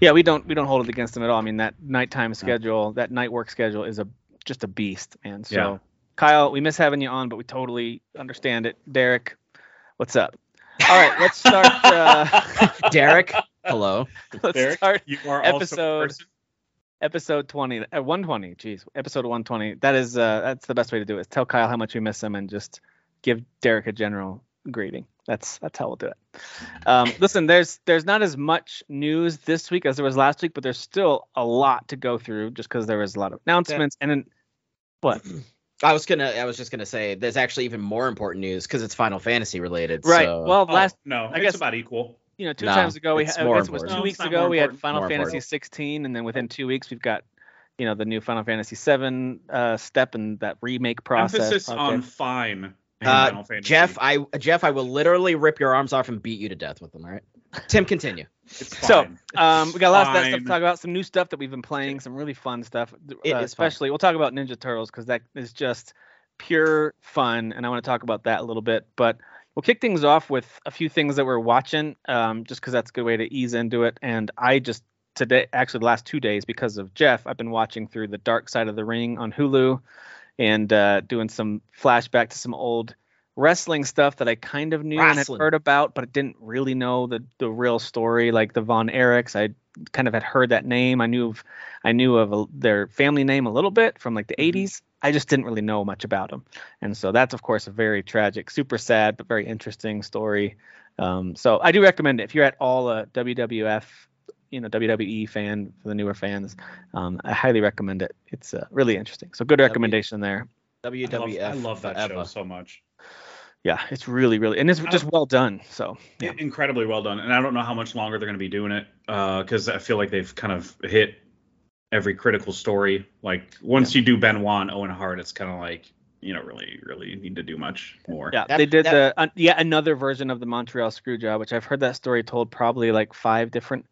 Yeah, we don't we don't hold it against them at all. I mean that nighttime schedule, that night work schedule is a just a beast, man. So Yeah. Kyle, we miss having you on, but we totally understand it. Derek, what's up? All right, let's start. Uh, Derek, hello. let's Derek, start You are also a episode- episode 20 uh, 120 jeez episode 120 that is uh that's the best way to do it is tell kyle how much we miss him and just give derek a general greeting that's that's how we'll do it um listen there's there's not as much news this week as there was last week but there's still a lot to go through just because there was a lot of announcements and then what I was gonna. I was just gonna say there's actually even more important news because it's Final Fantasy related. right so- well Oh, last no, I it's guess- about equal. you know two No, times ago we had, I guess it was two No, weeks ago we had final More fantasy important. 16 and then within two weeks we've got you know the new final fantasy 7 uh step and that remake process Emphasis on fine. In Uh, Fantasy. Jeff, I Jeff, I will literally rip your arms off and beat you to death with them. All right. Tim, continue. It's So. Um, we got lots of that stuff to talk about. Some new stuff that we've been playing. Some really fun stuff. It uh, is fun. especially, we'll talk about Ninja Turtles because that is just pure fun, and I want to talk about that a little bit. But we'll kick things off with a few things that we're watching, um, just because that's a good way to ease into it. And I just today, actually, the last two days, because of Jeff, I've been watching through the Dark Side of the Ring on Hulu, and uh, doing some flashback to some old wrestling stuff that I kind of knew and had heard about, but I didn't really know the the real story, like the Von Erichs. I kind of had heard that name. I knew of I knew of a, their family name a little bit from like the Mhm. 80s. I just didn't really know much about them, and so that's of course a very tragic, super sad, but very interesting story. Um, so I do recommend it if you're at all a WWF, you know WWE fan for the newer fans. Um, I highly recommend it. It's uh, really interesting. So good W- recommendation there. I love, WWF. I love that show so much. Yeah, it's really really and it's just well done. So yeah. Incredibly well done. And I don't know how much longer they're going to be doing it because I feel like they've kind of hit every critical story. Like once you do Benoit and Owen Hart, it's kind of like you don't really really need to do much more. Yeah, That- they did that- the uh, yet another version of the Montreal Screwjob, which I've heard that story told probably like five different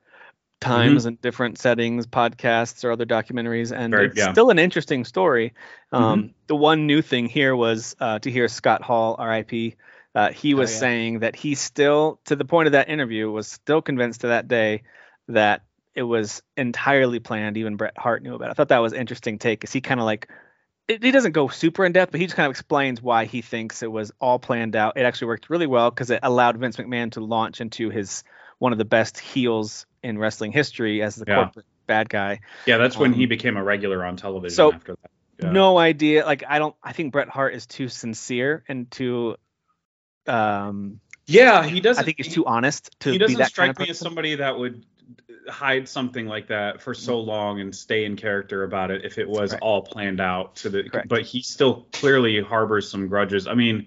times and different settings, podcasts or other documentaries, and Very- it's yeah. still an interesting story. Um, The one new thing here was uh, to hear Scott Hall, R.I.P. Uh, he was yeah. saying that he still, to the point of that interview, was still convinced to that day that it was entirely planned. Even Bret Hart knew about it. I thought that was an interesting take, because he kind of like it, he doesn't go super in depth, but he just kind of explains why he thinks it was all planned out. It actually worked really well because it allowed Vince McMahon to launch into his one of the best heels in wrestling history as the Yeah. corporate bad guy. Yeah, that's when he Um, became a regular on television so, after that. Yeah. No idea. Like I don't. I think Bret Hart is too sincere and too. Um, Yeah, he doesn't. I think he's too honest to he doesn't strike kind of me as somebody that would hide something like that for so long and stay in character about it if it was Correct. all planned out to the Correct. but he still clearly harbors some grudges i mean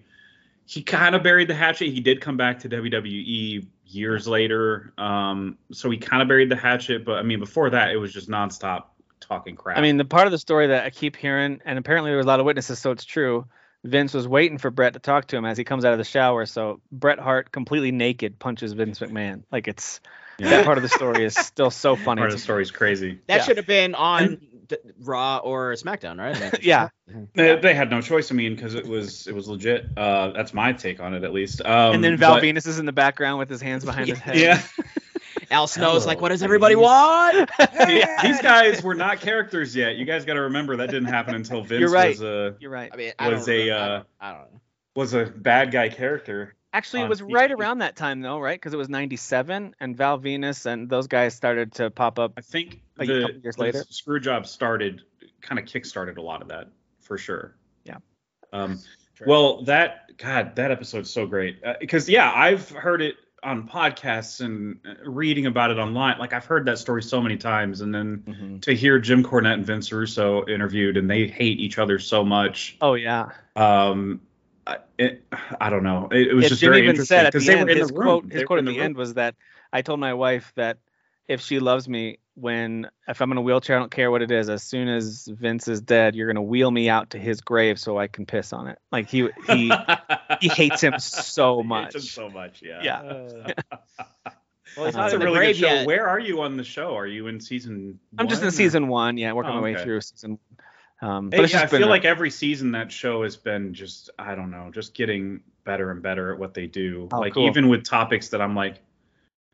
he kind of buried the hatchet he did come back to wwe years later um so he kind of buried the hatchet but i mean before that it was just nonstop talking crap I mean, the part of the story that I keep hearing, and apparently there was a lot of witnesses, so it's true. Vince was waiting for Bret to talk to him as he comes out of the shower. So Bret Hart, completely naked, punches Vince McMahon. Like it's that part of the story is still so funny. part of the story's crazy That Yeah. should have been on D- Raw or SmackDown, right? I mean, Yeah. they, they had no choice i mean because it was it was legit uh that's my take on it at least um and then Val but- Venis is in the background with his hands behind his head. yeah Al Snow's like, Hello, what does everybody ladies." want? Yeah, these guys were not characters yet. You guys got to remember that didn't happen until Vince You're right. was a You're right. I mean, I Was don't a, know. I uh, don't- I don't know. was a bad guy character. Actually, it was TV. right around that time though, right? Because it was '97, and Val Venis and those guys started to pop up. I think A the, couple years the later. screw job started kind of kick-started a lot of that for sure. Yeah. Um, well, that God, that episode's so great because yeah, I've heard it on podcasts and uh, reading about it online. Like I've heard that story so many times, and then to hear Jim Cornette and Vince Russo interviewed, and they hate each other so much. Oh yeah. um I- it, I don't know. It, it was Yeah, just Jim very even interesting said at because the they end, were in his the room. quote, his were quote in at the room. end was that I told my wife that if she loves me, when if I'm in a wheelchair, I don't care what it is. As soon as Vince is dead, you're gonna wheel me out to his grave so I can piss on it. Like he he he hates him so He much. hates him so much. Yeah. Yeah. Well, he's Uh, not That's a the really good show. yet. Where are you on the show? Are you in season? I'm just in or- season one, yeah, working Oh, my way through season. Um, but Hey, yeah, I feel a- like every season that show has been just I don't know, just getting better and better at what they do. Oh, like cool. even with topics that I'm like,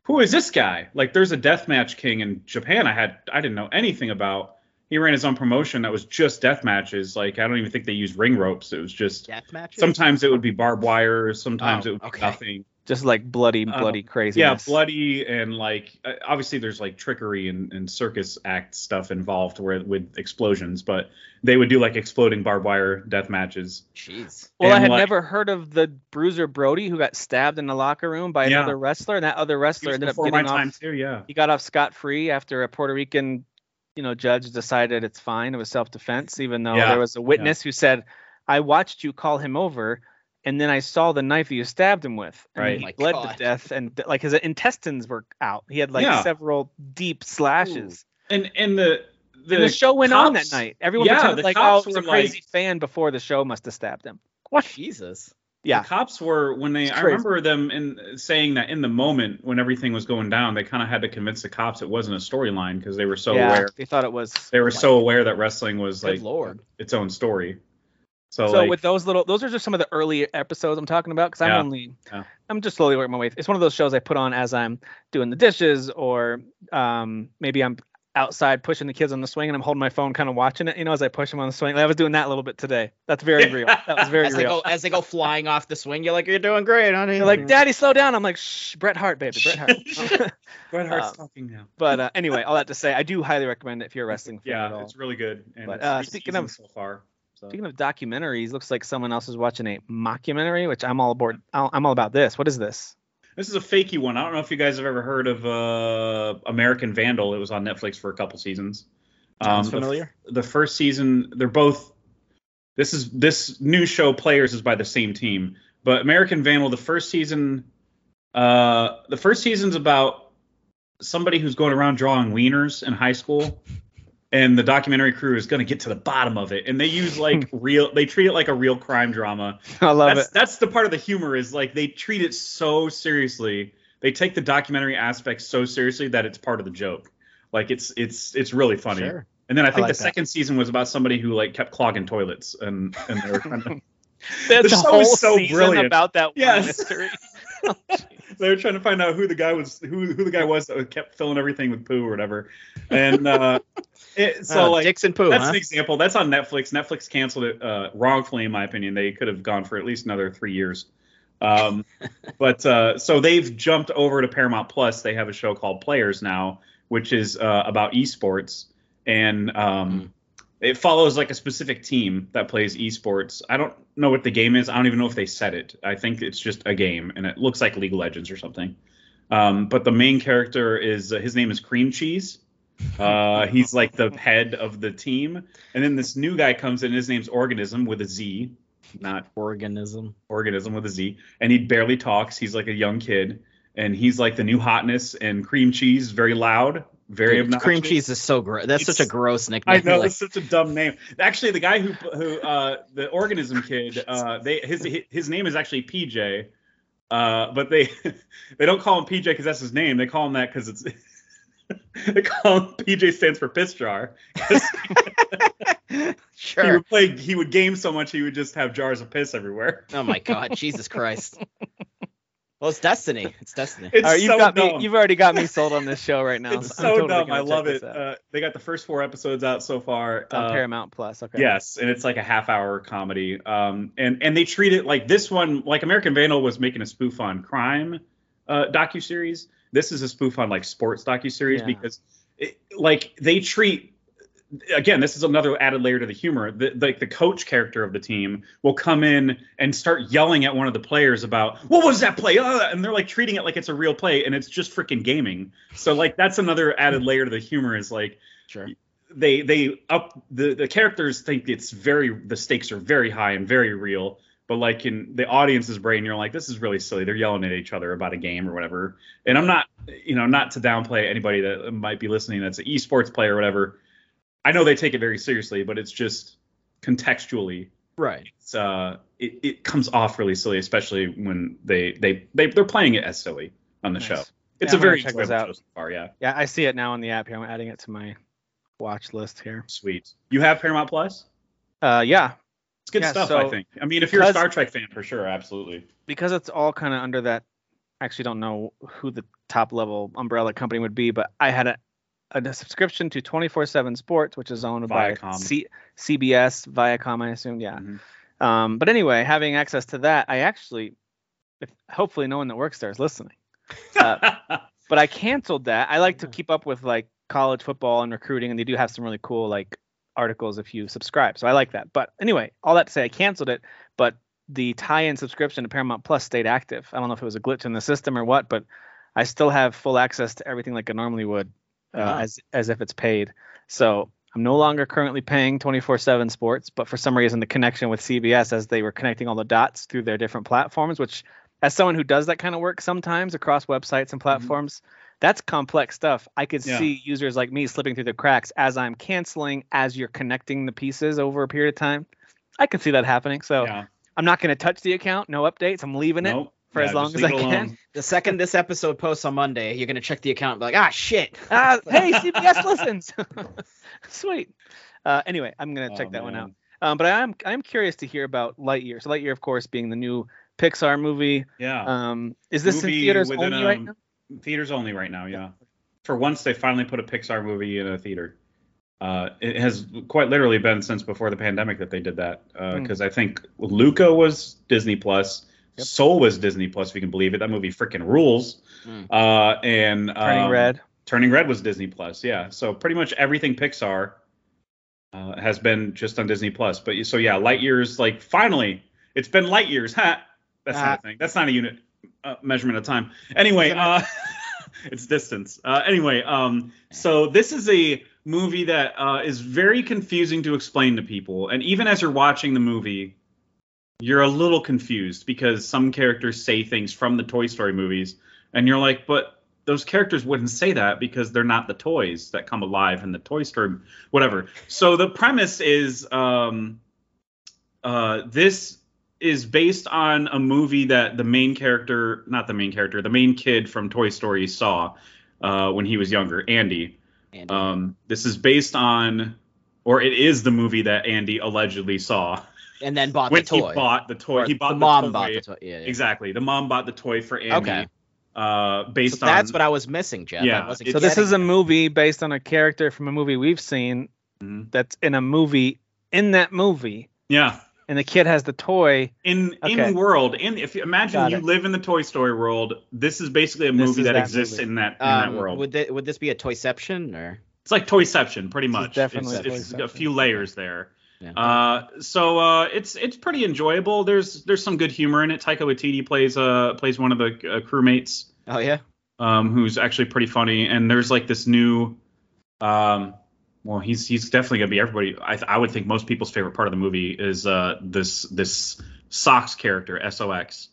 who is this guy? Like, there's a deathmatch king in Japan. I had I didn't know anything about. He ran his own promotion that was just death matches. Like, I don't even think they used ring ropes. It was just Death matches. sometimes it would be barbed wire, sometimes Oh, it would be okay. nothing. Just like bloody, Uh, bloody crazy. Yeah, bloody and like uh, obviously there's like trickery and, and circus act stuff involved where with explosions, but they would do like exploding barbed wire death matches. Jeez. Well, I had like- never heard of the Bruiser Brody who got stabbed in the locker room by Yeah. another wrestler, and that other wrestler ended up before my getting off. time too, yeah. He got off scot free after a Puerto Rican, you know, judge decided it's fine. It was self defense, even though Yeah. there was a witness who said, "I watched you call him over." And then I saw the knife that you stabbed him with. And Right. He oh My bled God. to death, and like his intestines were out. He had like Yeah. several deep slashes. And and the the, and the show went on that night. Everyone yeah, pretended like, oh, cops it was a crazy like- fan before the show must have stabbed him. What? Jesus. Yeah. The cops were when they. I remember them in saying that in the moment when everything was going down, they kind of had to convince the cops it wasn't a storyline because they were so yeah, aware. they thought it was. They were Like- so aware that wrestling was like lord. its own story. So, So like, with those little, those are just some of the early episodes I'm talking about because I'm Yeah. only, Yeah. I'm just slowly working my way. It's one of those shows I put on as I'm doing the dishes or um, maybe I'm outside pushing the kids on the swing and I'm holding my phone, kind of watching it, you know, as I push them on the swing. Like, I was doing that a little bit today. That's very real. That was very As they real. go as they go flying off the swing, you're like, you're doing great, honey. They're like, Daddy, slow down. I'm like, Shh, Bret Hart, baby, Bret Hart. Bret Hart's um, talking now. but uh, anyway, all that to say, I do highly recommend it if you're a wrestling fan at Yeah, all. it's really good. And But, it's uh, speaking of- so far. So. Speaking of documentaries, looks like someone else is watching a mockumentary, which I'm all aboard. I'm all about this. What is this? This is a fakey one. I don't know if you guys have ever heard of uh, American Vandal. It was on Netflix for a couple seasons. Sounds Um, the familiar. The, first season, they're both. This is this new show. Players is by the same team, but American Vandal. The first season, uh, the first season's about somebody who's going around drawing wieners in high school, and the documentary crew is going to get to the bottom of it. And they use like real. They treat it like a real crime drama I love that's it. that's the part of the humor is like they treat it so seriously. They take the documentary aspect so seriously that it's part of the joke. Like it's it's it's really funny. Sure. And then I think like the that. second season was about somebody who like kept clogging toilets and and they were trying to, That's the whole so season brilliant. about that one Yes. mystery. Oh, they were trying to find out who the guy was who who the guy was that kept filling everything with poo or whatever. And uh it, so Oh, like Dixon Pooh, that's huh? an example. That's on Netflix. Netflix canceled it uh, wrongfully, in my opinion. They could have gone for at least another three years. Um, but uh, so they've jumped over to Paramount Plus. They have a show called Players now, which is uh, about esports, and um, it follows like a specific team that plays esports. I don't know what the game is. I don't even know if they said it. I think it's just a game, and it looks like League of Legends or something. Um, but the main character is uh, his name is Cream Cheese. Uh, he's like the head of the team, and then this new guy comes in. His name's Organizm with a Z, not Organism. Organizm with a Z, and he barely talks. He's like a young kid, and he's like the new hotness. And Cream Cheese, very loud, very Dude, obnoxious. cream cheese is so gross. That's such a gross nickname. I know Like, it's such a dumb name. Actually, the guy who who uh, the organism kid, uh, they his his name is actually PJ, uh, but they they don't call him PJ because that's his name. They call him that because it's they call him PJ stands for piss jar. 'Cause He sure. would play. He would game so much he would just have jars of piss everywhere. Oh my God, Jesus Christ. Well, it's destiny. It's destiny. It's All right, you've so got dumb. me. You've already got me sold on this show right now. it's I'm so totally dumb. I love it. Uh, they got the first four episodes out so far. It's on Uh, Paramount Plus. Okay. Yes, and it's like a half hour comedy. Um, and and they treat it like this one, like American Vandal was making a spoof on crime uh, docu series. This is a spoof on like sports docu series Yeah. because, it, like, they treat. Again, this is another added layer to the humor. The, like the coach character of the team will come in and start yelling at one of the players about what was that play, uh, and they're like treating it like it's a real play, and it's just freaking gaming. So like that's another added layer to the humor is like Sure. they they up the the characters think it's very the stakes are very high and very real but like in the audience's brain you're like this is really silly they're yelling at each other about a game or whatever and i'm not you know not to downplay anybody that might be listening that's an esports player or whatever i know they take it very seriously but it's just contextually Right. it's uh it, it comes off really silly especially when they they, they they're playing it as silly on the Nice. show it's Yeah, a I'm very check this out. show so far yeah Yeah, I see it now on the app here. I'm adding it to my watch list here. sweet you have paramount plus Uh, yeah, It's good Yeah, stuff, so I think. I mean, if you're a Star Trek fan, for sure, absolutely. because it's all kind of under that actually don't know who the top level umbrella company would be, but I had a, a subscription to 24/7 Sports, which is owned Viacom. by C- CBS, Viacom, I assume. Yeah. Mhm. Um, but anyway, having access to that, I actually, if, hopefully, no one that works there is listening. Uh, but I canceled that. I like to keep up with like college football and recruiting, and they do have some really cool like articles if you subscribe. So I like that. But anyway, all that to say, I canceled it. But the tie-in subscription to Paramount Plus stayed active. I don't know if it was a glitch in the system or what, but I still have full access to everything like I normally would, uh, Wow. as as if it's paid. So I'm no longer currently paying 24/7 Sports, but for some reason the connection with CBS, as they were connecting all the dots through their different platforms, which as someone who does that kind of work sometimes across websites and platforms, that's complex stuff. I could Yeah. see users like me slipping through the cracks as I'm canceling, as you're connecting the pieces over a period of time. I can see that happening. So yeah. I'm not going to touch the account. No updates. I'm leaving it Nope. for as long as I can. alone. The second this episode posts on Monday, you're gonna check the account and be like, ah, shit. Ah, hey, CBS listens. Sweet. Uh, anyway, I'm gonna check Oh, that one out. Um, but I am I'm curious to hear about Lightyear. So Lightyear, of course, being the new Pixar movie. Yeah. Um, is this in theaters within only a- right now? Theaters only right now, yeah. For once, they finally put a Pixar movie in a theater. Uh, it has quite literally been since before the pandemic that they did that. Because I think Luca was Disney Plus, Yep. Soul was Disney Plus, if you can believe it. That movie freaking rules. Hmm. Uh, and Turning um, Red. Turning Red was Disney Plus, yeah. So pretty much everything Pixar uh, has been just on Disney Plus. But so yeah, light years like finally it's been light years. Ha! That's Ah. not a thing. That's not a unit uh, measurement of time. Anyway, uh, it's distance. Uh, anyway, um, so this is a movie that uh, is very confusing to explain to people, and even as you're watching the movie. You're a little confused because some characters say things from the Toy Story movies, and you're like, but those characters wouldn't say that because they're not the toys that come alive in the Toy Story, whatever. So the premise is um, uh, this is based on a movie that the main character, not the main character, the main kid from Toy Story saw uh, when he was younger, Andy. And Um, this is based on, or it is the movie that Andy allegedly saw and then bought when the toy. he bought the toy. Or He bought the the, mom toy. bought the toy. Yeah, yeah. Exactly. The mom bought the toy for Andy. Okay. Uh, based So that's what I was missing, Jeff. Yeah, I wasn't it's- So this getting is a movie based on a character from a movie we've seen Mhm. that's in a movie in that movie, yeah. and the kid has the toy. In Okay. in world, in if you imagine Got you it. live in the Toy Story world, this is basically a This movie that, that exists movie. in that in Um, that world. Would thi- would this be a toyception or? it's like Toyception, pretty This is much. definitely it's, it's a few layers there. Yeah. Uh, so uh, it's it's pretty enjoyable. There's there's some good humor in it. Taika Waititi plays uh plays one of the uh, crewmates. oh yeah. um, who's actually pretty funny. And there's like this new, um, well, he's he's definitely gonna be everybody. I, I would think most people's favorite part of the movie is uh, this this Sox character Sox,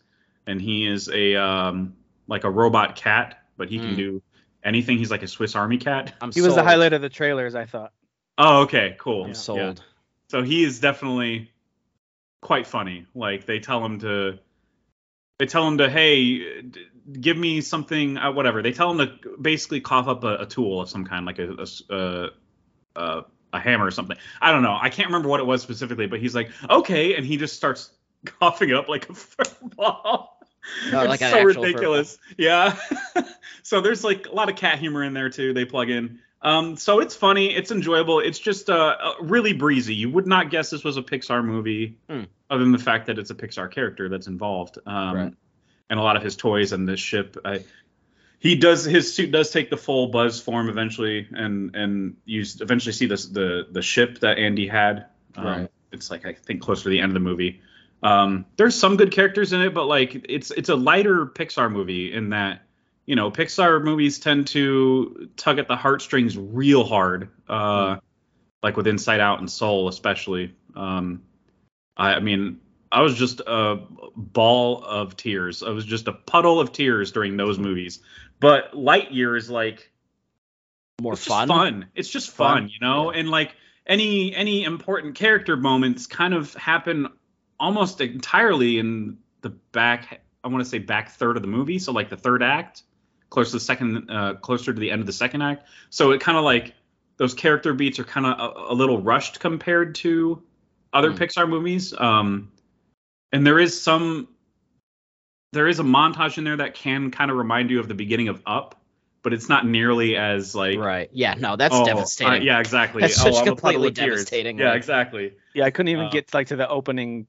and he is a um, like a robot cat, but he can Mm. do anything. He's like a Swiss Army cat. I'm He was the highlight of the trailers, I thought. Oh, okay, cool. I'm Yeah. So he is definitely quite funny. Like they tell him to, they tell him to, hey, d- give me something, uh, whatever. They tell him to basically cough up a, a tool of some kind, like a, a uh, uh, a hammer or something. I don't know. I can't remember what it was specifically, but he's like, okay, and he just starts coughing up like a furball. Oh, it's like an so ridiculous. Yeah. so there's like a lot of cat humor in there too. They plug in. Um, so it's funny, it's enjoyable. It's just uh, uh, really breezy. You would not guess this was a Pixar movie, Hmm. other than the fact that it's a Pixar character that's involved, um, Right. and a lot of his toys and this ship. I, he does his suit does take the full Buzz form eventually, and and you eventually see this the the ship that Andy had. Um, Right. It's like I think close to the end of the movie. Um, there's some good characters in it, but like it's it's a lighter Pixar movie in that you know Pixar movies tend to tug at the heartstrings real hard, uh, like with Inside Out and Soul especially. Um, I, I mean, I was just a ball of tears. I was just a puddle of tears during those movies. But Lightyear is like More it's fun. fun. It's just fun, Fun, you know. yeah. And like any any important character moments kind of happen almost entirely in the back. I want to say back third of the movie, so like the third act, close to the second, uh, closer to the end of the second act. So it kind of like those character beats are kind of a, a little rushed compared to other Hmm. Pixar movies. Um, and there is some there is a montage in there that can kind of remind you of the beginning of Up, but it's not nearly as like right. Yeah, no, that's oh, uh, devastating. yeah, exactly. That's oh, such I'm completely of tears. devastating, Yeah, like- exactly. Yeah, I couldn't even Uh, get like to the opening,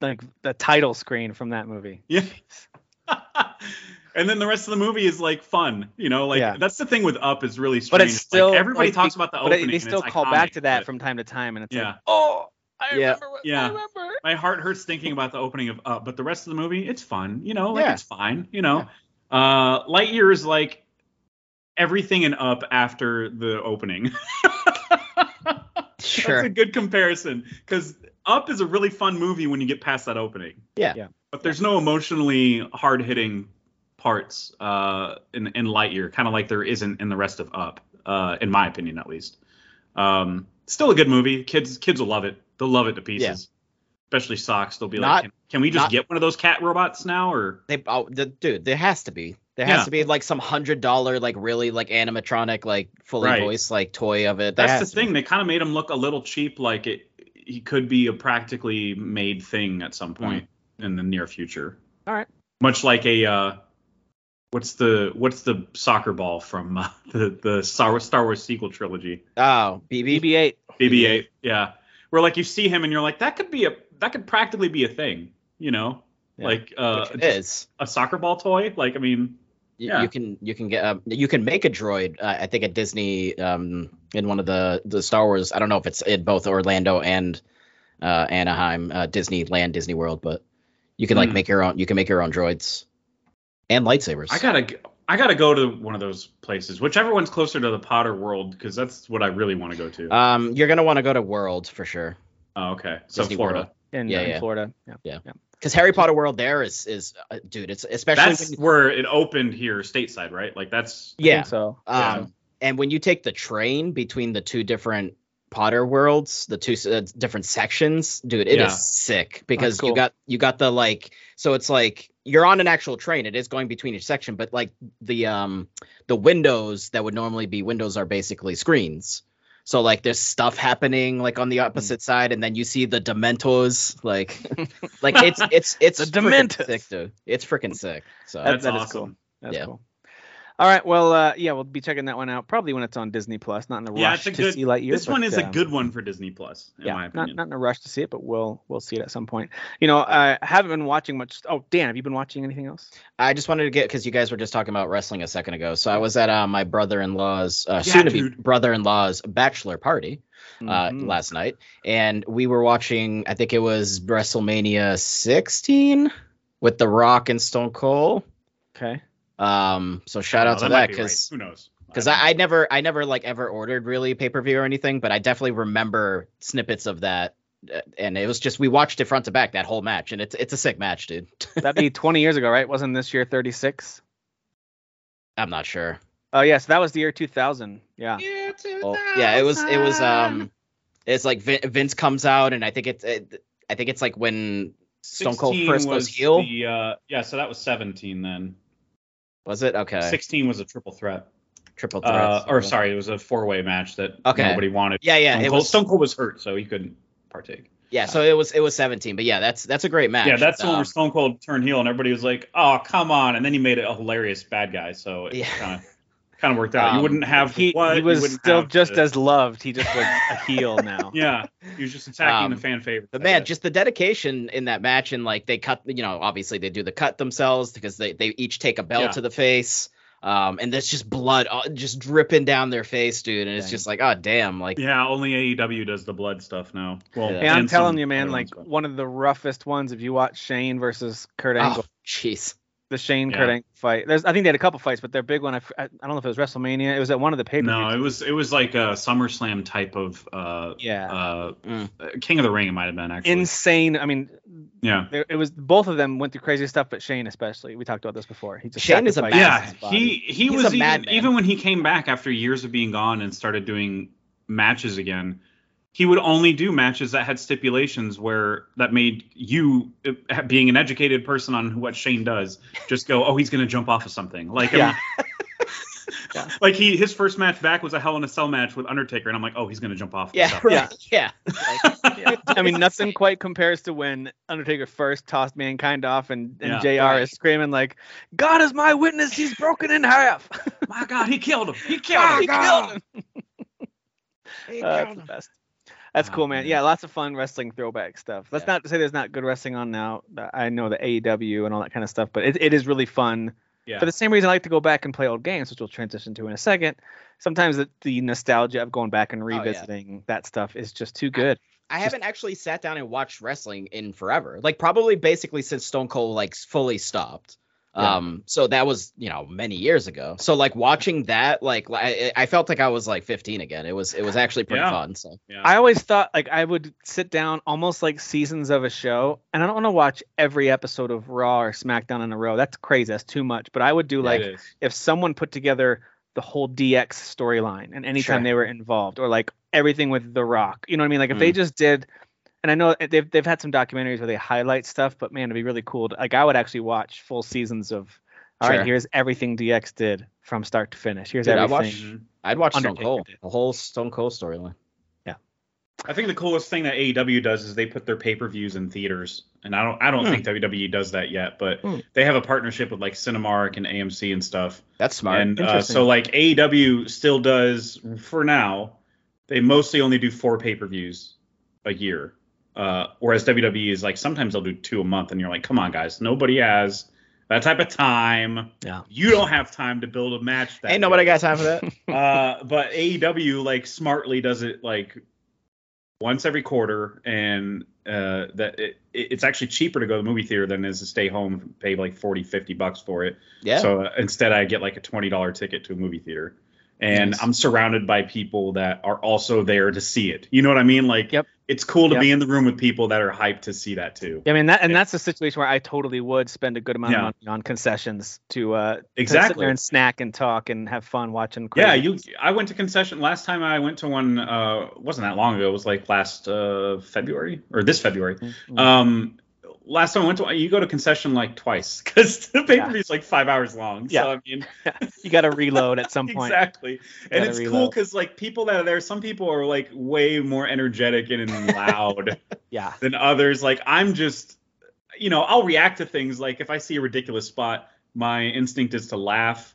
like the title screen from that movie. Yeah. and then the rest of the movie is like fun, you know. Like Yeah. that's the thing with Up is really strange. But it's Like, still everybody like, talks they- about the opening. but opening. they still it's call back to that but from time to time, and it's Yeah. like, oh, I Yeah. remember. What, Yeah. I remember. my heart hurts thinking about the opening of Up, but the rest of the movie, it's fun. You know, like Yeah. it's fine. You know, uh, Lightyear is like everything in Up after the opening. Sure. That's a good comparison because Up is a really fun movie when you get past that opening. Yeah. Yeah. But there's no emotionally hard hitting parts uh, in in Lightyear, kind of like there isn't in the rest of Up, uh, in my opinion at least. Um, still a good movie. Kids kids will love it. They'll love it to pieces. Yeah. Especially Sox. They'll be Not- like, can, can we just not- get one of those cat robots now? Or They oh the, dude, there has to be. There has Yeah. to be like some hundred dollar like really like animatronic like fully Right. voiced like toy of it. There that's the to be. thing. They kind of made him look a little cheap, like it. He could be a practically made thing at some point in the near future. All right. Much like a uh, what's the what's the soccer ball from uh, the the Star Wars, Star Wars sequel trilogy? Oh, BB. BB-8. BB-8. Yeah, where like you see him and you're like that could be a that could practically be a thing. You know, Yeah. like uh, Which it a soccer ball toy. Like I mean, You, Yeah. you can you can get um, you can make a droid. Uh, I think at Disney um, in one of the the Star Wars. I don't know if it's in both Orlando and uh, Anaheim, uh, Disneyland, Disney World, but you can like Hmm. make your own. You can make your own droids and lightsabers. I gotta g- I gotta go to one of those places, whichever one's closer to the Potter world, because that's what I really want to go to. um, you're gonna want to go to World for sure. oh, okay, so Disney Florida. World. In, Yeah, in yeah. Florida. Yeah. Yeah. Because Harry Potter World there is is uh, dude. It's especially That's when, where it opened here, stateside, right? Like that's I yeah. think so. Yeah. Um, and when you take the train between the two different Potter worlds, the two uh, different sections, dude, it is Yeah. sick because That's cool. you got you got the like, so it's like you're on an actual train. It is going between each section, but like the um the windows that would normally be windows are basically screens. So like there's stuff happening like on the opposite side, and then you see the Dementors like like it's it's it's The frickin' Dementors. sick, dude. It's freaking sick. So That's that is awesome. cool. That's Yeah. cool. All right. Well, uh, yeah, we'll be checking that one out probably when it's on Disney Plus. Not in a Yeah, rush it's a to good- see Lightyear. this one but, is a um, good one for Disney Plus, in yeah, my not, opinion. not in a rush to see it, but we'll we'll see it at some point. You know, I haven't been watching much. Oh, Dan, have you been watching anything else? I just wanted to get because you guys were just talking about wrestling a second ago. So I was at uh, my brother-in-law's, uh, Yeah, soon-to-be brother-in-law's bachelor party uh, Mhm. last night, and we were watching. I think it was WrestleMania 16 with The Rock and Stone Cold. Okay. Um, so shout Oh, out to that be right. because who knows? because I, I never I never like ever ordered really pay per view or anything, but I definitely remember snippets of that. uh, And it was just we watched it front to back that whole match, and it's it's a sick match, dude. That'd be 20 years ago, right? Wasn't this year 36? I'm not sure. Oh, yes, that was the year 2000. Yeah. yeah, Well, yeah, it was it was um it's like Vin, Vince comes out and I think it's it, I think it's like when Stone Cold 16 first goes was heel. The, uh, yeah, so that was 17 then. Was it okay? 16 was a triple threat. Triple threat. Uh, or sorry, it was a four-way match that Okay. nobody wanted. Yeah, yeah, Stone it Cold, was Stone Cold was hurt, so he couldn't partake. yeah. So it was it was 17, but yeah, that's that's a great match. Yeah, that's the one Um, where Stone Cold turned heel, and everybody was like, "Oh, come on!" And then he made it a hilarious bad guy, so it Yeah. kind of kind of worked out. you Um, wouldn't have He, what he was wouldn't still just the- as loved. He just was a heel now. yeah. He was just attacking Um, the fan favorite. But man, just the dedication in that match, and like they cut, you know, obviously they do the cut themselves because they they each take a bell Yeah. to the face, um, and there's just blood uh, just dripping down their face, dude, and it's Dang. just like, oh damn, like yeah, only AEW does the blood stuff now. Well, Yeah. Hey, I'm telling you, man, like ones, but- one of the roughest ones. If you watch Shane versus Kurt Angle, oh jeez, the Shane Kurt Yeah. Angle fight. There's, I think they had a couple fights, but their big one. I, I don't know if it was WrestleMania. It was at one of the pay per no, it was it was like a SummerSlam type of uh Yeah. uh Mm. King of the Ring. It might have been actually. Insane. I mean, yeah. there, it was both of them went through crazy stuff, but Shane especially. We talked about this before. He just Shane is a sacrificed Yeah, he he He's was a even, even when he came back after years of being gone and started doing matches again. He would only do matches that had stipulations where that made you, uh, being an educated person on what Shane does, just go, oh, he's gonna jump off of something. Like, I Yeah. mean, Yeah. like he his first match back was a Hell in a Cell match with Undertaker, and I'm like, oh, he's gonna jump off. yeah, something. right, yeah, Like, yeah. I mean, nothing quite compares to when Undertaker first tossed Mankind off, and, and Yeah. Jr. Right. is screaming like, "God is my witness, he's broken in half." My God, he killed him. He killed he him. killed him. He Uh, killed that's the him. best. That's Oh, cool, man. man. Yeah, lots of fun wrestling throwback stuff. That's Yeah. not to say there's not good wrestling on now. Uh, I know the AEW and all that kind of stuff, but it, it is really fun. Yeah. For the same reason I like to go back and play old games, which we'll transition to in a second. Sometimes the, the nostalgia of going back and Oh, yeah. revisiting that stuff is just too good. I haven't actually sat down and watched wrestling in forever. Like probably basically since Stone Cold like fully stopped. Yeah. Um, so that was you know many years ago. So like watching that, like I, I felt like I was like 15 again. It was it was actually pretty Yeah. fun. So yeah. I always thought like I would sit down almost like seasons of a show, and I don't want to watch every episode of Raw or SmackDown in a row. That's crazy. That's too much. But I would do like if someone put together the whole DX storyline and anytime Sure. they were involved, or like everything with The Rock. You know what I mean? Like if they Mm. just did. And I know they've they've had some documentaries where they highlight stuff, but man, it'd be really cool. To, like I would actually watch full seasons of. All right, Sure. here's everything DX did from start to finish. Here's Dude, I everything. watched- Mhm. I'd watch Stone Cold, did. the whole Stone Cold storyline. Yeah, I think the coolest thing that AEW does is they put their pay-per-views in theaters, and I don't I don't Hmm. think WWE does that yet, but Hmm. they have a partnership with like Cinemark and AMC and stuff. That's smart. And uh, Interesting. so like AEW still does for now. They mostly only do four pay-per-views a year, uh, whereas WWE is like sometimes they'll do two a month, and you're like, come on guys, nobody has that type of time. Yeah. You don't have time to build a match. That Ain't nobody day. got time for that. uh, but AEW like smartly does it like once every quarter, and uh, that it, it's actually cheaper to go to the movie theater than it is to stay home, and pay like 40, 50 bucks for it. yeah. So uh, instead, I get like a twenty dollar ticket to a movie theater, and Nice. I'm surrounded by people that are also there to see it. You know what I mean? Like, Yep. It's cool to Yep. be in the room with people that are hyped to see that too. Yeah, I mean that, and Yeah. that's a situation where I totally would spend a good amount Yeah. of money on concessions to uh to sit Exactly. there and snack and talk and have fun watching. Yeah, you. I went to concession last time. I went to one. Uh, wasn't that long ago. It was like last uh, February or this February. Mhm. Um, last time I went to you go to concession like twice because the pay per view is like five hours long. Yeah. So I mean, you got to reload at some point. exactly. And it's cool because like people that are there, some people are like way more energetic and loud Yeah, than others. Like I'm just, you know, I'll react to things like if I see a ridiculous spot, my instinct is to laugh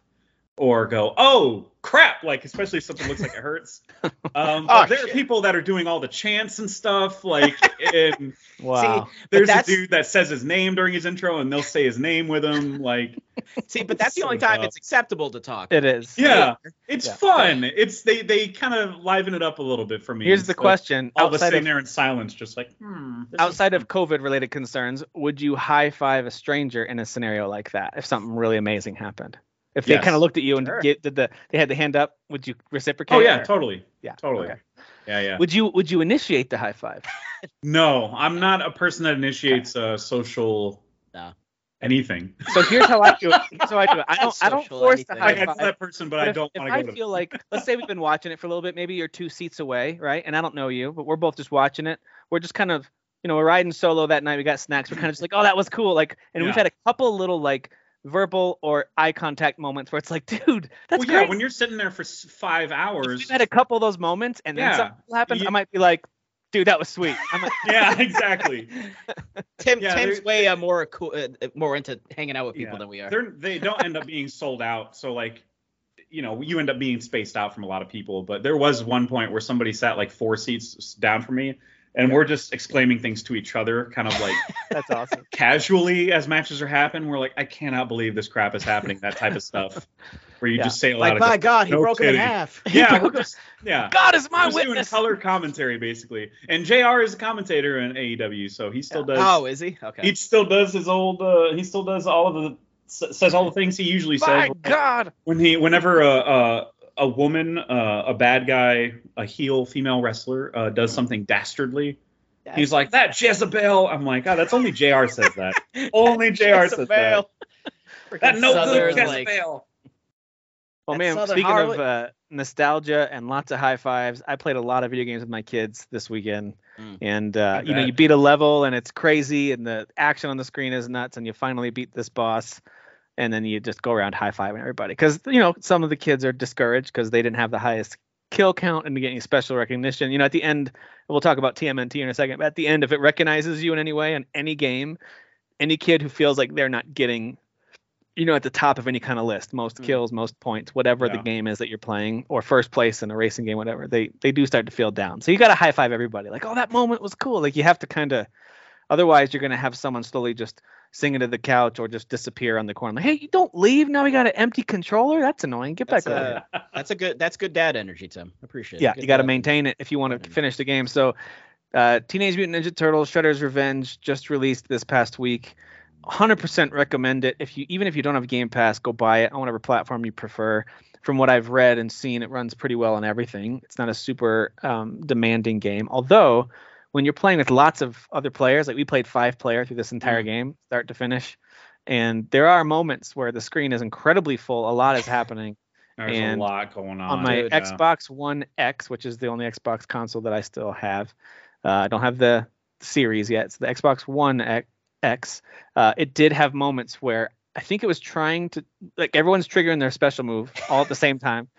or go, oh crap, like especially if something looks like it hurts. Um, Oh, but there are people that are doing all the chants and stuff, like and wow. there's a dude that says his name during his intro and they'll say his name with him, like See, but that's the only time dumb. it's acceptable to talk. it is. yeah, it's Yeah. fun. It's they they kind of liven it up a little bit for me. Here's the It's question: All of us outside sitting of there in silence, just like hmm. this is outside of COVID-related concerns, would you high five a stranger in a scenario like that if something really amazing happened? If they Yes. kind of looked at you and Sure. get, did the they had the hand up, would you reciprocate? Oh yeah, or- totally. yeah, Totally. okay. Yeah, yeah. Would you would you initiate the high five? No, I'm not a person that initiates uh, social No. anything. So here's how I do it. Here's how I do it. I don't I don't Social force the high Like, I'm five. that person, but, But I if, don't if want to I go to. feel like, let's say we've been watching it for a little bit, maybe you're two seats away, right? And I don't know you, but we're both just watching it. We're just kind of, you know, we're riding solo that night. We got snacks. We're kind of just like, oh, that was cool. Like, and we've had a couple little like verbal or eye contact moments where it's like, dude, that's well, great. yeah, when you're sitting there for s- five If hours. we've had a couple of those moments, and then Yeah. something happens. You- I might be like, dude, that was sweet. I'm like, yeah, exactly. Tim Yeah, Tim's way uh, more cool, uh, more into hanging out with people Yeah. than we are. They're, they don't end up being sold out. So like, you know, you end up being spaced out from a lot of people. But there was one point where somebody sat like four seats down from me, and we're just exclaiming things to each other, kind of like that's awesome. casually as matches are happening. We're like, I cannot believe this crap is happening. That type of stuff, where you Yeah. just say a lot Like of my God, he no broke him in half. yeah, just yeah. God is my We're just doing witness. color commentary basically, and Jr. is a commentator in AEW, so he still does. Oh, is he? Okay. He still does his old. Uh, he still does all of the says all the things he usually says. My God. when he whenever a a, a woman, uh, a bad guy, a heel female wrestler uh, does something dastardly. He's like that Jezebel. I'm like, oh, that's only Jr. says that. only Jr. says that. That no Southern, good like- Jezebel. Well, man, Southern speaking harlot. of uh, nostalgia and lots of high fives, I played a lot of video games with my kids this weekend. Mm. And uh, you know, you beat a level and it's crazy, and the action on the screen is nuts, and you finally beat this boss, and then you just go around high fiving everybody because you know some of the kids are discouraged because they didn't have the highest kill count and to get any special recognition. You know, at the end, we'll talk about TMNT in a second, but at the end, if it recognizes you in any way in any game, any kid who feels like they're not getting, you know, at the top of any kind of list, most mm. kills, most points, whatever yeah. the game is that you're playing, or first place in a racing game, whatever, they they do start to feel down. So you got to high five everybody, like, oh, that moment was cool. Like you have to kind of, otherwise you're gonna have someone slowly just sing into the couch or just disappear on the corner. Like, hey, you don't leave now. We got an empty controller. That's annoying. Get that's back over here. That's a good. That's good dad energy, Tim. Appreciate it. Yeah, you got to maintain it if you want to finish the game. So, uh, Teenage Mutant Ninja Turtles: Shredder's Revenge just released this past week. 100% recommend it. If you even if you don't have Game Pass, go buy it on whatever platform you prefer. From what I've read and seen, it runs pretty well on everything. It's not a super um, demanding game, although when you're playing with lots of other players, like we played five player through this entire mm. game, start to finish, and there are moments where the screen is incredibly full. A lot is happening. There's and a lot going on. On my Dude, Xbox yeah. One X, which is the only Xbox console that I still have, uh, I don't have the series yet. So the Xbox One X. Uh, it did have moments where I think it was trying to like everyone's triggering their special move all at the same time,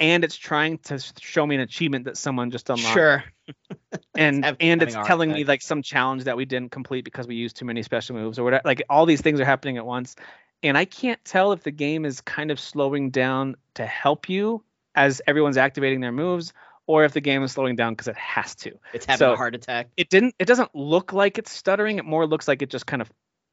and it's trying to show me an achievement that someone just unlocked. Sure. and and it's telling me like some challenge that we didn't complete because we used too many special moves or whatever. Like all these things are happening at once, and I can't tell if the game is kind of slowing down to help you as everyone's activating their moves, or if the game is slowing down because it has to. It's having so a heart attack. It didn't. It doesn't look like it's stuttering. It more looks like it just kind of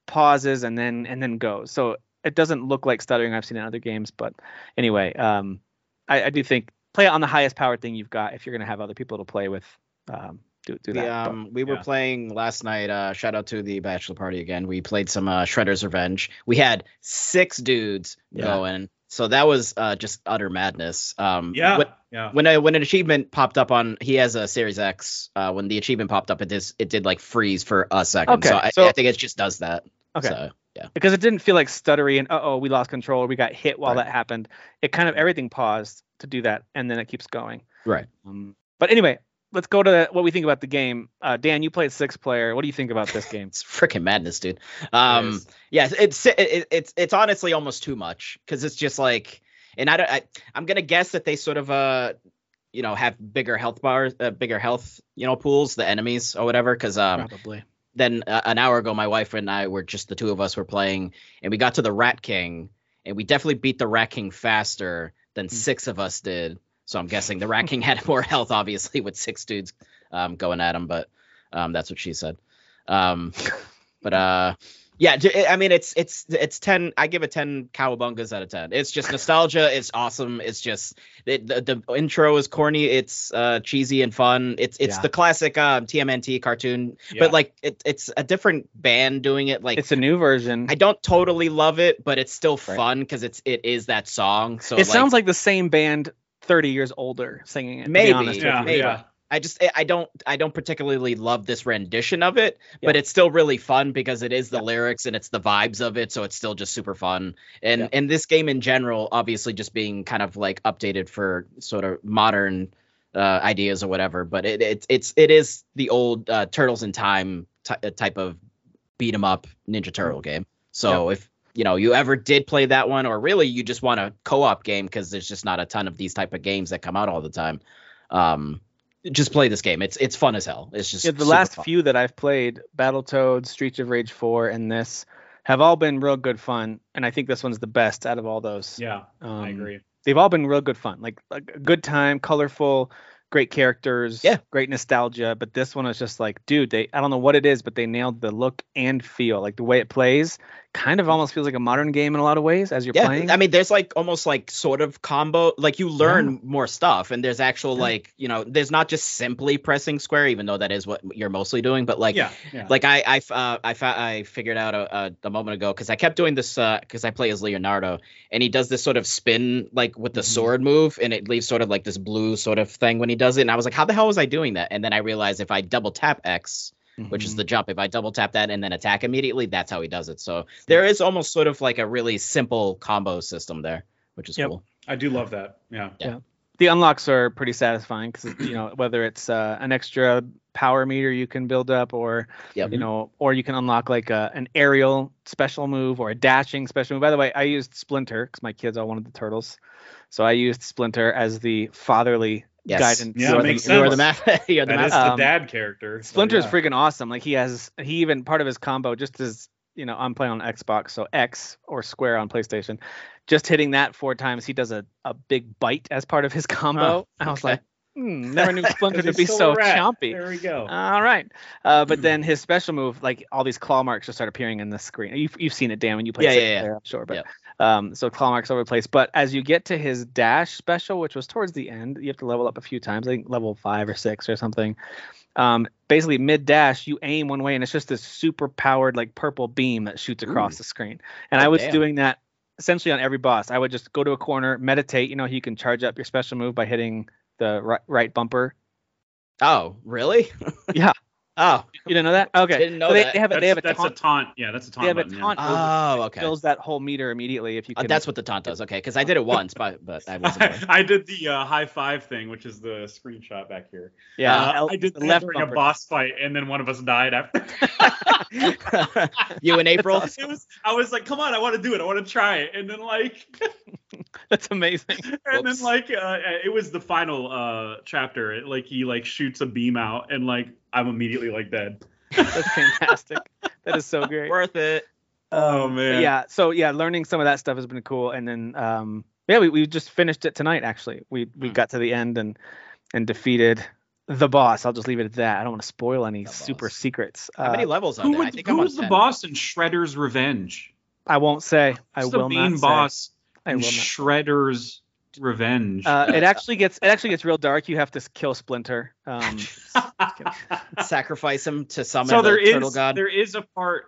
pauses and then and then goes. So it doesn't look like stuttering I've seen in other games. But anyway, um, I, I do think play it on the highest powered thing you've got if you're going to have other people to play with. Um, do, do that. um, we were playing last night. Uh, shout out to the bachelor party again. We played some uh, Shredder's Revenge. We had six dudes yeah. going, so that was uh, just utter madness. Um, yeah, when, yeah. When a, when an achievement popped up on, he has a Series X. Uh, when the achievement popped up, it did it did like freeze for a second. Okay, so, I, so I think it just does that. Okay. So, yeah. Because it didn't feel like stuttery and uh oh we lost control or we got hit while right. that happened. It kind of everything paused to do that and then it keeps going. Right. Um, but anyway, let's go to what we think about the game. Uh, Dan, you played six player. What do you think about this game? it's freaking madness, dude. Um, it yeah, it's it, it's it's honestly almost too much because it's just like, and I don't, I, I'm gonna guess that they sort of uh, you know, have bigger health bars, uh, bigger health, you know, pools, the enemies or whatever, because um, probably then uh, an hour ago, my wife and I were just the two of us were playing, and we got to the Rat King, and we definitely beat the Rat King faster than mm. six of us did. So I'm guessing the Rat King had more health, obviously, with six dudes um, going at him. But um, that's what she said. Um, but uh, yeah, I mean it's it's it's ten. I give it ten cowabungas out of ten. It's just nostalgia. It's awesome. It's just it, the, the intro is corny. It's uh, cheesy and fun. It's it's yeah. the classic um, TMNT cartoon, yeah. but like it, it's a different band doing it. Like it's a new version. I don't totally love it, but it's still fun because it's it is that song. So it like, sounds like the same band 30 years older singing it. Maybe, yeah, maybe. I just I don't I don't particularly love this rendition of it, yeah. but it's still really fun because it is the yeah. lyrics and it's the vibes of it, so it's still just super fun. And yeah. and this game in general, obviously just being kind of like updated for sort of modern uh, ideas or whatever, but it, it it's it is the old uh, Turtles in Time t- uh, type of beat 'em up Ninja Turtle game. So if you know you ever did play that one, or really you just want a co-op game because there's just not a ton of these type of games that come out all the time. Um, just play this game. It's it's fun as hell. It's just yeah, the last fun. few that I've played, Battletoads, Streets of Rage 4, and this have all been real good fun, and I think this one's the best out of all those. Yeah, um, I agree. They've all been real good fun, like, like a good time, colorful, great characters, yeah, great nostalgia. But this one was just like, dude, they I don't know what it is, but they nailed the look and feel, like the way it plays kind of almost feels like a modern game in a lot of ways as you're yeah, playing. I mean, there's like almost like sort of combo, like you learn yeah. more stuff, and there's actual yeah. like you know, there's not just simply pressing square, even though that is what you're mostly doing, but like yeah, like I I uh, I, I figured out a, a, a moment ago because I kept doing this because uh, I play as Leonardo, and he does this sort of spin like with the mm-hmm. sword move, and it leaves sort of like this blue sort of thing when he does it, and I was like, how the hell was I doing that? And then I realized if I double tap X mm-hmm. which is mm-hmm. the jump. If I double tap that and then attack immediately, that's how he does it. So there is almost sort of like a really simple combo system there, which is yep. cool. I do love that. Yeah. Yeah. yeah. The unlocks are pretty satisfying because you know whether it's uh, an extra power meter you can build up, or yep. you know, or you can unlock like a, an aerial special move or a dashing special move. By the way, I used Splinter because my kids all wanted the turtles, so I used Splinter as the fatherly Yes. guidance. Yeah, you are makes the, you are the sense. map. You're the That map. is the Um, dad character. so is yeah. freaking awesome. Like he has, he even part of his combo just as you know, I'm playing on Xbox, so X or square on PlayStation. Just hitting that four times, he does a, a big bite as part of his combo. Oh, I was like, hmm, never knew Splinter to be so rat. chompy. There we go. All right, uh, but Hmm. then his special move, like all these claw marks, just start appearing in the screen. You've, you've seen it, Dan, when you play. Yeah, six yeah, yeah. player, I'm sure, but Yep. Um, so claw marks all over the place. But as you get to his dash special, which was towards the end, you have to level up a few times. I think level five or six or something. Um, basically mid dash, you aim one way, and it's just this super powered like purple beam that shoots across Ooh. the screen. And Oh, I was damn. doing that essentially on every boss. I would just go to a corner, meditate. You know, you can charge up your special move by hitting the right, right bumper. Oh, really? Yeah. Oh, You didn't know that? Okay. Didn't know So they, that. they have a, That's, they have a that's taunt. a taunt. Yeah, that's a taunt. they have a button, yeah. taunt. move oh, okay. Fills that whole meter immediately if you Uh, that's what the taunt does. Okay, because I did it once, but but I wasn't. aware. I did the uh, high five thing, which is the screenshot back here. yeah. Uh, L- I did the that left during a boss fight, and then one of us died after. you in April? it was. I was like, "Come on, I want to do it. I want to try it." And then like, That's amazing. and Whoops. then like, uh, it was the final uh chapter. It, like he like shoots a beam out, and like I'm immediately like dead. That's fantastic. that is so great. Worth it. Oh But man. Yeah. So yeah, learning some of that stuff has been cool. And then um yeah, we, we just finished it tonight actually. We we Hmm. got to the end and and defeated the boss. I'll just leave it at that. I don't want to spoil any super secrets. How many Uh, levels are Who there? I would, think who I'm was the 10. boss in Shredder's Revenge? I won't say. I Who's will the main say. boss I in will not. Shredder's Revenge? Uh, it actually gets it actually gets real dark. You have to kill Splinter. Um, Sacrifice him to summon so the there is turtle god. there is a part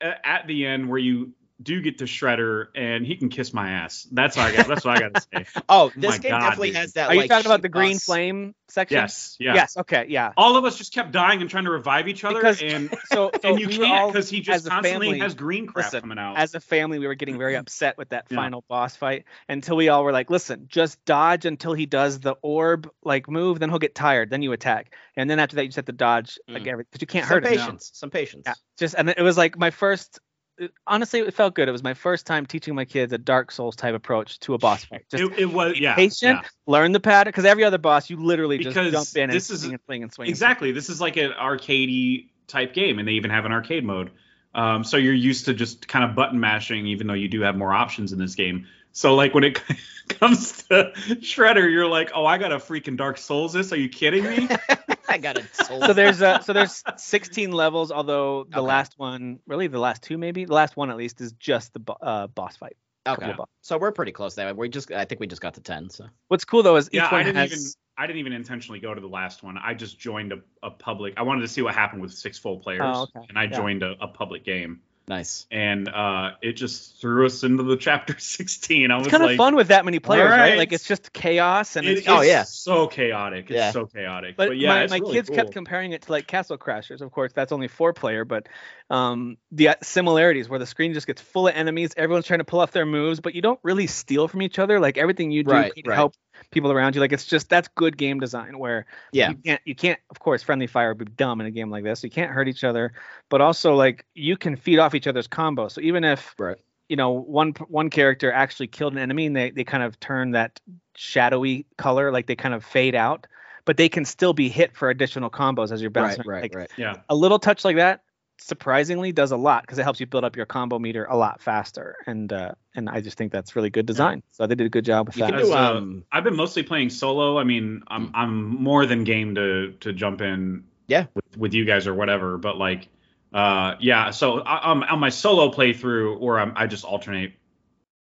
at the end where you do get to Shredder and he can kiss my ass. That's what I got. That's what I got to say. oh, my this game God, definitely dude. has that. are you like, talking about the green boss- flame section? Yes. Yeah. Yes. Okay. Yeah. All of us just kept dying and trying to revive each other, Because- and So, so and you we can't because he just constantly family- has green crap listen, coming out. as a family, we were getting very upset with that Yeah. final boss fight until we all were like, listen, just dodge until he does the orb like move, then he'll get tired, then you attack, and then after that you just have to dodge like Mm. every because you can't Some hurt him. Some patience. Some patience. Just and it was like my first. It- Honestly, it felt good. It was my first time teaching my kids a Dark Souls type approach to a boss fight. Just it, it was be yeah. patient, yeah. learn the pattern, because every other boss you literally just Because jump in and this is- swing and swing and swing. and Exactly. This is like an arcadey type game, and they even have an arcade mode. Um, so you're used to just kind of button mashing, even though you do have more options in this game. So like when it comes to Shredder, you're like, oh, I got a freaking Dark Souls. This? Are you kidding me? I got a Soul. so there's uh so there's 16 levels although the Okay. last one really the last two maybe the last one at least is just the bo- uh, boss fight okay. couple of So we're pretty close there. We just I think we just got to ten. So what's cool though is each yeah, I one didn't has even I didn't even intentionally go to the last one. I just joined a, a public. I wanted to see what happened with six full players, Oh, okay. and I Yeah. joined a, a public game, nice. and uh, it just threw us into the chapter 16. I was it's kind of like, fun with that many players right. right. like it's just chaos and It it's Oh, yeah. so chaotic. It's Yeah. so chaotic. but, But, yeah, my, my really kids kept comparing it to like castle crashers of course that's only four player but um the uh, similarities where the screen just gets full of enemies everyone's trying to pull off their moves but you don't really steal from each other like everything you do Right, can right. help people around you like it's just that's good game design where Yeah. you can't you can't of course friendly fire would be dumb in a game like this you can't hurt each other but also like you can feed off each other's combos so even if Right. you know one one character actually killed an enemy and they, they kind of turn that shadowy color like they kind of fade out but they can still be hit for additional combos as you're Right. bouncing Right. like right. Yeah. a little touch like that surprisingly does a lot because it helps you build up your combo meter a lot faster and uh and i just think that's really good design so they did a good job with You that can As, do uh, um. I've been mostly playing solo. I mean, I'm I'm more than game to to jump in. Yeah. With, with you guys or whatever, but like, uh, yeah. So I, um, on my solo playthrough, or I'm, I just alternate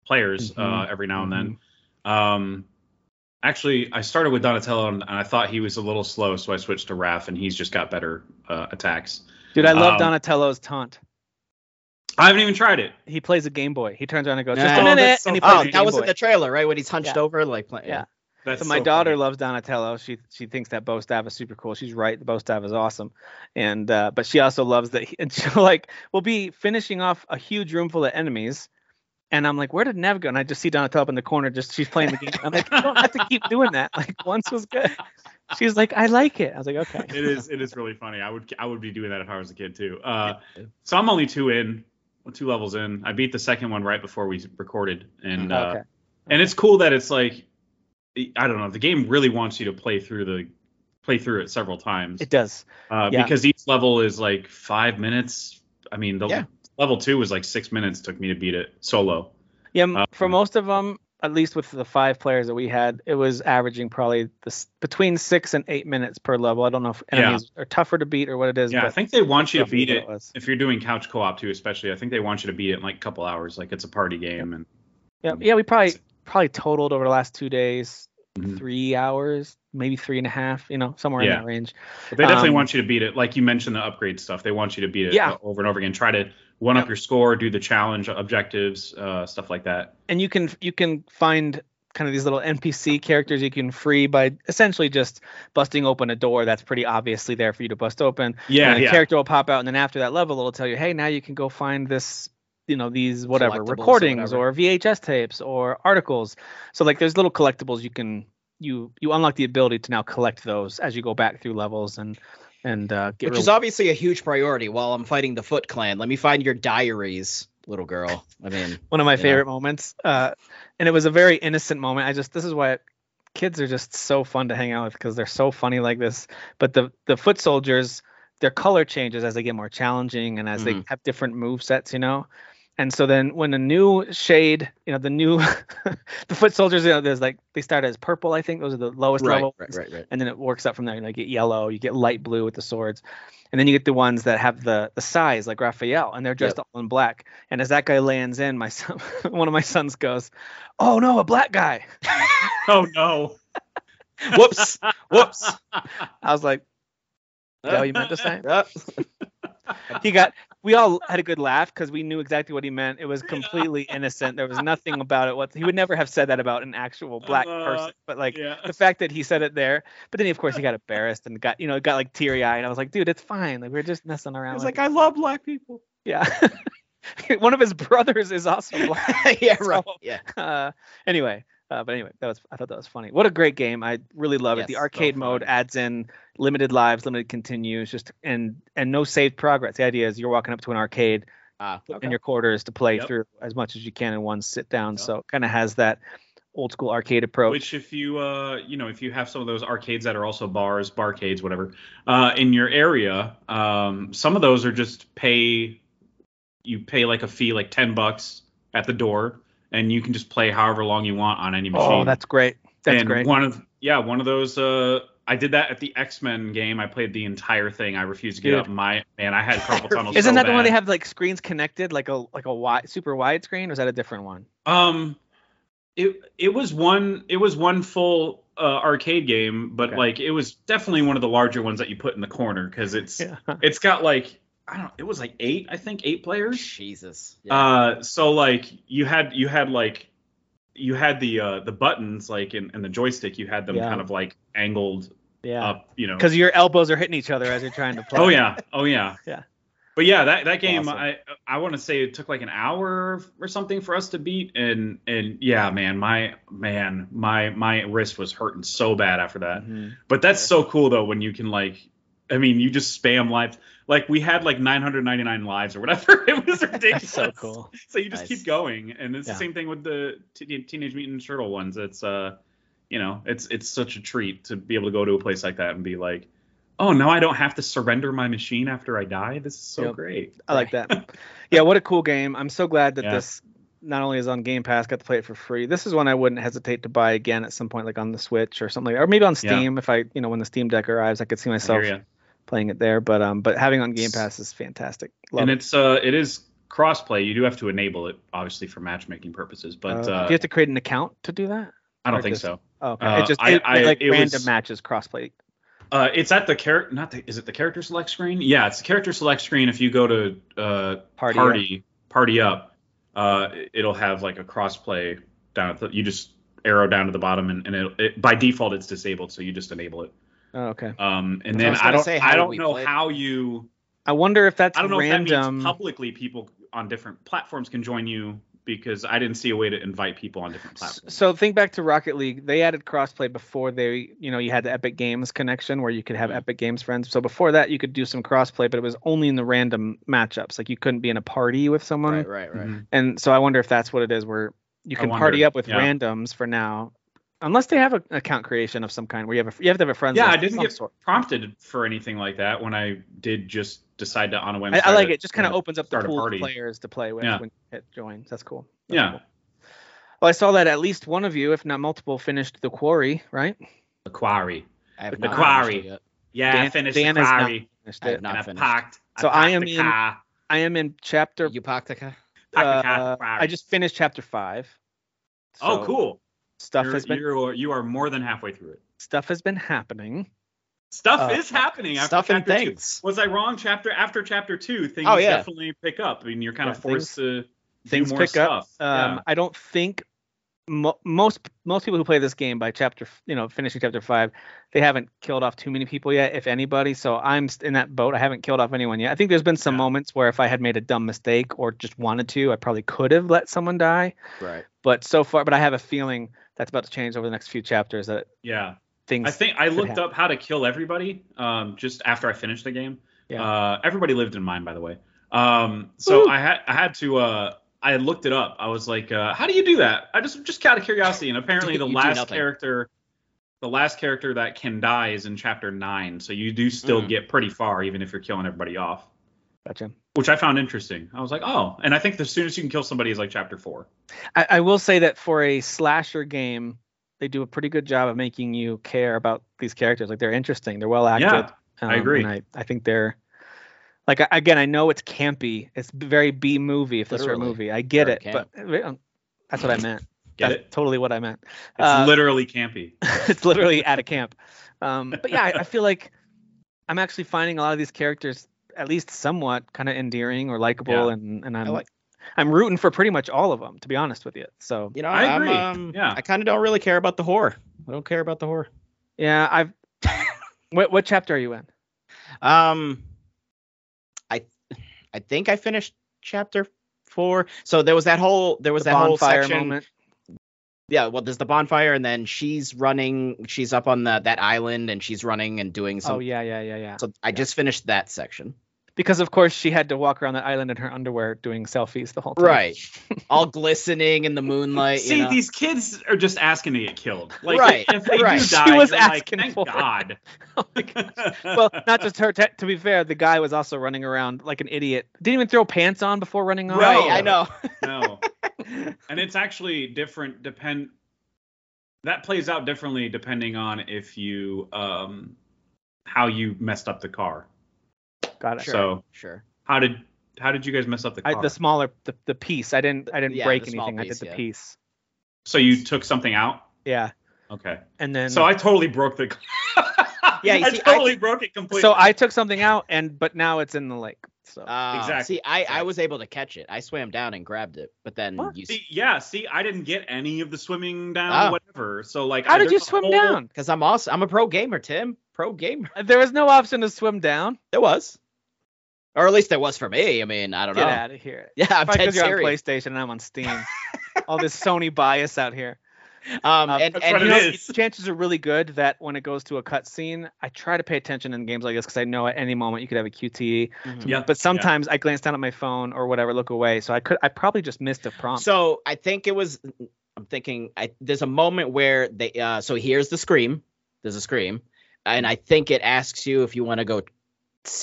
players uh, Mhm. every now and then. Um, actually, I started with Donatello, and, and I thought he was a little slow, so I switched to Raph, and he's just got better uh, attacks. Dude i love Um, donatello's taunt I haven't even tried it. he plays a game boy he turns around and goes just a Oh, minute that's so and he plays Oh, a that Game was in the trailer, right? When he's hunched Yeah. over, like playing. Yeah. That's so my so daughter funny. loves Donatello. She she thinks that bow staff is super cool. She's right. The bow staff is awesome, and uh, but she also loves that. He, and she'll like we'll be finishing off a huge room full of enemies, and I'm like, where did Nev go? And I just see Donatello up in the corner. Just she's playing the game. I'm like, you don't have to keep doing that. Like once was good. She's like, I like it. I was like, okay. it is it is really funny. I would I would be doing that if I was a kid too. Uh, so I'm only two in, two levels in. I beat the second one right before we recorded, and uh, okay. and it's cool that it's like I don't know. The game really wants you to play through the play through it several times. It does. Uh, yeah. Because each level is like five minutes. I mean, the yeah. level two was like six minutes. Took me to beat it solo. Yeah, um, for most of them, at least with the five players that we had, it was averaging probably this, between six and eight minutes per level. I don't know if enemies yeah. are tougher to beat or what it is. Yeah, I think they want you to beat it, it if you're doing couch co-op too, especially. I think they want you to beat it in like a couple hours, like it's a party game. And yeah, yeah, we probably probably totaled over the last two days mm-hmm. three hours, maybe three and a half, you know, somewhere yeah. in that range. But they definitely um, want you to beat it. Like you mentioned, the upgrade stuff. They want you to beat it yeah. over and over again. Try to one up your score, do the challenge objectives, uh, stuff like that. And you can you can find kind of these little NPC characters you can free by essentially just busting open a door that's pretty obviously there for you to bust open. Yeah, and a yeah. character will pop out, and then after that level, it'll tell you, hey, now you can go find this you know these whatever recordings or, or, VHS tapes or articles. So like there's little collectibles you can you you unlock the ability to now collect those as you go back through levels and and uh, which is obviously a huge priority while I'm fighting the Foot Clan. Let me find your diaries, little girl. I mean, one of my favorite know. moments, uh, and it was a very innocent moment. I just this is why kids are just so fun to hang out with because they're so funny like this. But the the foot soldiers, their color changes as they get more challenging and as mm-hmm. they have different move sets. You know, and so then when a new shade, you know, the new the foot soldiers, you know, there's like they start as purple, I think those are the lowest right, level. Right, right, right. And then it works up from there. You, know, you get yellow, you get light blue with the swords. And then you get the ones that have the the size like Raphael, and they're dressed yep. all in black. And as that guy lands in, my son, one of my sons goes, "Oh no, a black guy!" oh no! Whoops! Whoops! I was like, "Is that what you meant to say?" he got we all had a good laugh because we knew exactly what he meant. It was completely innocent. There was nothing about it. What he would never have said that about an actual black uh, person, but like yeah. the fact that he said it there. But then, he, of course, he got embarrassed and got you know got like teary eyed. And I was like, dude, it's fine. Like we're just messing around. He's like, like, I love black people. Yeah. One of his brothers is also black. yeah, right. So, yeah. Uh, anyway, uh, but anyway, that was I thought that was funny. What a great game! I really love yes, it. The arcade so mode adds in limited lives, limited continues, just and and no saved progress. The idea is you're walking up to an arcade uh, okay. in your quarters to play yep. through as much as you can in one sit down. Yep. So it kind of has that old school arcade approach. Which if you uh you know if you have some of those arcades that are also bars, barcades, whatever, uh in your area, um some of those are just pay you pay like a fee like 10 bucks at the door and you can just play however long you want on any oh, machine. Oh, that's great. That's and great. One of yeah, one of those. Uh, I did that at the X Men game. I played the entire thing. I refused to get Dude. up. My man, I had carpal tunnel. Isn't so that bad. the one they have like screens connected, like a like a wide, super wide screen, or is that a different one? Um, it it was one it was one full uh, arcade game, but okay. like it was definitely one of the larger ones that you put in the corner because it's yeah. it's got like I don't it was like eight I think eight players. Jesus. Yeah. Uh, so like you had you had like you had the uh the buttons like in, in the joystick you had them yeah. kind of like angled yeah. up you know because your elbows are hitting each other as you're trying to play. oh yeah oh yeah yeah. But yeah, that that game awesome. I I want to say it took like an hour or something for us to beat and and yeah, man, my man, my my wrist was hurting so bad after that. Mm-hmm. But that's so cool though when you can like I mean, you just spam lives. Like we had like 999 lives or whatever. It was ridiculous. so cool. So you just nice. keep going, and it's yeah. the same thing with the t- Teenage Mutant Turtle ones. It's uh, you know, it's it's such a treat to be able to go to a place like that and be like, oh, now I don't have to surrender my machine after I die. This is so yep. great. I like that. yeah, what a cool game. I'm so glad that yeah. this not only is on Game Pass, got to play it for free. This is one I wouldn't hesitate to buy again at some point, like on the Switch or something, like, or maybe on Steam. Yeah. If I, you know, when the Steam Deck arrives, I could see myself playing it there. But um, but having on Game Pass is fantastic. Love and it. it's uh, it is crossplay. You do have to enable it, obviously, for matchmaking purposes. But uh, uh, do you have to create an account to do that? I don't or think just, so. Oh, okay. Uh, it just it, I, like it random was, matches crossplay. Uh, it's at the character. Not the. Is it the character select screen? Yeah, it's the character select screen. If you go to uh, party party up. party up, uh, it'll have like a crossplay down. At the, you just arrow down to the bottom, and, and it, it, by default it's disabled, so you just enable it. Oh, okay. Um, and then I, I don't, say, I don't know how you. I wonder if that's I don't know random. if that means publicly people on different platforms can join you because I didn't see a way to invite people on different platforms. So think back to Rocket League. They added crossplay before they, you know, you had the Epic Games connection where you could have mm-hmm. Epic Games friends. So before that, you could do some crossplay, but it was only in the random matchups. Like you couldn't be in a party with someone. Right, right, right. Mm-hmm. And so I wonder if that's what it is, where you can party up with yeah. randoms for now, unless they have an account creation of some kind where you have a, you have to have a friend. Yeah, list I didn't get sort. prompted for anything like that when I did just decide to on a whim. I, I like a- it. Just kind of opens up the pool of players to play with Yeah. when you hit join. That's cool. That's Yeah. cool. Well, I saw that at least one of you, if not multiple, finished the quarry, right? The quarry. I have The not quarry. finished it yet. Yeah, Dan- I finished Dan the has not quarry. Finished I have not and I finished. parked. So I parked am the in- car, I am in chapter. You packed the car? parked the car, uh. I just finished chapter five. Oh, cool. Stuff You're, has been you're, you are more than halfway through it. stuff has been happening. Stuff Uh, is happening after Stuff and chapter two. things. Was I wrong? Chapter after chapter two, things Oh, yeah. definitely pick up. I mean, you're kind Yeah, of forced to things do more pick up. stuff. Um, yeah. I don't think mo- most most people who play this game by chapter, you know, finishing chapter five, they haven't killed off too many people yet, if anybody. So I'm in that boat. I haven't killed off anyone yet. I think there's been some moments where if I had made a dumb mistake or just wanted to, I probably could have let someone die. Right. But so far, but I have a feeling that's about to change over the next few chapters. That yeah. things. I think I looked happen. up how to kill everybody um, just after I finished the game. Yeah. Uh, everybody lived in mine, by the way. Um, so Woo. I had I had to uh, I had looked it up. I was like, uh, how do you do that? I just just out of curiosity, and apparently the last character, the last character that can die is in chapter nine. So you do still Mm. get pretty far, even if you're killing everybody off. Gotcha. Which I found interesting. I was like, oh, and I think the soonest you can kill somebody is like chapter four. I, I will say that for a slasher game, they do a pretty good job of making you care about these characters. Like they're interesting, they're well acted. Yeah, I um, agree. And I, I think they're like again, I know it's campy. It's very B movie if this were a Literally. movie. I get Very it, but um, that's what I meant. Get that's it? totally what I meant. It's Uh, literally campy. it's literally at a camp. Um, but yeah, I, I feel like I'm actually finding a lot of these characters at least somewhat kind of endearing or likable, Yeah. and and I'm like- I'm rooting for pretty much all of them, to be honest with you. So You know, I I'm, agree. um, Yeah. I kind of don't really care about the horror. I don't care about the horror. yeah, I've. what what chapter are you in? Um, I I think I finished chapter four. So there was that whole there was The that whole bonfire section. moment. Yeah, well, there's the bonfire, and then she's running. She's up on the that island, and she's running and doing oh, some. Oh yeah, yeah, yeah, yeah. So I just finished that section. Because of course she had to walk around that island in her underwear doing selfies the whole time. Right. All glistening in the moonlight. See, you know? these kids are just asking to get killed. Like, Right, if they right. do She was you're like, asking thank for it. God. Oh my gosh. well, not just her. T- to be fair, the guy was also running around like an idiot. Didn't even throw pants on before running off. Right, No. I know. no. And it's actually different depend that plays out differently depending on if you um how you messed up the car. Got it. Sure, So- sure. How did how did you guys mess up the I, the smaller, the, the piece. I didn't, I didn't Yeah, break the small anything. I did the yeah. piece. so you took something out? Yeah, Okay. and then So I totally broke the Yeah, you I see, I totally think- broke it completely. so I took something out, and but now it's in the lake. So Uh, Exactly, See, I, I was able to catch it. I swam down and grabbed it, but then What? you See, yeah, see, I didn't get any of the swimming down, Ah. whatever. So like, how I, did you swim whole- down? because I'm also I'm a pro gamer, Tim. Pro gamer. There was no option to swim down. There was, or at least there was for me. I mean, I don't Get know. out of here. Yeah, I'm dead because you're on. PlayStation and I'm on Steam. All this Sony bias out here. Um, Uh, and, and you know, chances are really good that when it goes to a cutscene, I try to pay attention in games like this because I know at any moment you could have a QTE. Mhm. Yeah, But sometimes I glance down at my phone or whatever, look away. So I could, I probably just missed a prompt. So I think it was. I'm thinking. I there's a moment where they. Uh, so here's the scream. There's a scream, and I think it asks you if you want to go s-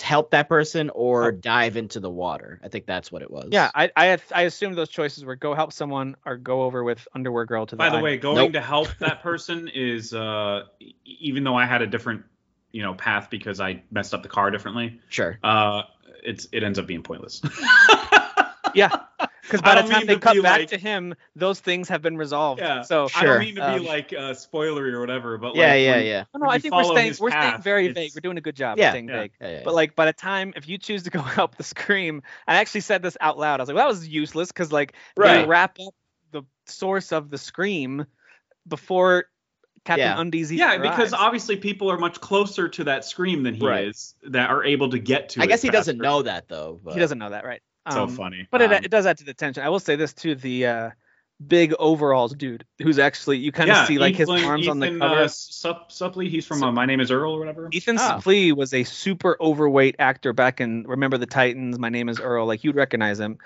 help that person or Oh. dive into the water. I think that's what it was. yeah, I, I, had- I assumed those choices were go help someone or go over with Underwear Girl to the. By the island. way, going Nope. to help that person is uh even though I had a different, you know, path because I messed up the car differently, Sure. uh it's it ends up being pointless. yeah, because by the time they to cut back like- to him, those things have been resolved. Yeah. So I don't mean to Um, be like uh spoilery or whatever, but yeah, like yeah, when- yeah. no, no, I think we're staying we're staying very it's- vague. We're doing a good job Yeah, of staying yeah. vague. yeah, yeah. But like by the time if you choose to go help the scream, I actually said this out loud. I was like, well, that was useless because like they wrap up the source of the scream before Captain Yeah. Undies even Yeah, because obviously people are much closer to that scream than he Right. is that are able to get to I it guess he doesn't know that though. But he doesn't know that, right? So Um, funny. But it, Um, it does add to the tension. I will say this too: the uh, big overalls dude, who's actually you kind of yeah, see like his Ethan- arms on the Ethan, cover. Uh, Sup, Suplee, he's from uh, My Name Is Earl or whatever. Ethan Ah. Suplee was a super overweight actor back in Remember the Titans. My name is Earl. Like you'd recognize him,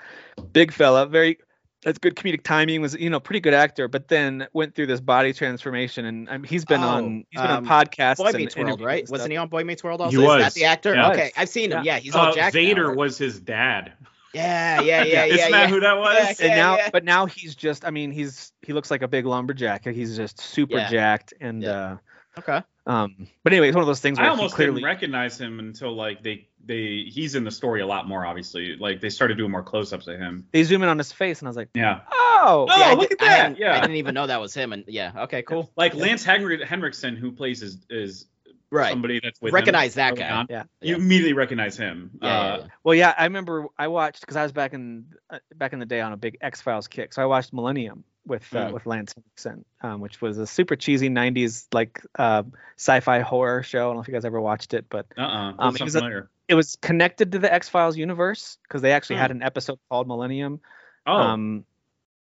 big fella, very that's good comedic timing. Was you know pretty good actor, but then went through this body transformation, and um, he's been Oh, on he's been um, on podcasts. Boy and Meets World, interviews right? and Wasn't he on Boy Meets World also? He Is was. that the actor? Yeah. Okay, I've seen him. Yeah. Yeah, he's all Uh, jacked. now, Vader right? was his dad. Yeah, yeah, yeah, yeah. Isn't yeah. that who that was? Yeah, and now yeah. but now he's just i mean he's he looks like a big lumberjack he's just super Yeah. jacked and Yeah. Okay. uh um but anyway it's one of those things where I almost clearly didn't recognize him until like they they he's in the story a lot more. Obviously, like they started doing more close-ups of him. they zoom in on his face and i was like Yeah, oh Oh, yeah, look did- at that. hadn't- Yeah. I didn't even know that was him. And yeah, okay, cool. like Lance Henri- Henriksen, who plays is is Right. somebody that's with him Recognize that guy. on. yeah You Yeah. immediately recognize him. Yeah, uh, yeah, yeah. well yeah i remember i watched because i was back in uh, back in the day on a big x-files kick so i watched millennium with uh, Mm. with lance henriksen um, which was a super cheesy 90s like uh, sci-fi horror show i don't know if you guys ever watched it but Uh-uh. Um, it was a- it was connected to the x-files universe because they actually had an episode called millennium oh, Um,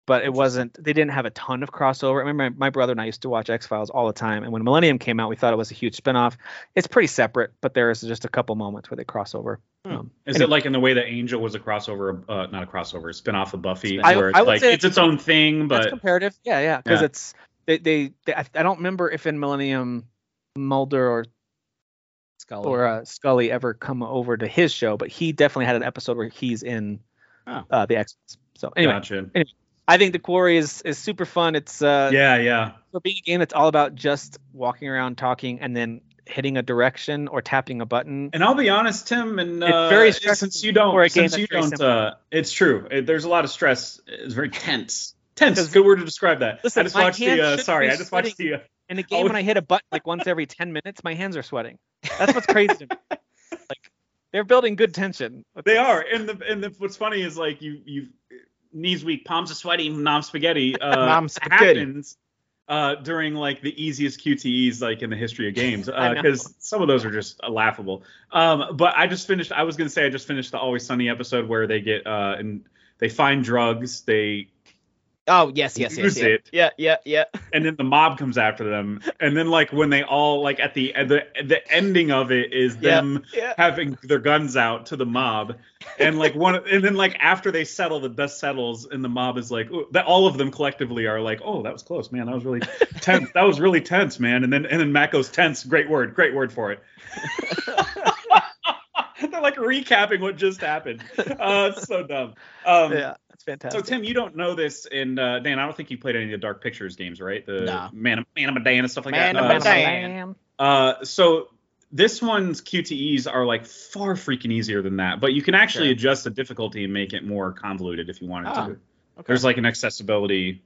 but it wasn't. They didn't have a ton of crossover. I remember my, my brother and I used to watch X Files all the time, and when Millennium came out, we thought it was a huge spinoff. It's pretty separate, but there is just a couple moments where they cross over. Hmm. Um, is anyway. it like in the way that Angel was a crossover, uh, not a crossover, a spin-off of Buffy, I- where I it's like say it's its own thing, that's but comparative. Yeah, yeah, because Yeah. it's they, they, they. I, I don't remember if in Millennium Mulder or Scully. or uh, Scully ever come over to his show, but he definitely had an episode where he's in Oh. uh, the X Files. So anyway, gotcha. I think the Quarry is is super fun. It's uh, yeah, yeah. for being a game that's all about just walking around talking and then hitting a direction or tapping a button. And I'll be honest, Tim, and It's uh, very stressful since you don't, for a game since you don't, uh, it's true. It, there's a lot of stress. It's very tense. Tense. Good word to describe that. Listen, I just watched the. Uh, sorry, I just watched the. Uh, In a game, when I hit a button like once every 10 minutes, my hands are sweating. That's what's crazy to me. Like, they're building good tension. they this. are, and the and the, what's funny is like you you knees weak, palms are sweaty, nom spaghetti. Uh, Nom spaghetti. happens uh, during like the easiest QTEs like in the history of games because some of those are just uh, laughable. Um, but I just finished. I was gonna say I just finished the Always Sunny episode where they get uh and they find drugs. They Oh yes, yes, yes, yeah. it. yeah, yeah, yeah. and then the mob comes after them. And then like when they all like at the the the ending of it is them Yeah. having their guns out to the mob. And like one and then like after they settle the dust settles and the mob is like that all of them collectively are like oh that was close man. That was really tense. That was really tense man. And then and then Matt goes tense. Great word. Great word for it. They're like recapping what just happened. Uh it's so dumb. Um Yeah, that's so. Tim, you don't know this, and uh, Dan, I don't think you played any of the Dark Pictures games, right? The Nah. Man of Man of Medan and stuff like Man that. of Uh, Medan. Bam. uh, so this one's QTEs are like far freaking easier than that, but you can actually Sure. adjust the difficulty and make it more convoluted if you wanted Oh, to. Okay. There's like an accessibility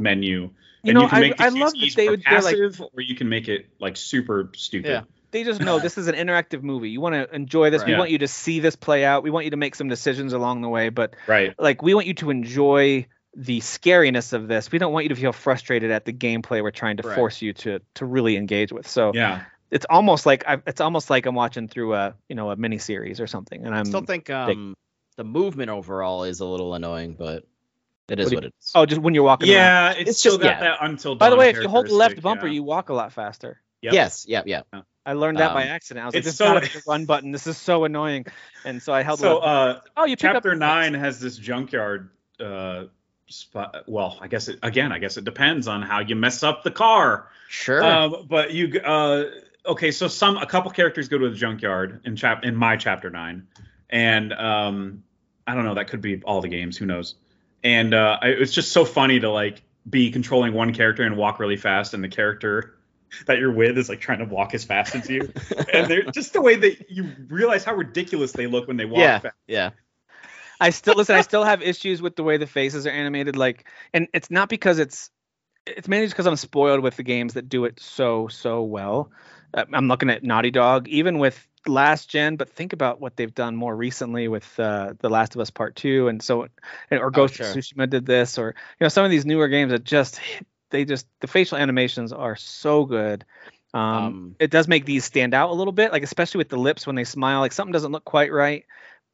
menu, You and know, you can make I the love that QTEs they more would. They're like, passive, or you can make it like super stupid. Yeah. They just know this is an interactive movie. You want to enjoy this. Right. We Yeah. want you to see this play out. We want you to make some decisions along the way, but Right. like we want you to enjoy the scariness of this. We don't want you to feel frustrated at the gameplay we're trying to Right. force you to to really engage with. So Yeah. it's almost like I, it's almost like I'm watching through a you know a mini series or something, and I I'm still think um the movement overall is a little annoying, but it is What do what it is. oh just when you're walking. around. Yeah. It's, It's still just- got yeah. that until. By the way, if you hold the left bumper, yeah. you walk a lot faster. Yep. Yes, yeah, yeah. I learned that by Um, accident. I was like, it's this so- so, the run button. This is so annoying, and so I held. So, uh, oh, you picked chapter nine has this junkyard uh spot well i guess it again i guess it depends on how you mess up the car Sure. um but you uh okay so some a couple characters go to the junkyard in chap in my chapter nine and um i don't know that could be all the games who knows and uh I, it's just so funny to like be controlling one character and walk really fast and the character that you're with is like trying to walk as fast as you and they're just the way that you realize how ridiculous they look when they walk yeah, fast yeah. I still listen. I still have issues with the way the faces are animated. Like, and it's not because it's it's mainly just because I'm spoiled with the games that do it so so well. Uh, I'm looking at Naughty Dog, even with last gen, but think about what they've done more recently with uh, The Last of Us Part Two, and so or Ghost Oh, sure. of Tsushima did this, or you know some of these newer games that just they just the facial animations are so good. Um, Um, it does make these stand out a little bit, like especially with the lips when they smile. Like something doesn't look quite right,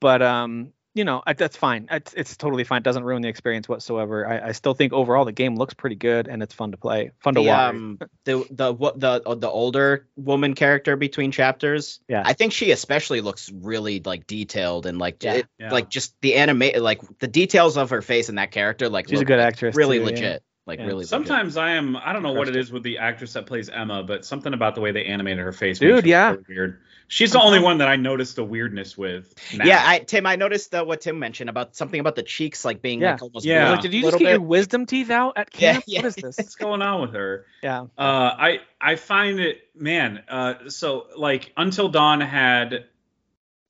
but um, you know, I, that's fine. It's, it's totally fine. It doesn't ruin the experience whatsoever. I, I still think overall the game looks pretty good and it's fun to play, fun to watch. um, the the what the uh, the older woman character between chapters. Yeah. I think she especially looks really like detailed and like Yeah. it- Yeah. like just the animate like the details of her face and that character like She's a good actress. really too, yeah. legit. Like Yeah. really. Sometimes I am. I don't know what it it. is with the actress that plays Emma, but something about the way they animated her face. Dude, makes her yeah. really weird. She's the only one that I noticed the weirdness with. now. Yeah, I Tim, I noticed uh, what Tim mentioned about something about the cheeks like being Yeah. like almost Yeah. Like, did you just little get your wisdom teeth out at camp? yeah. What is this? what's going on with her? Yeah. Uh, I I find it, man. Uh, so like Until Dawn had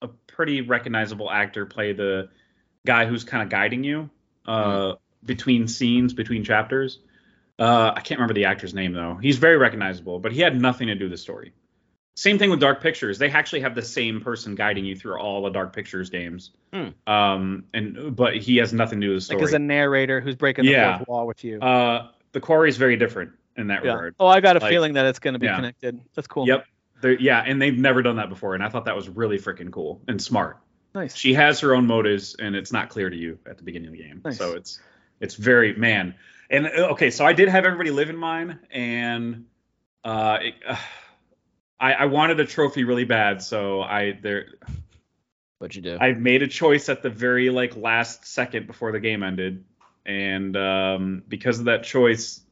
a pretty recognizable actor play the guy who's kind of guiding you uh, between scenes, between chapters. Uh, I can't remember the actor's name though. He's very recognizable, but he had nothing to do with the story. Same thing with Dark Pictures. They actually have the same person guiding you through all the Dark Pictures games. Hmm. Um, and but he has nothing to do with the story. Like as a narrator who's breaking the Yeah. fourth wall with you. uh, the quarry is very different in that yeah. regard. Oh, I got a Like- feeling that it's going to be Yeah. connected. That's cool. Yep. They're, yeah, and they've never done that before, and I thought that was really freaking cool and smart. Nice. She has her own motives, and it's not clear to you at the beginning of the game. Nice. So it's it's very man. And uh, okay, so I did have everybody live in mine, and uh, it, uh I, I wanted a trophy really bad, so I there What'd you do? I made a choice at the very like last second before the game ended, and um, because of that choice,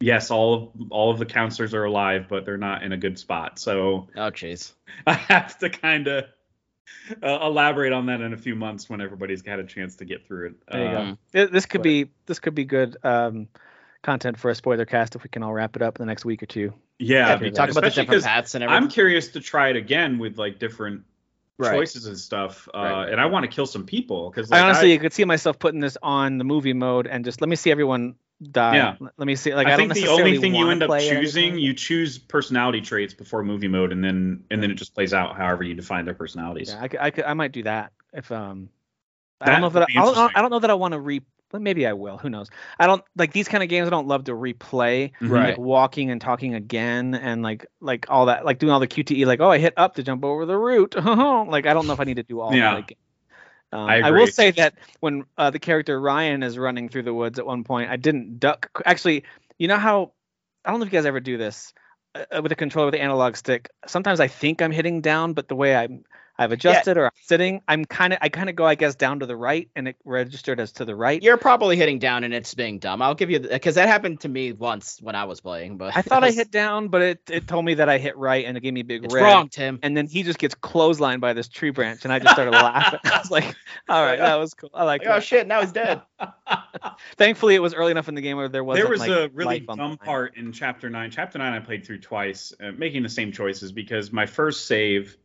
yes, all of all of the counselors are alive, but they're not in a good spot. So oh jeez. I have to kind of uh, elaborate on that in a few months when everybody's had a chance to get through it. There you Um, Th- This could but- be this could be good um, content for a spoiler cast if we can all wrap it up in the next week or two. Yeah, Yeah, because- talk about the different different 'cause paths and everything. I'm curious to try it again with like different Right. choices and stuff, uh, Right, right, and I want to kill some people because I honestly you could see myself putting this on the movie mode and just let me see everyone die. Yeah. Let let me see. Like I, I, don't think the only thing you end up choosing, anytime. you choose personality traits before movie mode, and then and then it just plays out however you define their personalities. Yeah, I could, I could, I might do that if um. I don't know that I, I, don't. I don't know that I want to re. Well, maybe I will. Who knows? I don't like these kind of games. I don't love to replay. Mhm. Right. Like walking and talking again and like like all that like doing all the QTE like oh I hit up to jump over the root like I don't know if I need to do all Yeah. that again. Um, I I, will say that when uh, the character Ryan is running through the woods at one point, I didn't duck. Actually, you know how I don't know if you guys ever do this uh, with a controller with the analog stick. Sometimes I think I'm hitting down, but the way I'm I've adjusted or I'm sitting, I'm kind of I kind of go I guess down to the right, and it registered as to the right. You're probably hitting down and it's being dumb. I'll give you because that happened to me once when I was playing. But I thought I was- hit down, but it, it told me that I hit right, and it gave me a big It's red. wrong, Tim. And then he just gets clotheslined by this tree branch, and I just started laughing. I was like, "All right, that was cool. I like Like, oh that." shit! Now he's dead. Thankfully, it was early enough in the game where there wasn't there was like, a really life dumb part in chapter nine. Chapter nine I played through twice, uh, making the same choices because my first save,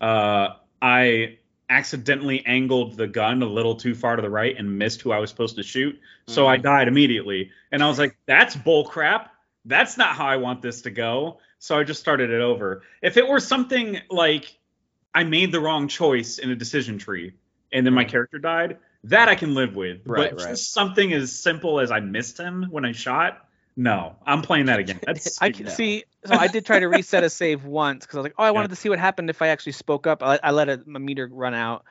uh, I accidentally angled the gun a little too far to the right and missed who I was supposed to shoot, so I Mhm. died immediately. And I was like, "That's bull crap. That's not how I want this to go." So I just started it over. If it were something like I made the wrong choice in a decision tree and then my character died, that I can live with. Right, but right. just something as simple as I missed him when I shot, no, I'm playing that again. That's I can No. see. So I did try to reset a save once because I was like, oh, I wanted to see what happened if I actually spoke up. I, I let a, a meter run out,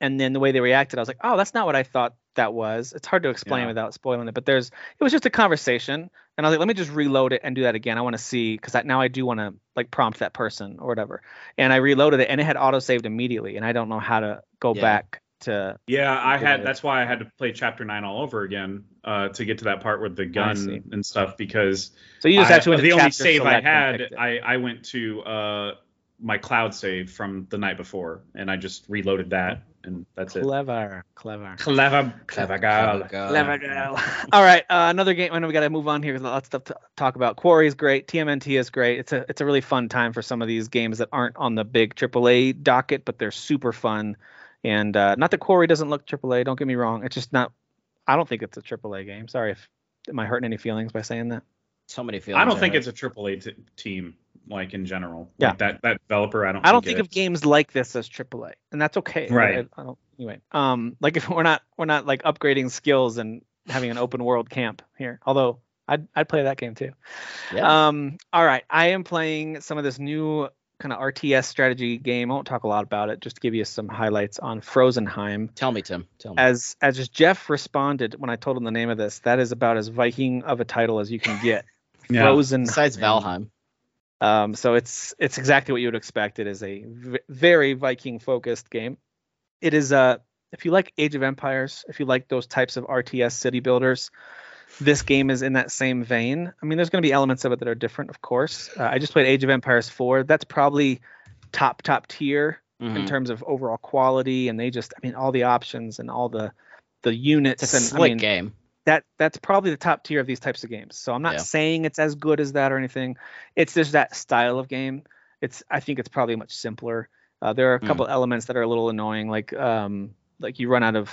and then the way they reacted, I was like, oh, that's not what I thought that was. It's hard to explain Yeah. without spoiling it, but there's it was just a conversation, and I was like, let me just reload it and do that again. I want to see because now I do want to like prompt that person or whatever, and I reloaded it and it had auto saved immediately, and I don't know how to go Yeah. back to. yeah. I had idea. that's why I had to play chapter nine all over again uh, to get to that part with the gun and stuff because So you just I- actually went to the only save I had. I I went to uh, my cloud save from the night before and I just reloaded that and that's it. Clever, clever. Clever, clever girl. Clever girl. All right, uh, another game. I know we got to move on here because lots of stuff to talk about. Quarry is great. TMNT is great. It's a it's a really fun time for some of these games that aren't on the big AAA docket, but they're super fun. And uh, not that Quarry doesn't look AAA. Don't get me wrong. It's just not. I don't think it's a AAA game. Sorry if am I hurting any feelings by saying that? So many feelings. I don't think hurt. it's a AAA t- team like in general. Yeah. Like that that developer, I don't. I don't think it of games like this as AAA, and that's okay. Right. I, I don't. Anyway, um, like if we're not we're not like upgrading skills and having an open world camp here. Although I'd I'd play that game too. Yeah. Um, all right, I am playing some of this new kind of RTS strategy game. I won't talk a lot about it. Just to give you some highlights on Frozenheim. Tell me, Tim. Tell me. As as just Jeff responded when I told him the name of this, that is about as Viking of a title as you can get. Yeah. Frozen. Besides Valheim. Um, so it's it's exactly what you would expect. It is a v- very Viking focused game. It is uh if you like Age of Empires, if you like those types of RTS city builders, this game is in that same vein. I mean, there's going to be elements of it that are different, of course. Uh, I just played Age of Empires 4. That's probably top top tier Mhm. in terms of overall quality, and they just, I mean, all the options and all the the units It's a and slick I mean, game. that that's probably the top tier of these types of games. So I'm not Yeah. saying it's as good as that or anything. It's just that style of game. It's I think it's probably much simpler. Uh, there are a Hmm. couple elements that are a little annoying, like um like you run out of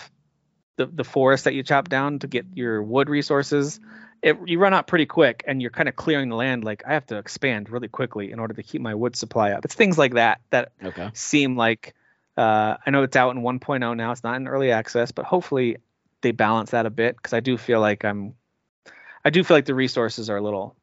the the forest that you chop down to get your wood resources. It, you run out pretty quick, and you're kind of clearing the land. Like I have to expand really quickly in order to keep my wood supply up. It's things like that that Okay. seem like uh, I know it's out in 1.0 now. It's not in early access, but hopefully they balance that a bit because I do feel like I'm I do feel like the resources are a little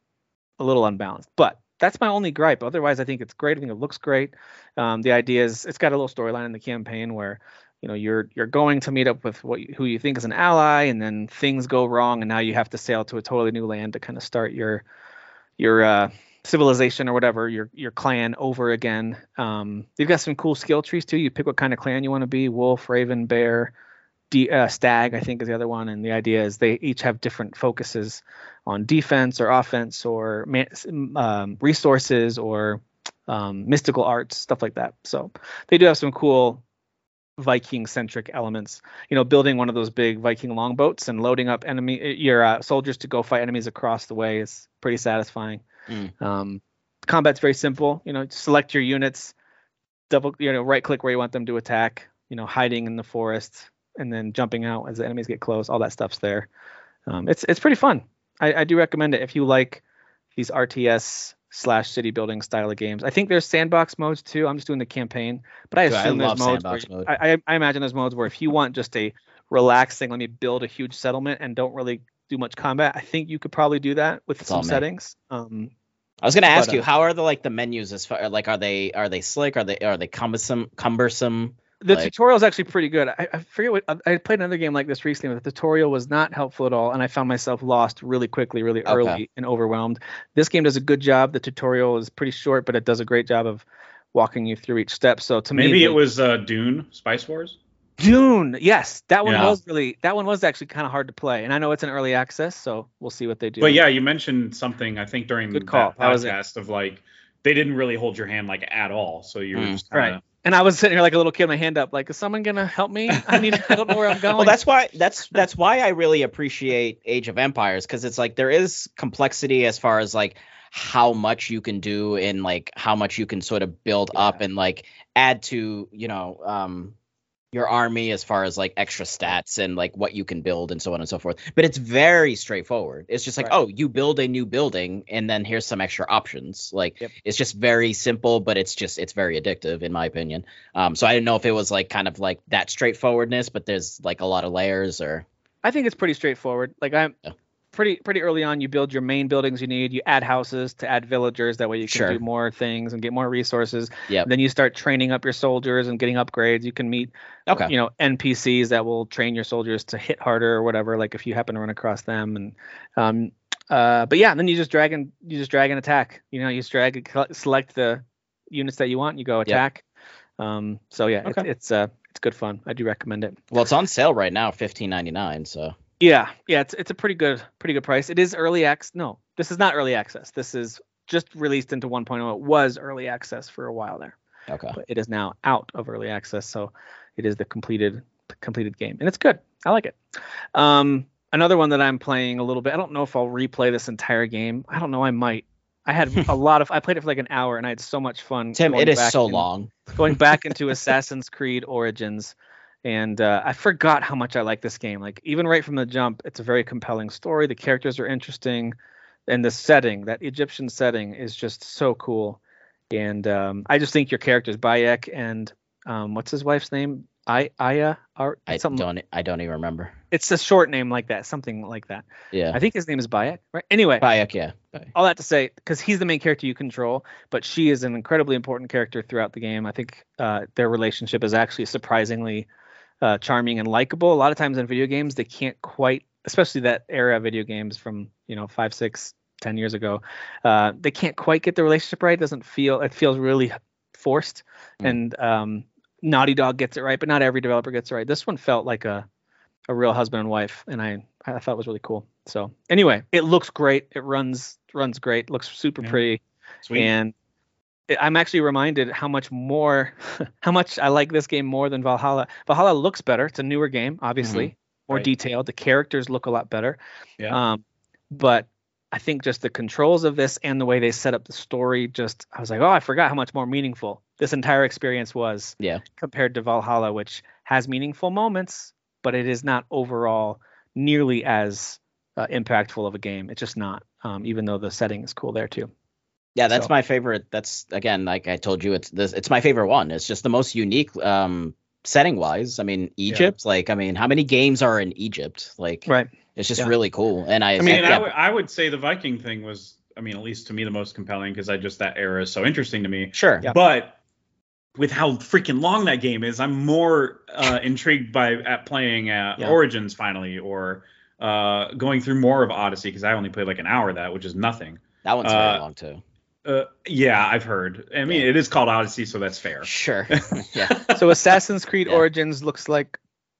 a little unbalanced. But that's my only gripe. Otherwise, I think it's great. I think it looks great. Um, the idea is it's got a little storyline in the campaign where you know you're you're going to meet up with what who you think is an ally, and then things go wrong, and now you have to sail to a totally new land to kind of start your your uh, civilization or whatever your your clan over again. Um, you've got some cool skill trees too. You pick what kind of clan you want to be: wolf, raven, bear, D, uh, stag. I think is the other one. And the idea is they each have different focuses on defense or offense or man, um, resources or um, mystical arts, stuff like that. So they do have some cool Viking centric elements. You know, building one of those big Viking longboats and loading up enemy your uh, soldiers to go fight enemies across the way is pretty satisfying. Mm. Um, combat's very simple. You know, select your units, double, you know, right click where you want them to attack. You know, hiding in the forest and then jumping out as the enemies get close. All that stuff's there. Um, it's it's pretty fun. I, I do recommend it if you like these RTS slash city building style of games. I think there's sandbox modes too. I'm just doing the campaign, but I Dude, I assume there's modes. Where, mode. I, I imagine there's modes where if you want just a relaxing, let me build a huge settlement and don't really do much combat. I think you could probably do that with some settings. Um, I was gonna ask But, you, uh, how are the like the menus as far like are they are they slick? Are they are they cumbersome cumbersome? The Like- tutorial is actually pretty good. I, I forget what I, I played another game like this recently, but the tutorial was not helpful at all, and I found myself lost really quickly, really Okay. early, and overwhelmed. This game does a good job. The tutorial is pretty short, but it does a great job of walking you through each step. So to me, Maybe it was uh, Dune Spice Wars. Dune. Yes, that one Yeah. was really that one was actually kind of hard to play, and I know it's an early access, so we'll see what they do. But yeah, you mentioned something I think during Good call. that That was it. podcast of like they didn't really hold your hand like at all. So you were Mm. just kinda, Right. And I was sitting here like a little kid, my hand up, like, is someone gonna help me? I need, I don't know where I'm going. Well, that's why that's that's why I really appreciate Age of Empires because it's like there is complexity as far as like how much you can do and like how much you can sort of build up and like add to you know um your army as far as like extra stats and like what you can build and so on and so forth. But it's very straightforward. It's just like, Right. oh, you build a new building and then here's some extra options. Like Yep. it's just very simple, but it's just it's very addictive in my opinion. Um, so I didn't know if it was like kind of like that straightforwardness, but there's like a lot of layers or I think it's pretty straightforward. Like I'm Yeah. Pretty pretty early on. You build your main buildings you need. You add houses to add villagers. That way you can Sure. do more things and get more resources. Yep. Then you start training up your soldiers and getting upgrades. You can meet okay. you know NPCs that will train your soldiers to hit harder or whatever. Like if you happen to run across them and um uh but yeah, then you just drag and you just drag and attack. You know, you just drag and select the units that you want. You go attack. Um so yeah, Okay. it's it's uh it's good fun. I do recommend it. Well, it's on sale right now, fifteen ninety nine. So Yeah, yeah, it's it's a pretty good pretty good price. It is early access. No, this is not early access. This is just released into 1.0. It was early access for a while there, okay. but it is now out of early access. So it is the completed completed game, and it's good. I like it. Um, another one that I'm playing a little bit. I don't know if I'll replay this entire game. I don't know. I might. I had a lot of. I played it for like an hour, and I had so much fun. Tim, it is so in- long. going back into Assassin's Creed Origins, and uh, I forgot how much I like this game. Like even right from the jump, it's a very compelling story. The characters are interesting, and the setting, that Egyptian setting, is just so cool. And um, I just think your characters, Bayek and um, what's his wife's name? I Aya Art. I something. don't I don't even remember. It's a short name like that, something like that. Yeah. I think his name is Bayek, right? Anyway, Bayek, yeah. okay. all that to say, because he's the main character you control, but she is an incredibly important character throughout the game. I think uh, their relationship is actually surprisingly uh, charming and likable. A lot of times in video games, they can't quite, especially that era of video games from you know five, six, ten years ago, uh, they can't quite get the relationship right. It doesn't feel it feels really forced, mm. and um, Naughty Dog gets it right, but not every developer gets it right. This one felt like a a real husband and wife, and I I thought it was really cool. So anyway, it looks great. It runs runs great. Looks super yeah. pretty, Sweet. and I'm actually reminded how much more, how much I like this game more than Valhalla. Valhalla looks better. It's a newer game, obviously, mm-hmm. more right. detailed. The characters look a lot better. Yeah. Um, but I think just the controls of this and the way they set up the story, just I was like, oh, I forgot how much more meaningful this entire experience was. Yeah. Compared to Valhalla, which has meaningful moments, but it is not overall nearly as uh, impactful of a game. It's just not. Um, even though the setting is cool there too. Yeah, that's so. my favorite. That's again, like I told you, it's this. It's my favorite one. It's just the most unique um, setting wise. I mean, Egypt. Yeah. Like, I mean, how many games are in Egypt? Like, right. It's just yeah. really cool. And I. I mean, yeah. I, w- I would say the Viking thing was. I mean, at least to me, the most compelling because I just that era is so interesting to me. Sure. But with how freaking long that game is, I'm more uh, intrigued by at playing uh, Origins finally, or uh, going through more of Odyssey because I only played like an hour of that, which is nothing. That one's very uh, long too. Uh, yeah, I've heard. I mean, yeah. it is called Odyssey, so that's fair. Sure. yeah. So Assassin's Creed yeah. Origins looks like,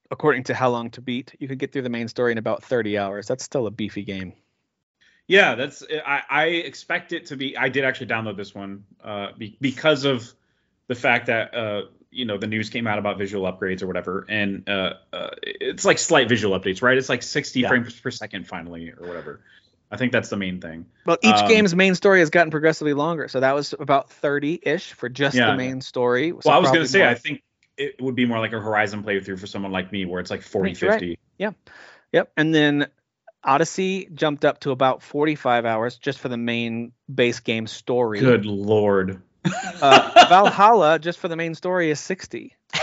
according to How Long to Beat, you could get through the main story in about 30 hours. That's still a beefy game. Yeah, that's. I, I expect it to be. I did actually download this one uh, be, because of the fact that uh, you know the news came out about visual upgrades or whatever, and uh, uh, it's like slight visual updates, right? It's like 60 yeah. frames per second finally or whatever. I think that's the main thing. Well, each um, game's main story has gotten progressively longer, so that was about 30-ish for just yeah. the main story. So well, I was going to say, more... I think it would be more like a Horizon playthrough for someone like me, where it's like 40, 50. Right. Yeah, yep. And then Odyssey jumped up to about 45 hours just for the main base game story. Good lord. uh, Valhalla, just for the main story, is 60.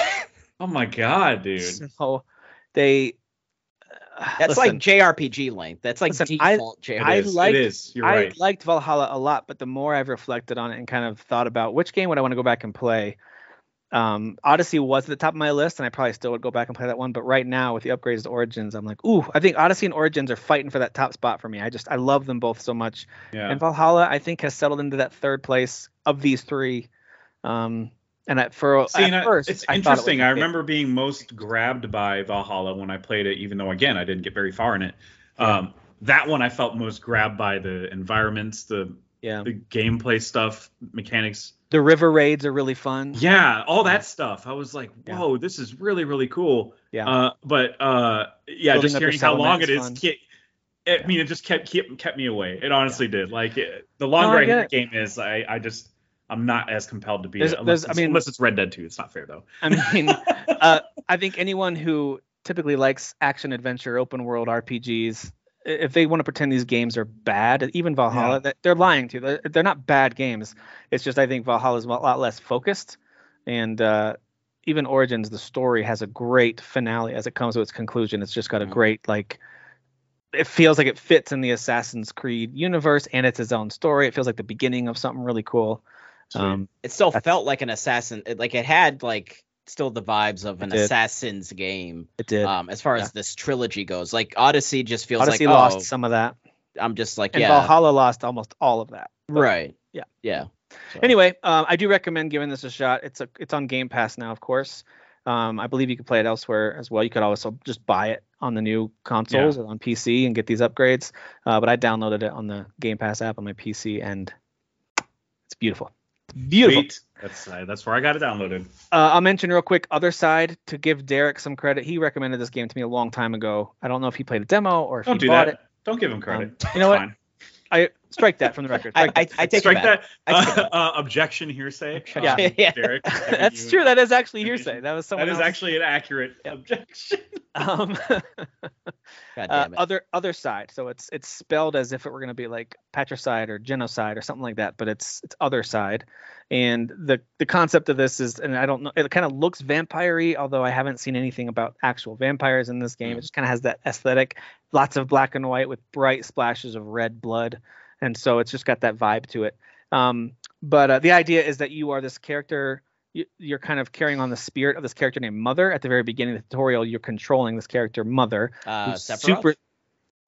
Oh my god, dude. So they that's Listen, like JRPG length. That's like Listen, default I, JRPG. I liked, it is. You're I right. liked Valhalla a lot, but the more I've reflected on it and kind of thought about which game would I want to go back and play, um, Odyssey was at the top of my list, and I probably still would go back and play that one. But right now, with the upgrades to Origins, I'm like, ooh, I think Odyssey and Origins are fighting for that top spot for me. I just I love them both so much. Yeah. And Valhalla, I think, has settled into that third place of these three. Um, and at, for See, at first, it's I interesting. It I remember being most grabbed by Valhalla when I played it, even though again I didn't get very far in it. Yeah. Um, that one I felt most grabbed by the environments, the yeah. the gameplay stuff, mechanics. The river raids are really fun. Yeah, all that stuff. I was like, whoa, yeah. this is really really cool. Yeah. Uh, but uh, yeah, Building just hearing how long it is. I mean, it just kept kept kept me away. It honestly yeah. did. Like it, the longer no, I, I the game is, I I just I'm not as compelled to be there's. Unless, I mean, unless it's Red Dead 2. It's not fair though. I mean, uh, I think anyone who typically likes action adventure open world RPGs, if they want to pretend these games are bad, even Valhalla, yeah. they're lying to you. They're, they're, not bad games. It's just I think Valhalla is a lot less focused, and uh, even Origins, the story has a great finale as it comes to its conclusion. It's just got a great like it feels like it fits in the Assassin's Creed universe and it's its own story. It feels like the beginning of something really cool. Um, it still felt like an assassin. Like it had like still the vibes of an assassin's game. It did. Um, as far yeah. as this trilogy goes, like Odyssey just feels Odyssey like lost oh, some of that. I'm just like and yeah. Valhalla lost almost all of that. But, right. Yeah. Yeah. So. Anyway, um, I do recommend giving this a shot. It's a it's on Game Pass now, of course. Um, I believe you can play it elsewhere as well. You could also just buy it on the new consoles yeah. or on PC and get these upgrades. Uh, but I downloaded it on the Game Pass app on my PC, and it's beautiful. Beautiful. Sweet. That's uh, that's where I got it downloaded. Uh, I'll mention real quick. Othercide to give Derek some credit. He recommended this game to me a long time ago. I don't know if he played a demo or if don't he bought that. it. Don't give him credit. Um, you know what? I strike that from the record. I, I, I, take strike that. Uh, uh, objection hearsay. Yeah, um, yeah. Derek, that's true. That is actually hearsay. That was someone. That is else. actually an accurate yep. objection. um, uh, other Othercide. So it's it's spelled as if it were going to be like patricide or genocide or something like that, but it's it's other side. And the the concept of this is, and I don't know, it kind of looks vampire although I haven't seen anything about actual vampires in this game. Mm. It just kind of has that aesthetic, lots of black and white with bright splashes of red blood and so it's just got that vibe to it. Um, but uh, the idea is that you are this character. You, are kind of carrying on the spirit of this character named Mother. At the very beginning of the tutorial, you're controlling this character Mother, uh, super.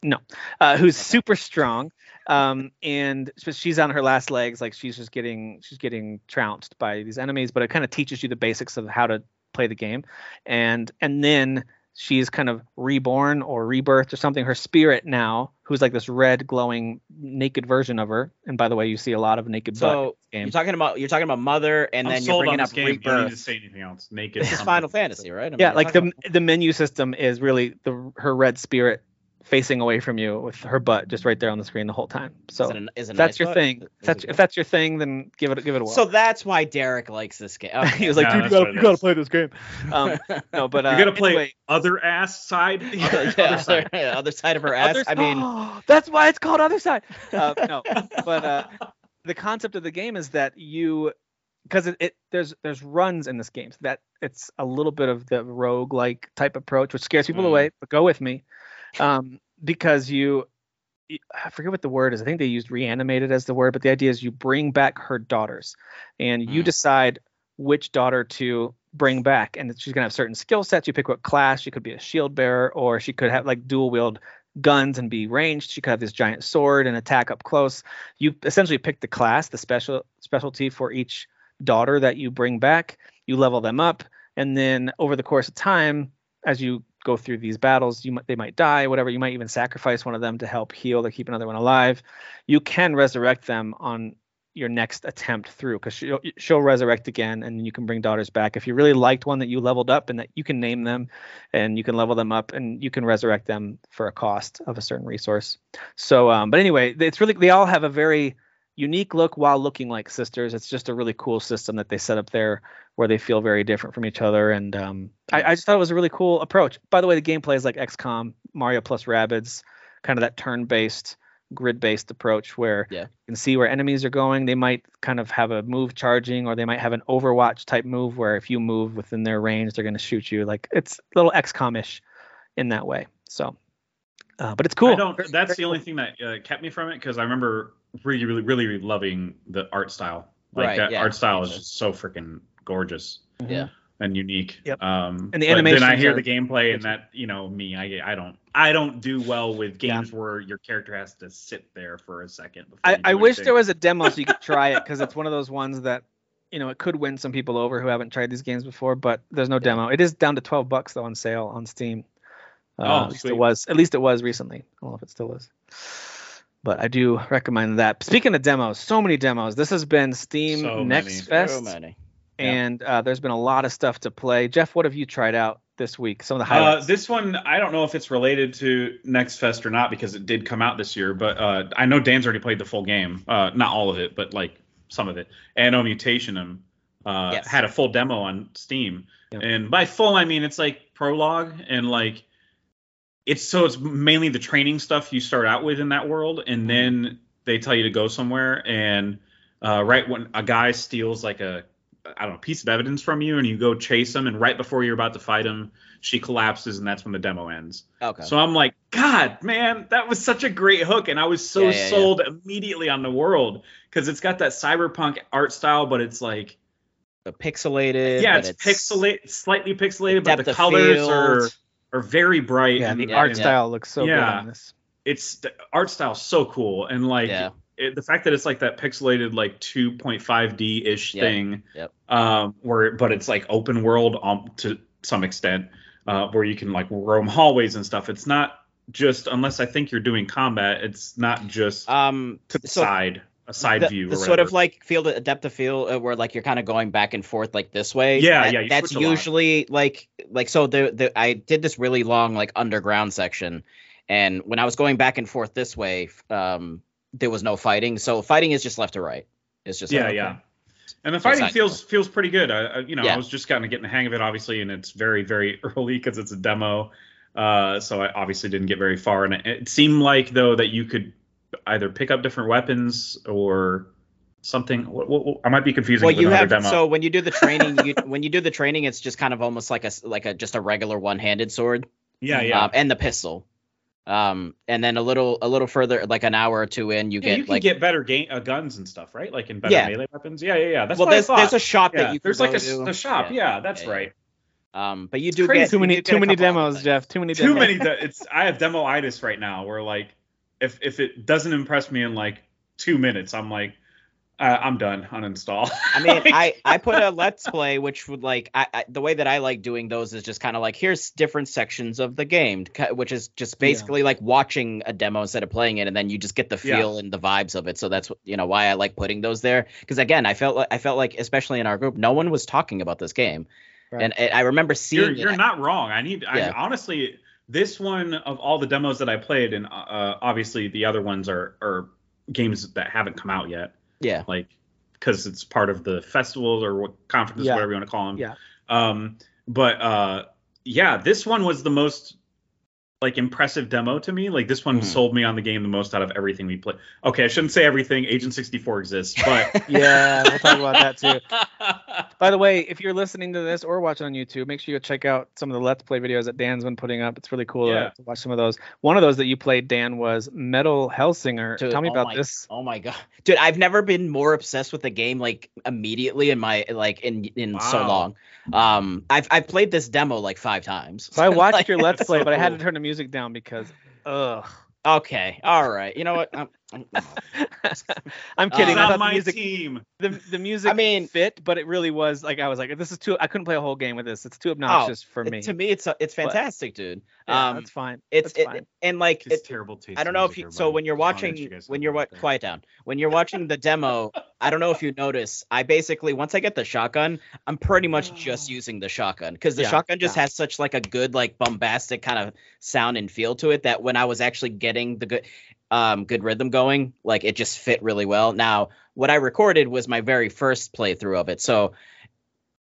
No, uh, who's okay. super strong, um, and she's on her last legs. Like she's just getting she's getting trounced by these enemies. But it kind of teaches you the basics of how to play the game, and and then she's kind of reborn or rebirthed or something. Her spirit now, who's like this red glowing naked version of her. And by the way, you see a lot of naked so you're talking about you're talking about mother, and I'm then you're bringing up game. rebirth. You don't need to say anything else. Naked. This is Final Fantasy, right? I mean, yeah, like the about... the menu system is really the her red spirit facing away from you with her butt just right there on the screen the whole time. So is it a, is it that's nice your butt? thing. If that's, if that's your thing, then give it give it a whirl. So that's why Derek likes this game. Okay. he was like, dude, you gotta, you gotta play this game. Um, no, but uh, you gotta play anyway. other ass side. yeah, other, yeah, side. Yeah, other side of her ass. Other, I mean, oh, that's why it's called other side. Uh, no, but uh, the concept of the game is that you because it, it, there's there's runs in this game so that it's a little bit of the rogue like type approach which scares people mm. away but go with me um, because you I forget what the word is. I think they used reanimated as the word, but the idea is you bring back her daughters and you mm. decide which daughter to bring back. And she's going to have certain skill sets. You pick what class. She could be a shield bearer or she could have like dual wield guns and be ranged. She could have this giant sword and attack up close. You essentially pick the class, the special specialty for each daughter that you bring back. You level them up. And then over the course of time, as you go through these battles. You might, they might die, whatever. You might even sacrifice one of them to help heal or keep another one alive. You can resurrect them on your next attempt through because she'll, she'll resurrect again and you can bring daughters back if you really liked one that you leveled up and that you can name them and you can level them up and you can resurrect them for a cost of a certain resource so um, but anyway it's really they all have a very unique look while looking like sisters. It's just a really cool system that they set up there where they feel very different from each other. And um, I, I, just thought it was a really cool approach. By the way, the gameplay is like XCOM, Mario plus Rabbids, kind of that turn-based, grid-based approach where yeah. you can see where enemies are going. They might kind of have a move charging, or they might have an Overwatch type move where if you move within their range, they're going to shoot you. Like it's a little XCOM-ish in that way. So. Uh, but it's cool. I don't. That's the only thing that uh, kept me from it because I remember really, really, really loving the art style. Like right, that yeah. art style is just so freaking gorgeous. Mm-hmm. Yeah. And unique. Yep. Um, and the animation. Then I hear the gameplay, and that you know me, I I don't I don't do well with games yeah. where your character has to sit there for a second. I, I wish there was a demo so you could try it because it's one of those ones that you know it could win some people over who haven't tried these games before, but there's no yeah. demo. It is down to 12 bucks though on sale on Steam. Uh, oh, at least it was. At least it was recently. I don't know if it still is but I do recommend that. Speaking of demos, so many demos. This has been Steam so Next many. Fest, so many. and uh, there's been a lot of stuff to play. Jeff, what have you tried out this week? Some of the highlights. Uh, this one, I don't know if it's related to Next Fest or not because it did come out this year, but uh, I know Dan's already played the full game. Uh, not all of it, but like some of it. Anno Mutationum uh, yes. had a full demo on Steam, yep. and by full I mean it's like prologue and like it's so it's mainly the training stuff you start out with in that world, and mm-hmm. then they tell you to go somewhere, and uh, right when a guy steals like a I don't know piece of evidence from you, and you go chase him, and right before you're about to fight him, she collapses, and that's when the demo ends. Okay. So I'm like, God, man, that was such a great hook, and I was so yeah, yeah, sold yeah. immediately on the world because it's got that cyberpunk art style, but it's like the pixelated. Yeah, it's, it's pixelated, slightly pixelated, but the colors field. are are very bright. Yeah, and, the art and, style looks so yeah, good on this. It's the art style so cool, and like yeah. it, the fact that it's like that pixelated like 2.5D ish yep. thing, yep. um, where but it's like open world um, to some extent, uh, where you can like roam hallways and stuff. It's not just unless I think you're doing combat. It's not just um to the so, side a side the, view. The sort of like field adaptive feel uh, where like you're kind of going back and forth like this way. Yeah, that, yeah. That's usually like like so the the I did this really long like underground section, and when I was going back and forth this way, um, there was no fighting. So fighting is just left to right. It's just yeah, like, yeah. And the fighting feels feels pretty good. I, you know, yeah. I was just kind of getting the hang of it, obviously, and it's very very early because it's a demo. Uh, so I obviously didn't get very far, and it, it seemed like though that you could either pick up different weapons or something. I might be confusing. Well, you have demo. so when you do the training, you, when you do the training, it's just kind of almost like a like a just a regular one-handed sword. Yeah, yeah. Um, and the pistol. Um, and then a little a little further, like an hour or two in, you Yeah, get you can like get better game, uh, guns and stuff, right? Like in better Yeah. melee weapons. Yeah, yeah, yeah. That's well, what I there's thought. there's a shop yeah. that you can there's like go a, s- to. a shop. Yeah, that's Yeah, yeah. right. Um, but you do crazy. get too many too many demos. Jeff. Too many Too demos. many. De- it's I have demoitis right now, where like if if it doesn't impress me in like two minutes, I'm like, uh, I'm done. Uninstall. I mean, I I put a let's play, which would like I, I the way that I like doing those is just kind of like here's different sections of the game, which is just basically like watching a demo instead of playing it, and then you just get the Yeah. feel and the vibes of it. So that's you know why I like putting those there because again, I felt like I felt like especially in our group, no one was talking about this game, Right. and, and I remember seeing you're you're not wrong. I need. Yeah. I honestly, this one of all the demos that I played, and uh, obviously the other ones are are games that haven't come out yet. yeah, like because it's part of the festivals or what conferences, Yeah. whatever you want to call them. Yeah. Um, but uh, yeah, this one was the most like impressive demo to me. Like this one Mhm. sold me on the game the most out of everything we played. Okay, I shouldn't say everything. Agent 64 exists, but yeah, we'll talk about that too. By the way, if you're listening to this or watching on YouTube, make sure you check out some of the Let's Play videos that Dan's been putting up. It's really cool to- Yeah. to watch some of those. One of those that you played, Dan, was Metal Hellsinger. Dude, Tell me oh about my- this. Oh my god, dude! I've never been more obsessed with a game like immediately in my like in in so long. Um, I've I've played this demo like five times. So I watched Like, your Let's Play, so but I had to turn the music down because, ugh. Okay, all right. You know what? I'm, I'm- I'm Uh, kidding. he's I on thought the my music, team. the, the music I mean- fit, but it really was like I was like, this is too. I couldn't play a whole game with this. It's too obnoxious for it- me. to me, it's it's But- fantastic, dude. yeah, um, that's fine. It's that's it, fine. and like It's it, terrible taste. I don't know if you. So when you're Just wanted to let watching, you when you're what, quiet down. When you're watching the demo, I don't know if you notice. I basically once I get the shotgun, I'm pretty much just using the shotgun because the Yeah, shotgun just yeah. has such like a good like bombastic kind of sound and feel to it that when I was actually getting the good, um, good rhythm going, like it just fit really well. Now what I recorded was my very first playthrough of it, so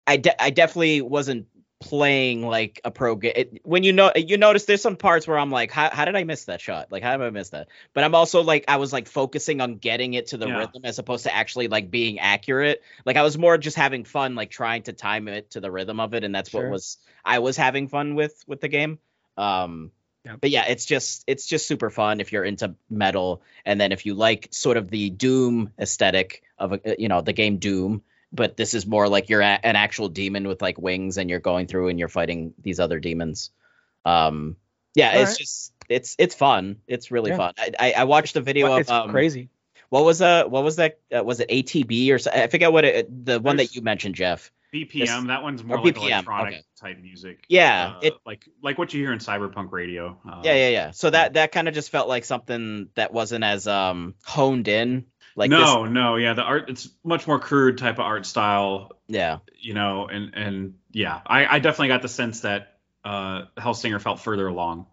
I de- I definitely wasn't playing like a pro game. When you know you notice there's some parts where I'm like, how, how did I miss that shot? Like how did I miss that? But I'm also like I was like focusing on getting it to the Yeah. rhythm as opposed to actually like being accurate. Like I was more just having fun, like trying to time it to the rhythm of it, and that's Sure. what was I was having fun with with the game. Um Yep. but yeah, it's just it's just super fun if you're into metal, and then if you like sort of the Doom aesthetic of a, you know the game Doom, but this is more like you're a, an actual demon with like wings, and you're going through and you're fighting these other demons. Um, yeah, All it's right. just it's it's fun. It's really Yeah. fun. I, I I watched a video But of it's um, crazy. what was uh what was that uh, was it ATB or so, I forget what it the one There's- that you mentioned, Jeff. BPM. That one's more like BPM, electronic okay. type music. Yeah, Uh, it like like what you hear in cyberpunk radio. Um, yeah yeah yeah. So that that kind of just felt like something that wasn't as um honed in. Like no, this, no, yeah, the art it's much more crude type of art style, yeah. you know, and and yeah, I, I definitely got the sense that uh Hellsinger felt further along,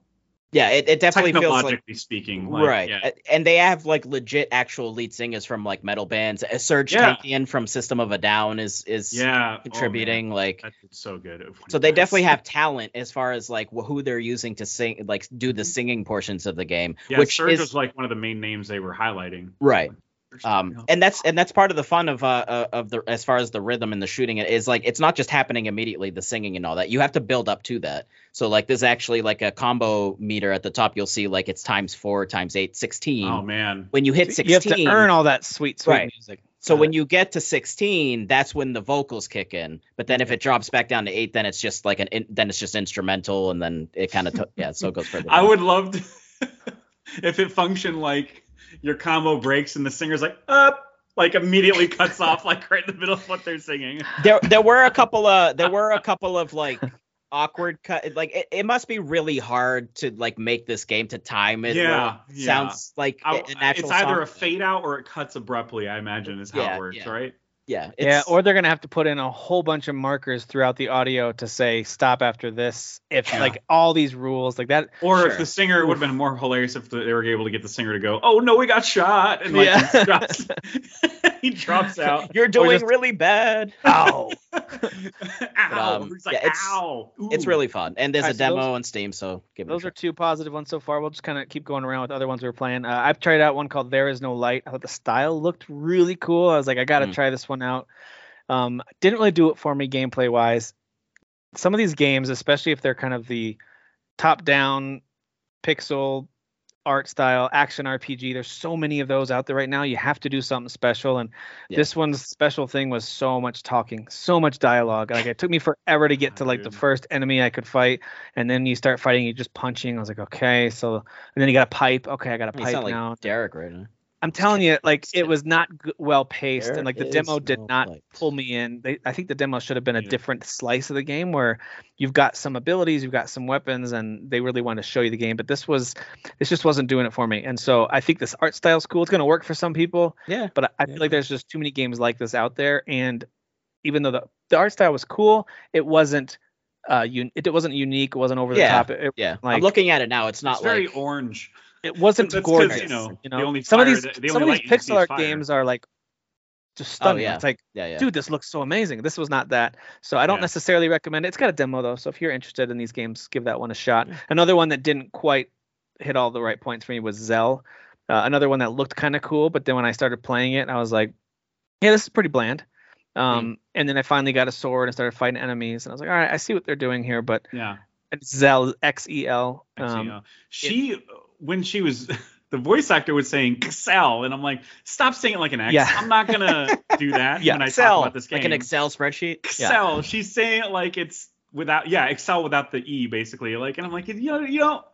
Yeah, it, it definitely feels like technologically speaking, like, right. Yeah, And they have like legit actual lead singers from like metal bands. Uh, Serj Yeah. Tankian from System of a Down is is yeah, oh, contributing. man, like that's so good. so they definitely have talent as far as like who they're using to sing like do the singing portions of the game. yeah, which Serj is was like one of the main names they were highlighting. right. Um, and that's and that's part of the fun of uh uh, of the as far as the rhythm and the shooting it is like it's not just happening immediately the singing and all that. You have to build up to that. So like there's actually like a combo meter at the top you'll see like it's times four times eight 16 Oh man, when you hit 16 You have to earn all that sweet, sweet Right. music. so when you get to 16 that's when the vocals kick in. But then if it drops back down to 8 then it's just like an in, then it's just instrumental and then it kind of t- yeah so it goes further I would love to if it functioned like your combo breaks and the singer's like up, like immediately cuts off like right in the middle of what they're singing. there there were a couple of there were a couple of like awkward cut like it, it must be really hard to like make this game to time it Yeah, it yeah. sounds like I- a natural it's either song. a fade out or it cuts abruptly. I imagine is how Yeah, it works, yeah. right? Yeah yeah, or they're gonna have to put in a whole bunch of markers throughout the audio to say stop after this. If Yeah. like all these rules like that. Or Sure. if the singer it would have been more hilarious if they were able to get the singer to go, "Oh no, we got shot," and like Yeah. he, drops, he drops out. you're doing just- really bad Ow. ow! um, He's like, yeah, it's- ow! it's really fun and there's Alright, a so demo those- on steam so give it Those a are try. two positive ones so far. We'll just kind of keep going around with other ones we are playing. Uh, I've tried out one called There Is No Light. I thought the style looked really cool. I was like, I got to Mm. try this one out. Um, didn't really do it for me gameplay wise. Some of these games, especially if they're kind of the top down pixel art style action RPG. There's so many of those out there right now. You have to do something special, and yeah. this one's special thing was so much talking, so much dialogue. Like it took me forever to get to like the first enemy I could fight, and then you start fighting, you just punching. I was like, okay, so and then you got a pipe. Okay, I got a pipe now. Like Derek right now. I'm telling you, like it was not g- well paced, there and like the demo did no not pull me in. They, I think the demo should have been a yeah. different slice of the game where you've got some abilities, you've got some weapons, and they really want to show you the game. But this was, this just wasn't doing it for me. And so I think this art style is cool. It's going to work for some people. Yeah. But I, I feel like there's just too many games like this out there, and even though the the art style was cool, it wasn't uh un- it, wasn't unique it wasn't over the yeah, top it, yeah like, i'm looking at it now it's not it's like, very orange it wasn't That's gorgeous. You know, you know? The some of these the some of these pixel art games are like just oh, stunning. Oh, yeah. It's like, yeah, yeah. dude, this looks so amazing. This was not that. So I don't yeah. necessarily recommend it. It's got a demo though, so if you're interested in these games, give that one a shot. Another one that didn't quite hit all the right points for me was Xel. Uh, another one that looked kind of cool, but then when I started playing it, I was like, yeah, this is pretty bland. Um, mm. And then I finally got a sword and started fighting enemies, and I was like, all right, I see what they're doing here, but yeah, it's Xel X E L. Um, she it, when she was the voice actor was saying Excel, and I'm like, stop saying it like an X. Yeah. I'm not gonna do that yeah. when I Excel, talk about this game. Like an Excel spreadsheet. Excel. Yeah. She's saying it like it's without yeah, Excel without the E basically. Like, and I'm like, you know, you don't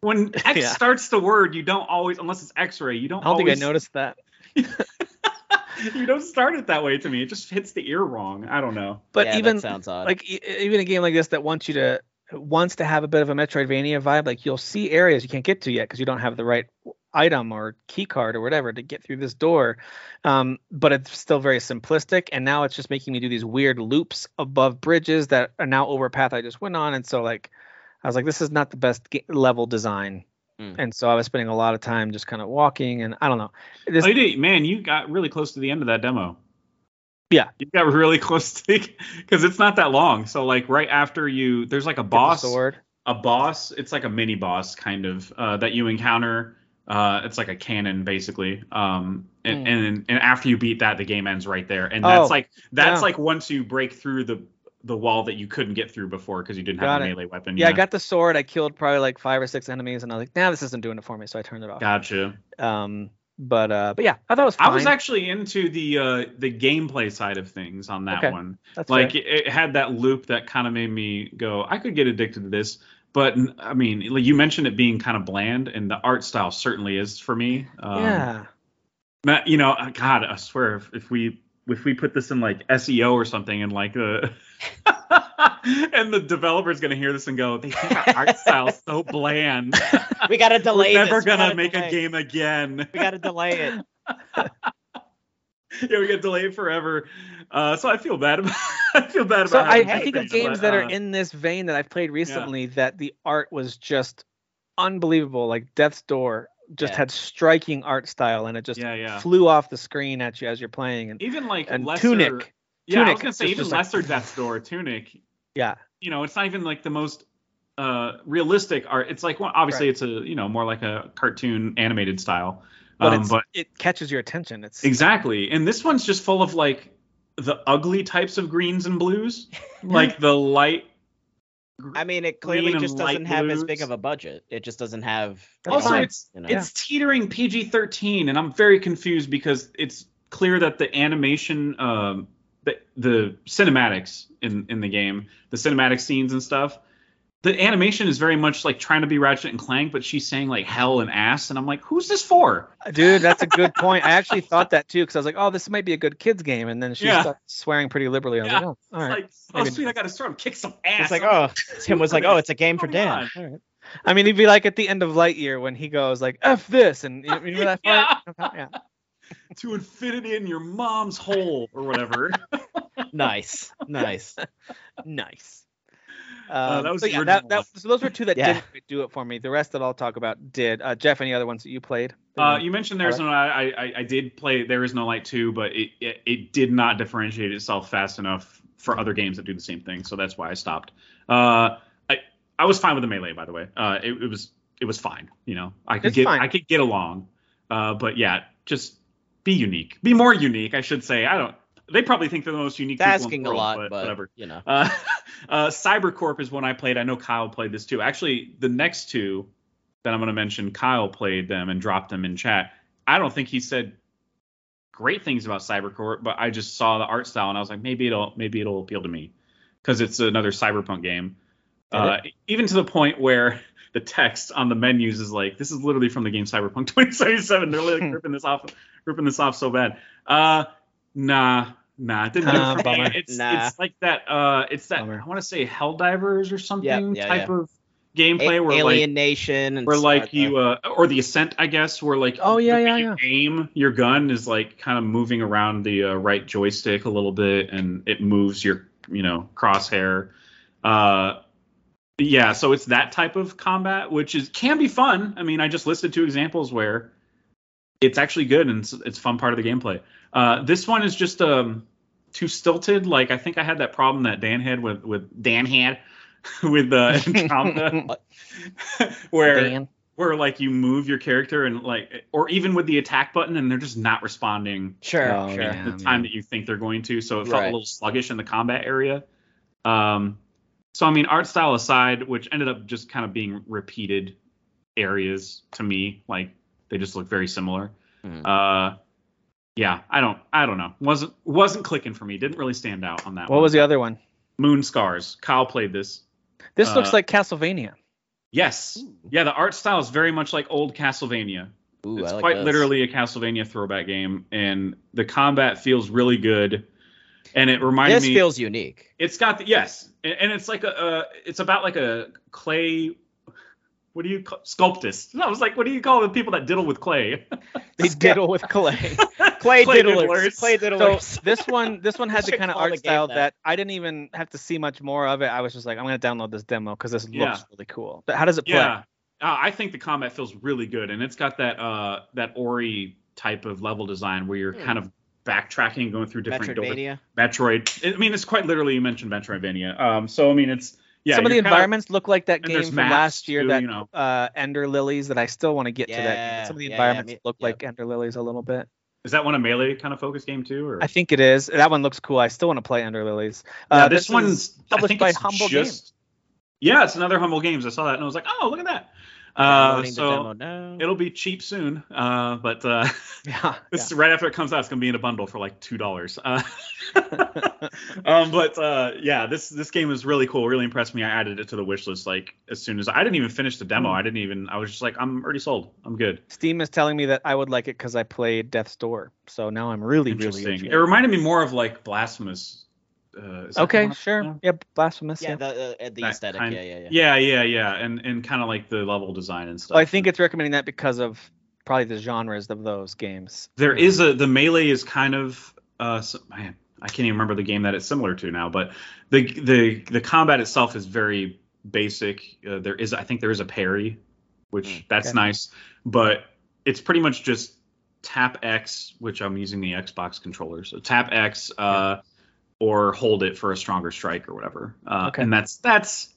when X yeah. starts the word, you don't always unless it's X-ray, you don't. I don't always, think I noticed that. you don't start it that way to me. It just hits the ear wrong. I don't know. But yeah, even sounds odd. Like even a game like this that wants you to wants to have a bit of a Metroidvania vibe, like you'll see areas you can't get to yet because you don't have the right item or key card or whatever to get through this door. Um, but it's still very simplistic. And now it's just making me do these weird loops above bridges that are now over a path I just went on. And so like, I was like, this is not the best level design. Mm. And so I was spending a lot of time just kind of walking and I don't know. This, oh, you did, man, you got really close to the end of that demo. Yeah, you got really close to because it's not that long. So like right after you, there's like a boss, sword. a boss. It's like a mini boss kind of uh, that you encounter uh, it's like a cannon basically. Um, and, mm. and and after you beat that, the game ends right there. And that's oh, like that's yeah. like once you break through the the wall that you couldn't get through before because you didn't got have a melee weapon. Yeah, yeah, I got the sword. I killed probably like five or six enemies, and I was like, nah, this isn't doing it for me, so I turned it off. Gotcha. Um, but uh, but yeah, I thought it was. Fine. I was actually into the uh the gameplay side of things on that okay. one. That's like it, it, had that loop that kind of made me go, I could get addicted to this. But I mean, like you mentioned it being kind of bland, and the art style certainly is for me. Um, yeah. You know, uh, God, I swear, if, if we if we put this in like SEO or something, and like uh, and the developer's gonna hear this and go, they think our art style's so bland. We gotta delay. We're never this. gonna make delay. a game again. We gotta delay it. yeah, we got delayed forever. Uh, so I feel bad about. I feel bad about. So I, I think of games but, that are uh, in this vein that I've played recently yeah. that the art was just unbelievable. Like Death's Door just yeah. had striking art style and it just yeah, yeah. flew off the screen at you as you're playing. And even like and lesser, Tunic. Yeah, Tunic, I was gonna say even lesser like, Death's Door, Tunic. Yeah. You know, it's not even like the most uh realistic art. It's like well, obviously right. it's a you know more like a cartoon animated style but, um, but it catches your attention. It's exactly, and this one's just full of like the ugly types of greens and blues, like the light. I mean, it clearly just doesn't have blues. as big of a budget. It just doesn't have. Also, it's you know? it's teetering PG-13, and I'm very confused because it's clear that the animation, um, the the cinematics in in the game, the cinematic scenes and stuff the animation is very much like trying to be Ratchet and Clank, but she's saying like hell and ass, and I'm like, who's this for? Dude, that's a good point. I actually thought that too because I was like, oh, this might be a good kids game, and then she yeah. started swearing pretty liberally. I was yeah. like, oh, all right. Like, oh, sweet, I got to start him kick some ass. It's like, oh, Tim was like, oh, it's a game for Dan. All right. I mean, he'd be like at the end of Lightyear when he goes like, "F this," and you remember that part? yeah. to infinity in your mom's hole or whatever. nice, nice, nice. Uh, um, that was so yeah, that, that, so those were two that yeah. didn't do it for me. The rest that I'll talk about did. Uh, Jeff, any other ones that you played? Uh, you mentioned there's no. I, I I did play There Is No Light too, but it, it, it did not differentiate itself fast enough for other games that do the same thing. So that's why I stopped. Uh, I I was fine with the melee, by the way. Uh, it, it was it was fine. You know, I could it's get fine. I could get along. Uh, but yeah, just be unique. Be more unique, I should say. I don't they probably think they're the most unique. It's asking world, a lot, but, but, whatever. You know, uh, uh, Cybercorp is one I played. I know Kyle played this too. Actually, the next two that I'm going to mention, Kyle played them and dropped them in chat. I don't think he said great things about CyberCorp, but I just saw the art style and I was like, maybe it'll maybe it'll appeal to me because it's another cyberpunk game. Uh, even to the point where the text on the menus is like, this is literally from the game Cyberpunk 2077. They're like ripping this off, ripping this off so bad. Uh, nah, nah, it didn't uh, It's nah. it's like that. Uh, it's that bummer. I want to say Helldivers or something yep, yeah, type yeah. of gameplay A- where Alien like, Nation and where like you uh or the Ascent I guess where like oh yeah yeah, yeah. aim your gun is like kind of moving around the uh, right joystick a little bit and it moves your you know crosshair uh yeah so it's that type of combat which is can be fun I mean I just listed two examples where it's actually good and it's, it's fun part of the gameplay uh this one is just um too stilted like I think I had that problem that Dan had with with Dan had with the Andromeda, where Dan. where like you move your character and like, or even with the attack button, and they're just not responding. Sure, oh, sure. the time that you think they're going to, so it felt right. a little sluggish in the combat area. Um, so I mean, art style aside, which ended up just kind of being repeated areas to me, like they just look very similar. Mm. Uh, yeah, I don't, I don't know. wasn't wasn't clicking for me. Didn't really stand out on that. What one. was the other one? Moon Scars. Kyle played this. This uh, looks like Castlevania. Yes. Ooh. Yeah, the art style is very much like old Castlevania. Ooh, it's like quite this. literally a Castlevania throwback game, and the combat feels really good. And it reminded this me. This feels unique. It's got the yes, and, and it's like a, uh, it's about like a clay what do you call sculptist? I was like, what do you call the people that diddle with clay? they diddle with clay. clay, clay diddlers. diddlers. Clay diddlers. So this one, this one has the kind of art style that. that. I didn't even have to see much more of it. I was just like, I'm gonna download this demo because this yeah. looks really cool. But how does it play? Yeah, uh, I think the combat feels really good, and it's got that uh that Ori type of level design where you're hmm. kind of backtracking, going through different Metroidvania. Doors. Metroid. I mean, it's quite literally you mentioned Metroidvania. Um, so I mean, it's yeah, some of the environments of, look like that game from last year, too, that you know. uh, Ender Lilies. That I still want to get yeah, to that. Some of the yeah, environments yeah, look like Ender Lilies a little bit. Is that one a melee kind of focus game too? Or? I think it is. That one looks cool. I still want to play Ender Lilies. Uh, this, this one's published by Humble just, Games. Yeah, it's another Humble Games. I saw that and I was like, oh, look at that. Uh, so it'll be cheap soon, uh, but uh, yeah, this yeah. right after it comes out, it's gonna be in a bundle for like two dollars. Uh, um, but uh, yeah, this this game is really cool. Really impressed me. I added it to the wish list like as soon as I didn't even finish the demo. Mm. I didn't even. I was just like, I'm already sold. I'm good. Steam is telling me that I would like it because I played Death's Door. So now I'm really really. Interesting. It reminded me more of like Blasphemous uh, okay, sure. Yeah. yeah, blasphemous. Yeah, yeah. the uh, the aesthetic. Kind, yeah, yeah, yeah. Yeah, yeah, yeah, and and kind of like the level design and stuff. Well, I think it's recommending that because of probably the genres of those games. There is a the melee is kind of uh so, man, I can't even remember the game that it's similar to now, but the the the combat itself is very basic. Uh, there is I think there is a parry, which mm, that's okay. nice, but it's pretty much just tap X, which I'm using the Xbox controller. So tap X, uh, or hold it for a stronger strike or whatever. Uh, okay. And that's that's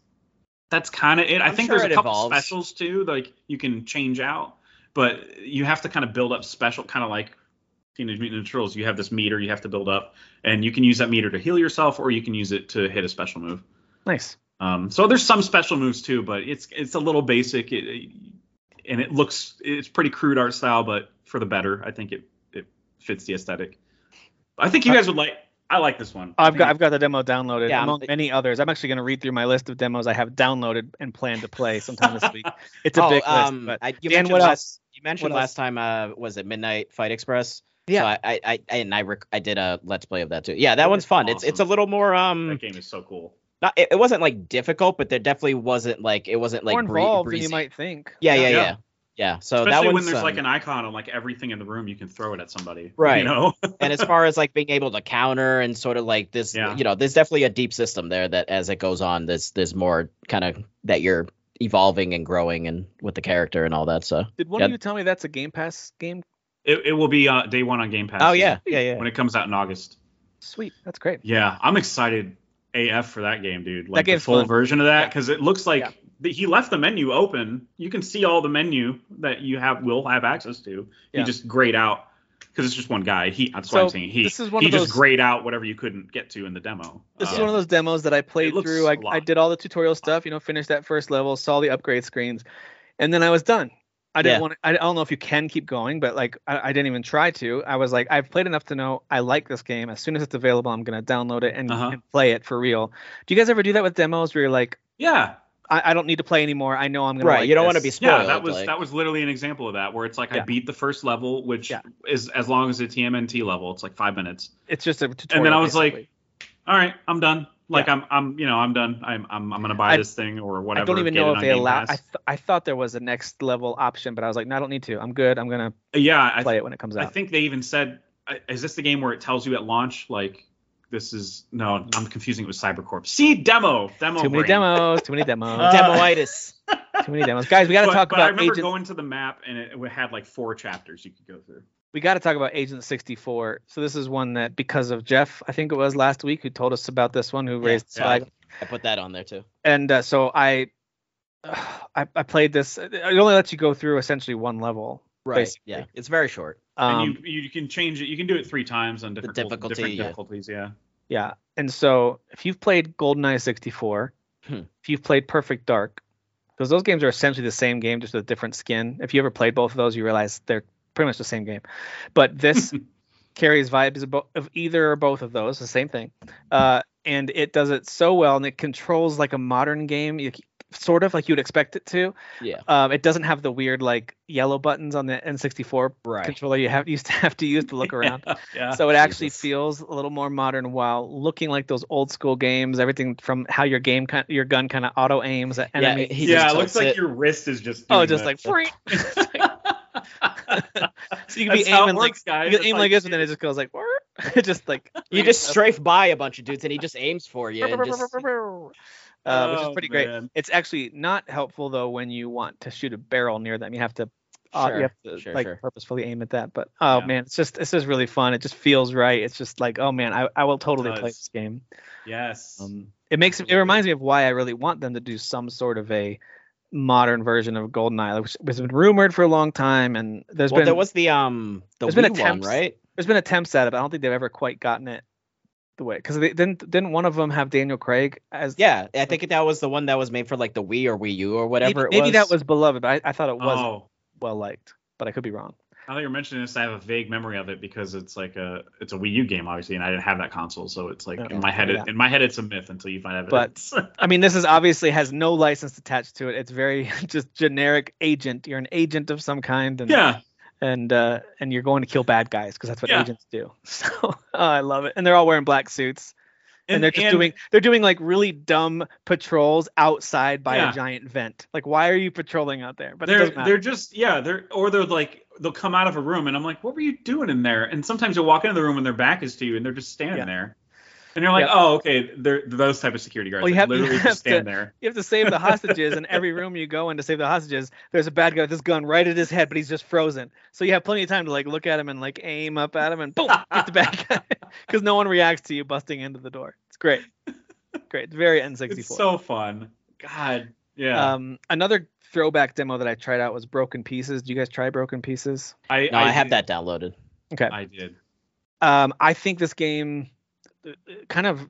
that's kind of it. I I'm think sure there's a couple evolves. specials too, like you can change out, but you have to kind of build up special, kind of like Teenage Mutant Ninja Turtles. You have this meter you have to build up, and you can use that meter to heal yourself, or you can use it to hit a special move. Nice. Um, so there's some special moves too, but it's it's a little basic, it, and it looks it's pretty crude art style, but for the better. I think it it fits the aesthetic. I think you uh, guys would like I like this one. I've got I've got the demo downloaded yeah, among many others. I'm actually going to read through my list of demos I have downloaded and plan to play sometime this week. It's a oh, big um, list. But I, you Dan, what last, else? You mentioned what last else? time uh, was it Midnight Fight Express? Yeah. So I, I, I and I rec- I did a let's play of that too. Yeah, that one's fun. Awesome. It's it's a little more um. That game is so cool. Not, it, it wasn't like difficult, but there definitely wasn't like it wasn't like more involved than you might think. Yeah, yeah, yeah. yeah. Yeah, so Especially that when there's um, like an icon on like everything in the room, you can throw it at somebody. Right. You know. and as far as like being able to counter and sort of like this, yeah. you know, there's definitely a deep system there that as it goes on, there's there's more kind of that you're evolving and growing and with the character and all that. So. Did one yeah. of you tell me that's a Game Pass game? It, it will be uh, day one on Game Pass. Oh yeah, yeah, yeah. When it comes out in August. Sweet, that's great. Yeah, I'm excited AF for that game, dude. Like the full fun. version of that because yeah. it looks like. He left the menu open. You can see all the menu that you have will have access to. Yeah. He just grayed out because it's just one guy. He that's so what I'm saying. He this is one he of just those, grayed out whatever you couldn't get to in the demo. This uh, is one of those demos that I played through. I, I did all the tutorial stuff. You know, finished that first level, saw the upgrade screens, and then I was done. I didn't Yeah. want. To, I don't know if you can keep going, but like I, I didn't even try to. I was like, I've played enough to know I like this game. As soon as it's available, I'm gonna download it and, Uh-huh. and play it for real. Do you guys ever do that with demos where you're like, Yeah, I, I don't need to play anymore. I know I'm gonna. Right. like you don't want to be spoiled. yeah, that was like- that was literally an example of that, where it's like I beat the first level, which Yeah. is as long as the TMNT level, it's like five minutes. It's just a tutorial. And then I was like. All right, I'm done. Like Yeah. I'm I'm you know I'm done. I'm I'm, I'm gonna buy I- this thing or whatever. I don't even know if on they allow. I th- I thought there was a next level option, but I was like, no, I don't need to. I'm good. I'm gonna yeah, I, play th- it when it comes out. I think they even said, is this the game where it tells you at launch like this is no? I'm confusing it with Cybercorp. See demo demo. Too many brain. demos. Too many demos. Uh, Demoitis. too many demos. Guys, we got to But, talk but I about remember Agent. going to the map and it, it had like four chapters you could go through. we got to talk about Agent 64. So this is one that because of Jeff, I think it was last week, who told us about this one, who Yeah, raised the yeah. flag. I put that on there too. And uh, so I, I, I played this. It only lets you go through essentially one level. Right. Basically. Yeah. It's very short. Um, and you you can change it. You can do it three times on different difficulty, different yeah. difficulties. Yeah. Yeah. And so if you've played GoldenEye 64, Hmm. if you've played Perfect Dark, because those games are essentially the same game, just with a different skin. If you ever played both of those, you realize they're pretty much the same game. But this carries vibes of, bo- of either or both of those, the same thing. Uh, and it does it so well, and it controls like a modern game, you, sort of like you'd expect it to. Yeah. Um, it doesn't have the weird like yellow buttons on the N64 Right. controller you have used to have to use to look around. Yeah. So it actually Jesus. feels a little more modern while looking like those old school games. Everything from how your game, kind, your gun kind of auto aims at Yeah, enemies. he yeah, just it looks like it. your wrist is just. oh, just that. like free. so you can be That's how it aiming like works, guys. you can aim like this, and then it just goes like it just like You just strafe by a bunch of dudes and he just aims for you. Uh, which is Oh, pretty great. It's actually not helpful though when you want to shoot a barrel near them. You have to uh, Sure, you have to sure, like sure. purposefully aim at that. But oh Yeah. man, it's just it's just really fun. It just feels right. It's just like oh man, I, I will totally play this game. Yes. Um, it makes it reminds me of why I really want them to do some sort of a modern version of GoldenEye, which has been rumored for a long time, and there's well, been there was the um the there's been Wii one, attempts. right? there's been attempts at it, but I don't think they've ever quite gotten it the way because they didn't didn't one of them have Daniel Craig as Yeah, I think that was the one that was made for like the Wii or Wii U or whatever maybe, it maybe that was beloved, but I, I thought it was oh, well liked, but I could be wrong. now that you're mentioning this, I have a vague memory of it because it's like a it's a Wii U game, obviously, and I didn't have that console, so it's like Oh, in my head, yeah. in my head, it's a myth until you find out. But- I mean, this is obviously has no license attached to it. It's very just generic agent. You're an agent of some kind, and yeah, and uh, and you're going to kill bad guys because that's what Yeah. agents do. So oh, I love it, and they're all wearing black suits, and, they're just doing they're doing like really dumb patrols outside by Yeah. a giant vent. Like, why are you patrolling out there? But they're they're just yeah they're or they're like they'll come out of a room and I'm like what were you doing in there and sometimes you'll walk into the room and their back is to you and they're just standing Yeah. there and you're like Yeah. oh okay they're those type of security guards Well, you that have- you have just stand to- there You have to save the hostages, and every room you go in to save the hostages, there's a bad guy with his gun right at his head, but he's just frozen. So you have plenty of time to like look at him and like aim up at him, and boom, get the bad guy, because no one reacts to you busting into the door. It's great, great, very N64. it's so fun God yeah Um, another throwback demo that I tried out was Broken Pieces. Do you guys try Broken Pieces? I No, I, have did- that downloaded. Okay. I did Um, I think this game kind of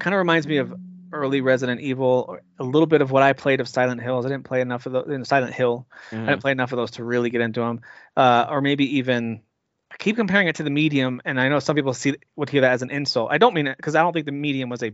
kind of reminds me of early Resident Evil, a little bit of what I played of Silent Hills. I didn't play enough of those in Silent Hill. I Mhm. didn't play enough of those to really get into them. Uh, or maybe even I keep comparing it to the medium, and I know some people see would hear that as an insult. I don't mean it because I don't think the medium was a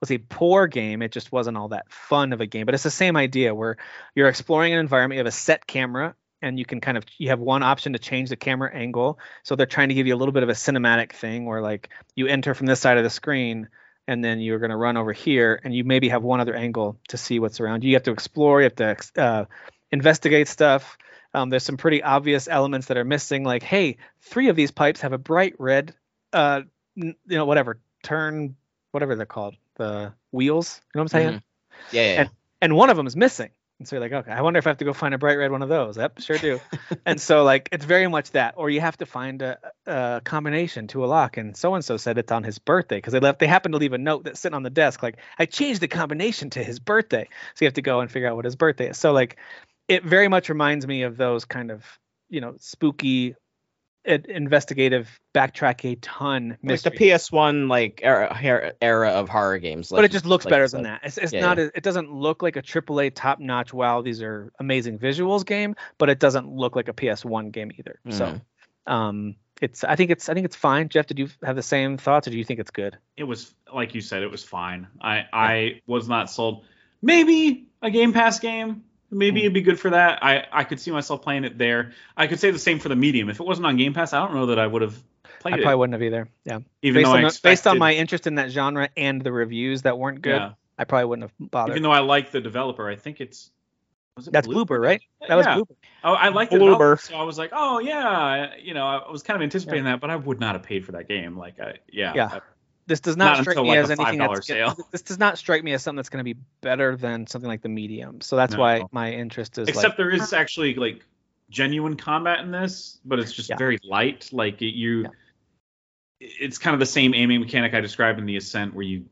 was a poor game. It just wasn't all that fun of a game. But it's the same idea where you're exploring an environment. You have a set camera, and you can kind of you have one option to change the camera angle. So they're trying to give you a little bit of a cinematic thing where like you enter from this side of the screen. And then you're going to run over here, and you maybe have one other angle to see what's around you. You have to explore. You have to uh, investigate stuff. Um, there's some pretty obvious elements that are missing, like, hey, three of these pipes have a bright red, uh, you know, whatever turn, whatever they're called, the wheels. You know what I'm saying? Mhm. Yeah, yeah, yeah. And one of them is missing. And so you're like, okay, I wonder if I have to go find a bright red one of those. Yep, sure do. and so like it's very much that, or you have to find a, a combination to a lock. And so and so said it's on his birthday because they left. They happened to leave a note that's sitting on the desk, like I changed the combination to his birthday. So you have to go and figure out what his birthday is. So like, it very much reminds me of those kind of you know spooky investigative, backtrack a ton. Like the PS1 like era, era of horror games. Like, but it just looks like better than that. It's, it's yeah, not. Yeah. It doesn't look like a AAA top notch. Wow, these are amazing visuals game, but it doesn't look like a PS1 game either. Mm. So, um, it's. I think it's. I think it's fine. Jeff, did you have the same thoughts, or do you think it's good? It was like you said. It was fine. I yeah. I was not sold. Maybe a Game Pass game Maybe it'd be good for that. I, I could see myself playing it there. I could say the same for the medium. If it wasn't on Game Pass, I don't know that I would have played I it. I probably wouldn't have either. Yeah. Even based though on, expected, based on my interest in that genre and the reviews that weren't good, yeah. I probably wouldn't have bothered. Even though I like the developer, I think it's it That's Bloober, Bloober right? That was Bloober. Oh, I like the Bloober. So I was like, oh yeah, you know, I was kind of anticipating yeah. that, but I would not have paid for that game. Like, I, yeah, yeah. I, this does not, not strike me like as anything that's sale. this does not strike me as something that's going to be better than something like the medium. So that's no. why my interest is. Except like, there is actually like genuine combat in this, but it's just yeah. very light. Like you, yeah. it's kind of the same aiming mechanic I described in the Ascent, where you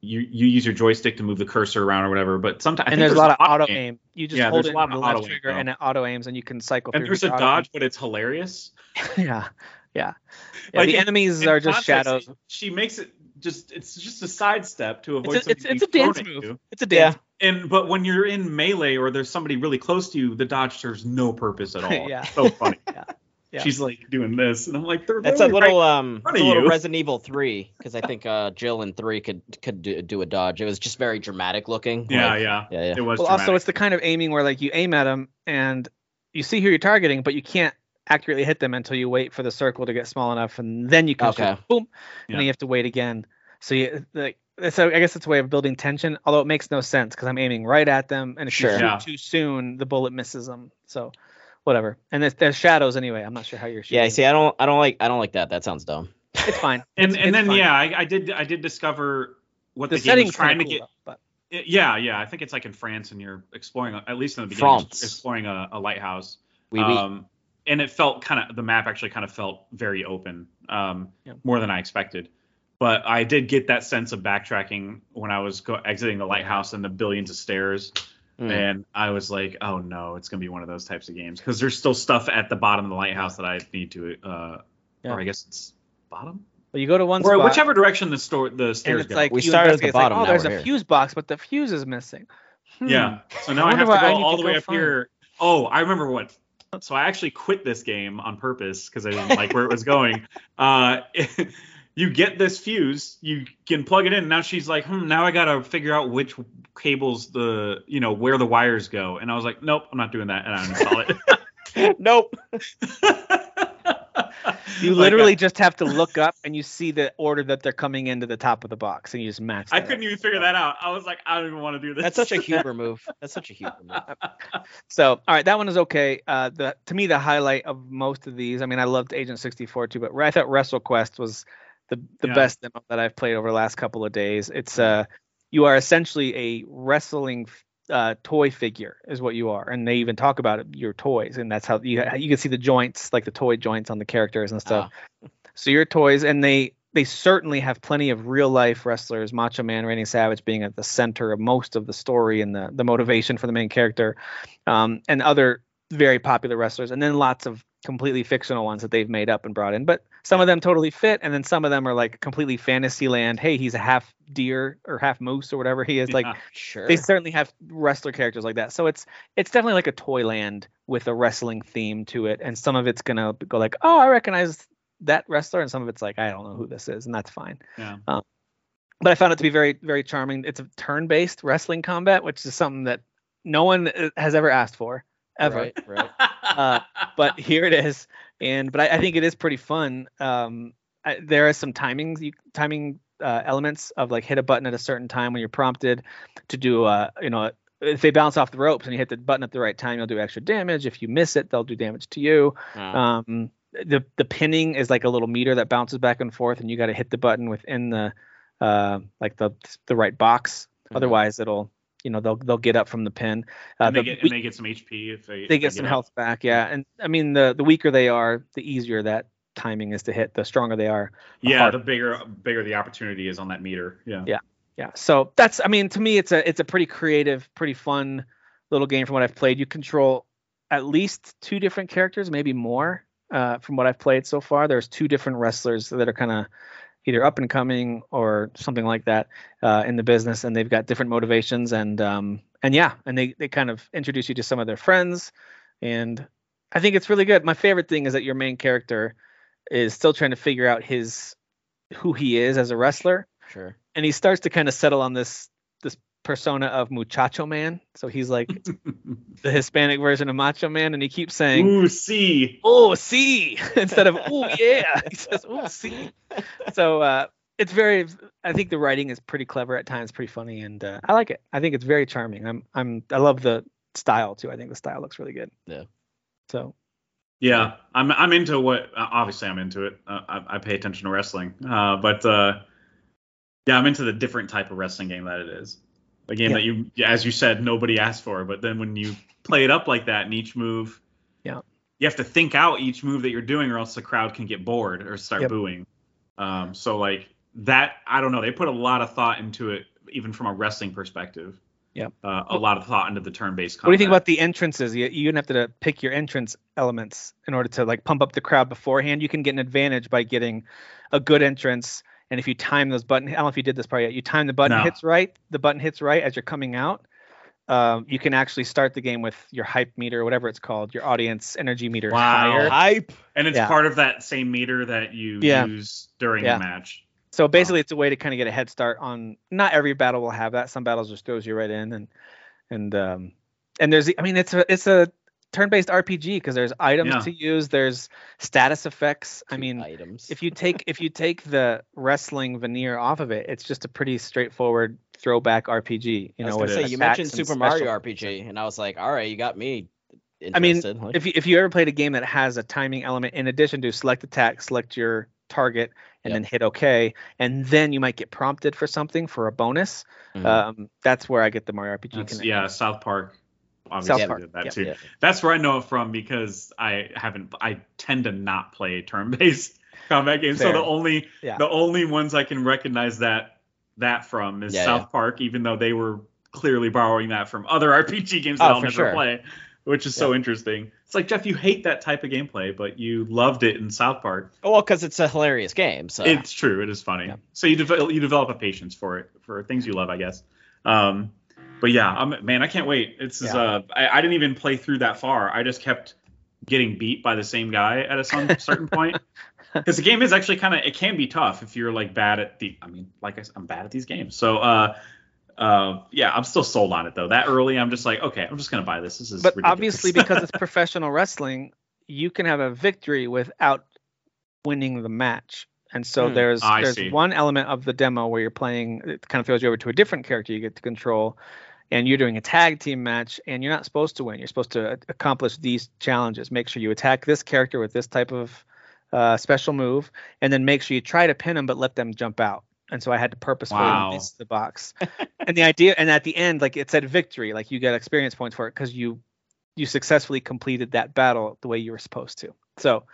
you you use your joystick to move the cursor around or whatever. But sometimes and there's, there's, a lot of auto aim. aim. You just yeah, hold it on the left trigger and it auto aims, and you can cycle. And there's a dodge, aim. but it's hilarious. yeah, yeah. yeah like the enemies are just shadows. She makes it just it's just a sidestep to avoid. It's a, it's, it's a dance move. You. It's a dance. Yeah. And but when you're in melee or there's somebody really close to you, the dodge serves no purpose at all. yeah. so funny. yeah. Yeah. She's like doing this, and I'm like, they're that's a little right um, a little Resident Evil three because I think uh, Jill in three could could do, do, a dodge. It was just very dramatic looking. Yeah, like, yeah, yeah, yeah. It was. Well, dramatic. also it's the kind of aiming where like you aim at them and you see who you're targeting, but you can't accurately hit them until you wait for the circle to get small enough, and then you can okay. shoot, boom, yeah. and then you have to wait again. So you like so I guess it's a way of building tension, although it makes no sense because I'm aiming right at them, and if sure. you shoot yeah. too soon, the bullet misses them. So whatever. And there's, there's shadows anyway. I'm not sure how you're shooting. Yeah, see, I don't, I don't like, I don't like that. That sounds dumb. It's fine. and it's, and it's then fine. yeah, I, I, did, I did discover what the, the game was trying to get. Though, but. Yeah, yeah, I think it's like in France, and you're exploring, at least in the beginning, France. exploring a, a lighthouse. Oui, oui. Um, and it felt kind of the map actually kind of felt very open, um, yeah. more than I expected but I did get that sense of backtracking when I was go- exiting the lighthouse and the billions of stairs. Mm. And I was like, oh no, it's gonna be one of those types of games because there's still stuff at the bottom of the lighthouse that I need to, uh, yeah. or I guess it's bottom. Well, you go to one or spot, whichever direction the store the stairs go. Like we started at the bottom. Like, oh, there's a here. fuse box, but the fuse is missing. Hmm. Yeah. So now I, I have to go all the way up find. here. Oh, I remember what so I actually quit this game on purpose because I didn't like where it was going. Uh, you get this fuse, you can plug it in. Now she's like, hmm, now I gotta figure out which cables the, you know, where the wires go. And I was like, nope, I'm not doing that, and I uninstall it. nope. You literally like, just have to look up and you see the order that they're coming into the top of the box, and you just match. I couldn't up. even figure that out. I was like, I don't even want to do this. That's such a Huber move. That's such a Huber move. so, all right, that one is okay. Uh, the to me the highlight of most of these. I mean, I loved Agent 64 too, but I thought WrestleQuest was the the yeah. best demo that I've played over the last couple of days. It's uh you are essentially a wrestling uh, toy figure is what you are, and they even talk about it, your toys, and that's how you you can see the joints like the toy joints on the characters and stuff. Oh. So your toys, and they they certainly have plenty of real life wrestlers, Macho Man, Randy Savage being at the center of most of the story and the the motivation for the main character, um, and other very popular wrestlers, and then lots of completely fictional ones that they've made up and brought in. But some of them totally fit, and then some of them are like completely fantasy land. Hey, he's a half deer or half moose or whatever he is. Like, sure. They certainly have wrestler characters like that. So it's it's definitely like a toy land with a wrestling theme to it, and some of it's gonna go like, oh, I recognize that wrestler, and some of it's like, I don't know who this is, and that's fine. Yeah. Um, but I found it to be very very charming. It's a turn-based wrestling combat, which is something that no one uh, has ever asked for ever. Right, right. uh, but here it is, and but I, I think it is pretty fun. Um, I, there are some timings, you, timing uh, elements of like hit a button at a certain time when you're prompted to do, uh, you know, if they bounce off the ropes and you hit the button at the right time, you'll do extra damage. If you miss it, they'll do damage to you. Um, the the pinning is like a little meter that bounces back and forth, and you got to hit the button within the uh, like the the right box. Mm-hmm. Otherwise, it'll you know they'll they'll get up from the pin. Uh, and, they the, get, and they get some HP if they they get, some health back. Yeah, and I mean the the weaker they are, the easier that timing is to hit. The stronger they are. The yeah, harder. the bigger bigger the opportunity is on that meter. Yeah. Yeah. Yeah. So that's I mean to me it's a it's a pretty creative, pretty fun little game from what I've played. You control at least two different characters, maybe more. uh, from what I've played so far. There's two different wrestlers that are kind of either up and coming or something like that uh, in the business, and they've got different motivations and um, and yeah, and they they kind of introduce you to some of their friends, and I think it's really good. My favorite thing is that your main character is still trying to figure out his who he is as a wrestler. Sure. And he starts to kind of settle on this this persona of muchacho man. So he's like the Hispanic version of macho man, and he keeps saying, "Ooh, see, oh, see," instead of "ooh, yeah." He says, "ooh, see." So uh, it's very. I think the writing is pretty clever at times, pretty funny, and uh, I like it. I think it's very charming. I'm I'm I love the style too. I think the style looks really good. Yeah. So. Yeah, I'm I'm into what obviously I'm into it. Uh, I, I, pay attention to wrestling, uh, but uh, yeah, I'm into the different type of wrestling game that it is. A game yeah. that you, as you said, nobody asked for. But then when you play it up like that, and each move, yeah, you have to think out each move that you're doing, or else the crowd can get bored or start yep. booing. Um, so like that, I don't know. They put a lot of thought into it, even from a wrestling perspective. Yeah. Uh, a lot of thought into the turn-based. Combat. What do you think about the entrances? You you have to pick your entrance elements in order to like pump up the crowd beforehand. You can get an advantage by getting a good entrance and if you time those button, I don't know if you did this part yet. You time the button no. hits right, the button hits right as you're coming out. Um, you can actually start the game with your hype meter, whatever it's called, your audience energy meter wow. higher. Hype, and it's yeah. part of that same meter that you yeah. use during yeah. the match. So basically, wow. it's a way to kind of get a head start on. Not every battle will have that. Some battles just throws you right in, and and um and there's, I mean, it's a it's a turn-based RPG because there's items yeah. to use, there's status effects. I mean, items. if you take if you take the wrestling veneer off of it, it's just a pretty straightforward throwback RPG. You know, say, you mentioned Super Mario RPG, and I was like, all right, you got me. Interested. I mean, like, if you, if you ever played a game that has a timing element in addition to select attack, select your target, and yep. then hit OK, and then you might get prompted for something for a bonus. Mm-hmm. Um, that's where I get the Mario RPG. Yeah, South Park obviously did that yeah, too. Yeah. That's where I know it from because I haven't. I tend to not play turn-based combat games, Fair. so the only yeah. the only ones I can recognize that that from is South Park, even though they were clearly borrowing that from other RPG games that oh, I'll never sure. play, which is so interesting. It's like Jeff, you hate that type of gameplay, but you loved it in South Park. Well, because it's a hilarious game. So it's true. It is funny. So you develop you develop a patience for it for things you love, I guess. Um, but yeah, I'm, man, I can't wait. It's yeah. uh, I, I, didn't even play through that far. I just kept getting beat by the same guy at a some, certain point. Because the game is actually kind of it can be tough if you're like bad at the. I mean, like I, am bad at these games. So uh, uh, yeah, I'm still sold on it though. That early, I'm just like, okay, I'm just gonna buy this. This is. But ridiculous. obviously, because it's professional wrestling, you can have a victory without winning the match. And so hmm, there's I there's see. one element of the demo where you're playing. It kind of throws you over to a different character you get to control, and you're doing a tag team match and you're not supposed to win. You're supposed to accomplish these challenges. Make sure you attack this character with this type of uh, special move, and then make sure you try to pin them but let them jump out. And so I had to purposefully wow. miss the box. and the idea, and at the end, like it said victory, like you get experience points for it because you you successfully completed that battle the way you were supposed to. So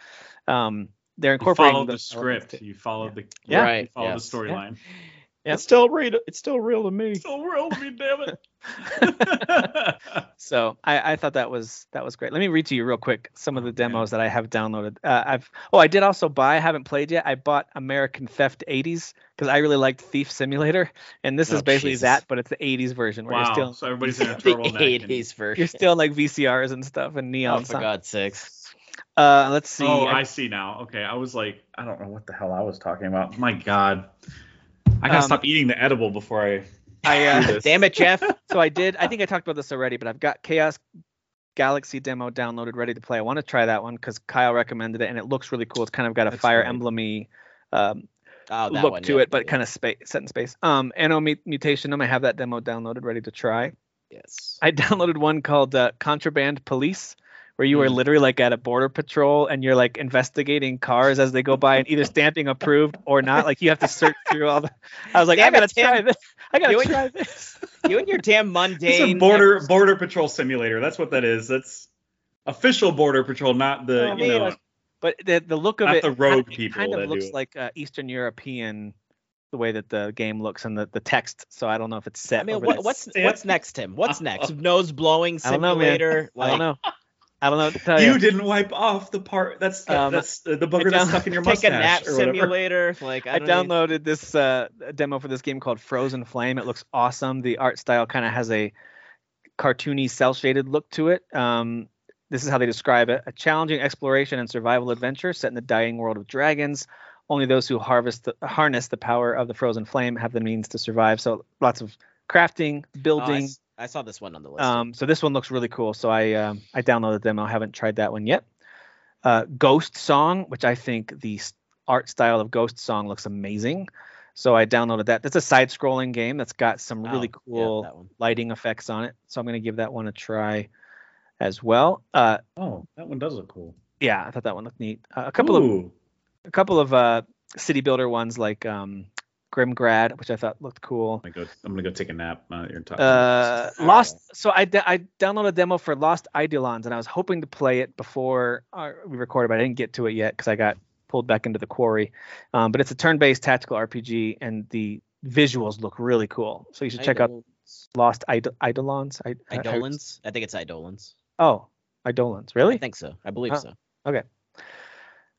um, they're incorporating you followed the script. You followed yeah. the yeah, right. You followed yes. the storyline. Yeah. Yeah. It's still real. It's still real to me. It's still real to me, damn it. so I, I thought that was that was great. Let me read to you real quick some of the demos that I have downloaded. Uh, I've oh I did also buy. I haven't played yet. I bought American Theft 80s because I really liked Thief Simulator, and this oh, is basically Jesus. that, but it's the 80s version where wow. you're still so everybody's in a turtleneck. the 80s version. You're still like VCRs and stuff and neon. Oh, for God's sakes. Uh, let's see. Oh, I, I see now. Okay, I was like, I don't know what the hell I was talking about. My God. I gotta um, stop eating the edible before I. I uh, damn it, Jeff. so I did. I think I talked about this already, but I've got Chaos Galaxy demo downloaded, ready to play. I want to try that one because Kyle recommended it, and it looks really cool. It's kind of got a That's Fire right. Emblemy um, oh, look one, to yeah, it, but yeah. kind of space set in space. Um, Anno Mutation. I have that demo downloaded, ready to try. Yes. I downloaded one called uh, Contraband Police where you are mm. literally like at a border patrol and you're like investigating cars as they go by and either stamping approved or not. Like you have to search through all the. I was like, Damn I gotta try this. I gotta try your, this. You and your damn mundane. It's a border border patrol simulator. That's what that is. That's official border patrol, not the oh, you know. But the the look of not it, the rogue kind, people. Kind of looks like uh, Eastern European the way that the game looks and the, the text. So I don't know if it's set. I mean, what, what's what's next, Tim? What's next? Nose blowing simulator. I don't know. Man. Like, I don't know. I don't know what to tell you. you. didn't wipe off the part that's Um, that's the booger I that's stuck in your mustache. Take mustache a nap simulator. Like I, I don't even- downloaded this uh, demo for this game called Frozen Flame. It looks awesome. The art style kind of has a cartoony, cel shaded look to it. Um, this is how they describe it: a challenging exploration and survival adventure set in the dying world of dragons. Only those who harvest the, harness the power of the frozen flame have the means to survive. So lots of crafting, Oh, building. s- I saw this one on the list. Um, so this one looks really cool. So I um, I downloaded them. I haven't tried that one yet. Uh, Ghost Song, which I think the art style of Ghost Song looks amazing. So I downloaded that. That's a side-scrolling game that's got some really Oh, yeah, cool that one. lighting effects on it. So I'm gonna give that one a try as well. Uh, Oh, that one does look cool. yeah, I thought that one looked neat. Uh, a couple of a couple of uh, city builder ones like um, Grimgrad, which I thought looked cool. I'm gonna go. I'm gonna go take a nap. Now you're talking. Uh, Oh. Lost. So I, da- I downloaded a demo for Lost Eidolons, and I was hoping to play it before uh, we recorded, but I didn't get to it yet because I got pulled back into the quarry. Um, but it's a turn-based tactical RPG, and the visuals look really cool. So you should check out Lost Eid- Eidolons. I, I- I- Eidolons? I think it's Eidolons. oh, Eidolons. I Really? think so. I believe Huh. so.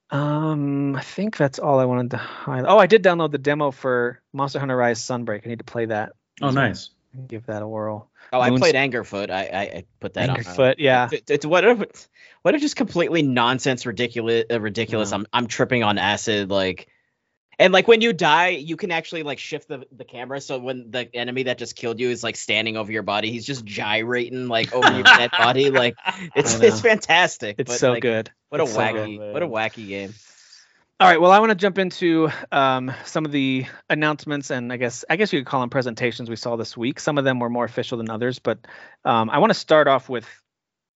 Um, I think that's all I wanted to highlight. Oh, I did download the demo for Monster Hunter Rise Sunbreak. I need to play that. oh, nice. Give that a whirl. Oh, I Moons- played Angerfoot. I, I, I put that on. Angerfoot, yeah. It's, it's what a what a just completely nonsense, ridiculous, uh, ridiculous. Yeah. I'm I'm tripping on acid, like, and like when you die, you can actually like shift the the camera, so when the enemy that just killed you is like standing over your body, he's just gyrating like over your dead body. Like it's it's fantastic. It's but, so like, good. What a so wacky, good. what a wacky game. All right. Well, I want to jump into um, some of the announcements, and I guess I guess you could call them presentations we saw this week. Some of them were more official than others, but um, I want to start off with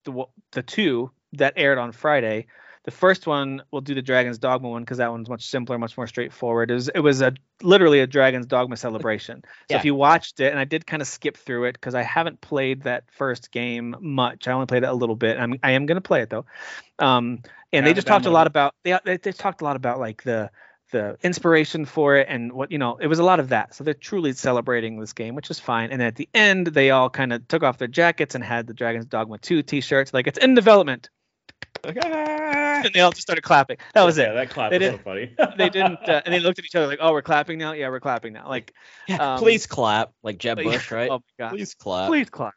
the the two that aired on Friday. The first one we'll do the Dragon's Dogma one because that one's much simpler, much more straightforward. It was it was a literally a Dragon's Dogma celebration. So if you watched it, and I did kind of skip through it because I haven't played that first game much. I only played it a little bit. I'm I am gonna play it though. Um, and Yeah, they just talked a lot about they, they they talked a lot about like the the inspiration for it and what you know it was a lot of that so they're truly celebrating this game which is fine and at the end they all kind of took off their jackets and had the dragon's dogma 2 t-shirts like it's in development and they all just started clapping that was Yeah, it that clap They was so funny. they didn't uh, and they looked at each other like oh we're clapping now yeah we're clapping now like Yeah, Um, please clap, like Jeb like, Bush, right? oh my god Please clap. please clap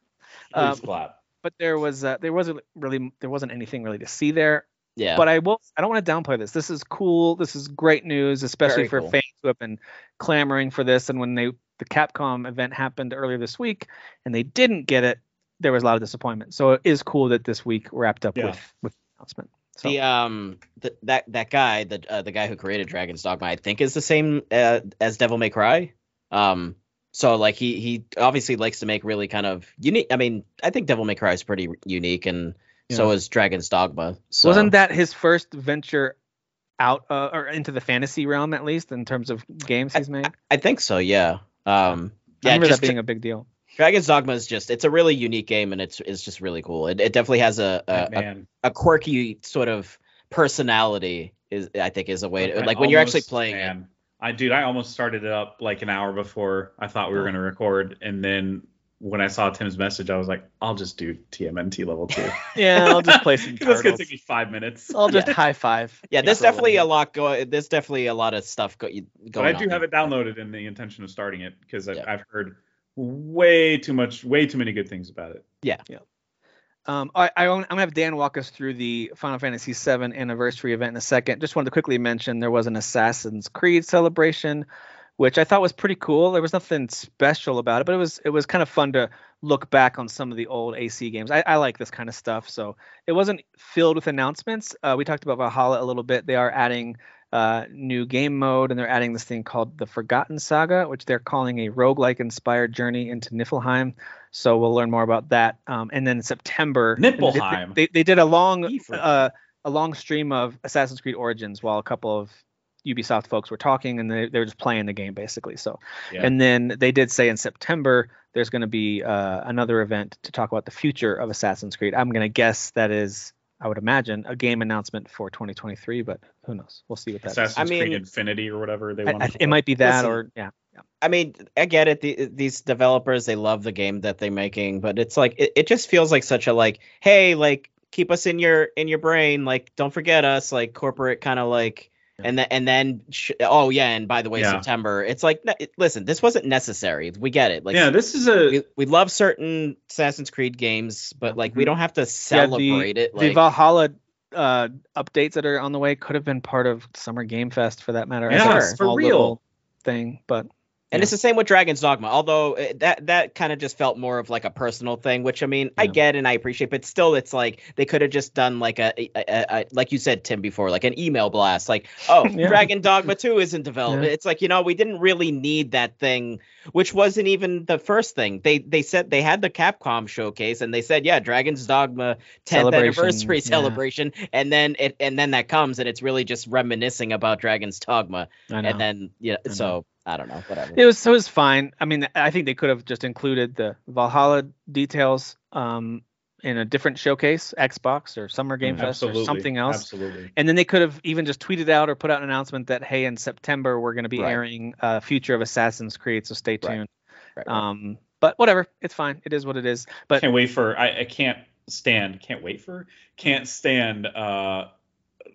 Please um, clap. but there was uh, there wasn't really there wasn't anything really to see there Yeah. but I will. I don't want to downplay this. This is cool. This is great news, especially Very for cool. fans who have been clamoring for this. And when they the Capcom event happened earlier this week, and they didn't get it, there was a lot of disappointment. So it is cool that this week wrapped up Yeah. with with announcement. So The um the, that that guy the uh, the guy who created Dragon's Dogma I think is the same uh, as Devil May Cry. Um so like he he obviously likes to make really kind of unique I mean I think Devil May Cry is pretty unique and so is Dragon's Dogma. So wasn't that his first venture out uh, or into the fantasy realm at least in terms of games he's made? I think so, yeah. Um I yeah, remember just that being a big deal. Dragon's Dogma is just it's a really unique game and it's it's just really cool. It, it definitely has a a, a Man, a quirky sort of personality is I think is a way to I like when you're actually almost- playing it. I dude, I almost started it up like an hour before I thought we were Oh. gonna record, and then when I saw Tim's message, I was like, I'll just do TMNT level two. Yeah, I'll just play some That's gonna take me five minutes. I'll just high five. Yeah, there's for a definitely a lot going. There's definitely a lot of stuff go, going. but I do on have it downloaded in the intention of starting it because I've, Yeah. I've heard way too much, way too many good things about it. Yeah. Um, I, I, I'm gonna have Dan walk us through the Final Fantasy VII anniversary event in a second. Just wanted to quickly mention there was an Assassin's Creed celebration, which I thought was pretty cool. There was nothing special about it, but it was it was kind of fun to look back on some of the old AC games. I, I like this kind of stuff. So it wasn't filled with announcements. Uh, we talked about Valhalla a little bit. They are adding uh, new game mode, and they're adding this thing called the Forgotten Saga, which they're calling a roguelike inspired journey into Niflheim. So we'll learn more about that. Um, and then in September, Niflheim. They, they did a long uh, a long stream of Assassin's Creed Origins while a couple of Ubisoft folks were talking, and they, they were just playing the game basically. So, Yeah. and then they did say in September there's going to be uh, another event to talk about the future of Assassin's Creed. I'm going to guess that is, I would imagine, a game announcement for 2023, but who knows? We'll see what that Assassin's I mean- Creed Infinity or whatever they want. I- to it might be that, Listen, or yeah. I mean, I get it. The, these developers, they love the game that they're making, but it's like it, it just feels like such a like, hey, like keep us in your in your brain. Like, don't forget us. Like corporate kind of like. And then, and then, sh- oh yeah, and by the way, Yeah. September. It's like, listen, this wasn't necessary. We get it. Like, yeah, this is a we, we love certain Assassin's Creed games, but like, we Mhm. don't have to celebrate it. the Like, Valhalla uh, updates that are on the way could have been part of Summer Game Fest for that matter. Yeah, for real. thing, but And it's the same with Dragon's Dogma, although uh, that that kind of just felt more of like a personal thing, which I mean I get and I appreciate, but still it's like they could have just done like a, a, a, a like you said Tim before, like an email blast, like oh Yeah. Dragon Dogma two isn't developed. Yeah. It's like you know we didn't really need that thing, which wasn't even the first thing. They they said they had the Capcom showcase and they said yeah Dragon's Dogma 10th Celebration, anniversary yeah. celebration, and then it and then that comes and it's really just reminiscing about Dragon's Dogma, and then yeah so I don't know whatever. It was so it was fine. I mean, I think they could have just included the Valhalla details um, in a different showcase, Xbox or Summer Game Fest absolutely or something else. Absolutely. And then they could have even just tweeted out or put out an announcement that hey, in September we're going to be Right. airing uh, Future of Assassin's Creed, so stay tuned. Right, right. Um, but whatever, it's fine. It is what it is. But can't wait for I, I can't stand can't wait for can't stand uh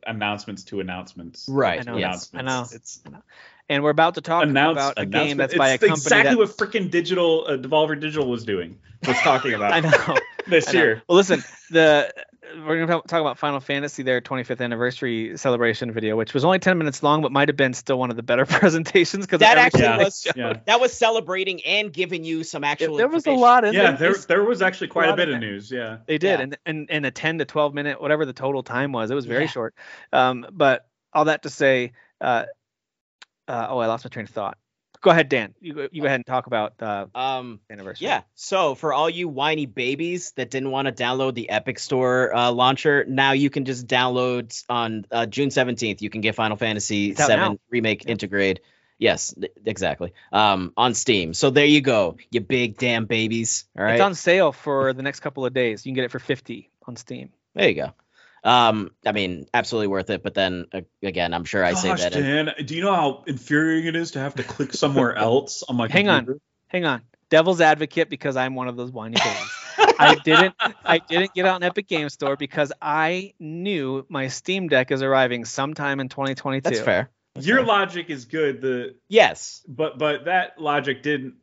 announcements to announcements. Right, I know, yes. I know. It's I know. And we're about to talk announce about a game that's it's by a company That's exactly that what freaking digital uh, Devolver Digital was doing. Was talking about I know. this I know. year. Well, listen, the we're gonna talk, talk about Final Fantasy their 25th anniversary celebration video, which was only 10 minutes long, but might have been still one of the better presentations because That actually Yeah, was yeah. that was celebrating and giving you some actual. there was a lot in Yeah, there. there there was actually quite a lot bit of there. news. Yeah. They did, Yeah. and and and a 10 to 12 minute, whatever the total time was, it was very Yeah. short. Um, but all that to say, uh, uh, oh, I lost my train of thought. Go ahead, Dan. You go, you go ahead and talk about uh, Um. anniversary. Yeah. So for all you whiny babies that didn't want to download the Epic Store uh, launcher, now you can just download on uh, June 17th. You can get Final Fantasy It's out 7 now. Remake Intergrade. Yes, exactly. Um, on Steam. So there you go, you big damn babies. All right. It's on sale for the next couple of days. You can get it for 50 on Steam. there you go. Um, I mean, absolutely worth it. But then uh, again, I'm sure I say Gosh, that. in- Dan, do you know how infuriating it is to have to click somewhere else on my Hang on. hang on devil's advocate because i'm one of those whiny babies i didn't i didn't get out an epic game store because i knew my steam deck is arriving sometime in 2022 That's fair. Your logic is good. The Yes. but but that logic didn't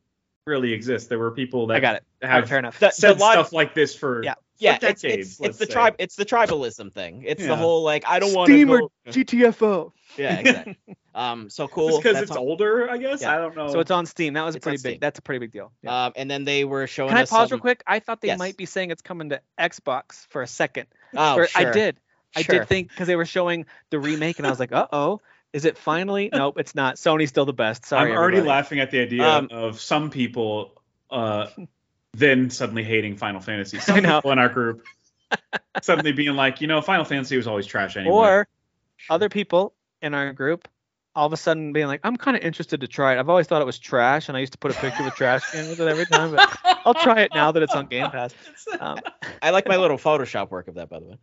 really exist. There were people that i got it All right, have fair enough The- said log- stuff like this for Yeah. Yeah, for it's, it's, it's the tribe. It's the tribalism thing. It's the whole like I don't want steam to. or gtfo Yeah, exactly. um, so cool. Just because That's it's on- older, I guess. Yeah. I don't know. so it's on steam that was a It's on pretty Steam. big that's a pretty big deal yeah. Um, and then they were showing can i us pause some- real quick i thought they Yes. might be saying it's coming to xbox for a second Oh, Or sure. i did i Sure. did think because they were showing the remake and i was like uh-oh is it finally nope it's not sony's still the best sorry I'm already everybody. laughing at the idea Um, of some people uh, then suddenly hating Final Fantasy. Some know. people in our group suddenly being like, you know, Final Fantasy was always trash anyway. or other people in our group all of a sudden being like, I'm kind of interested to try it. I've always thought it was trash, and I used to put a picture of a trash can with it every time, but I'll try it now that it's on Game Pass. Um, I like my little Photoshop work of that, by the way.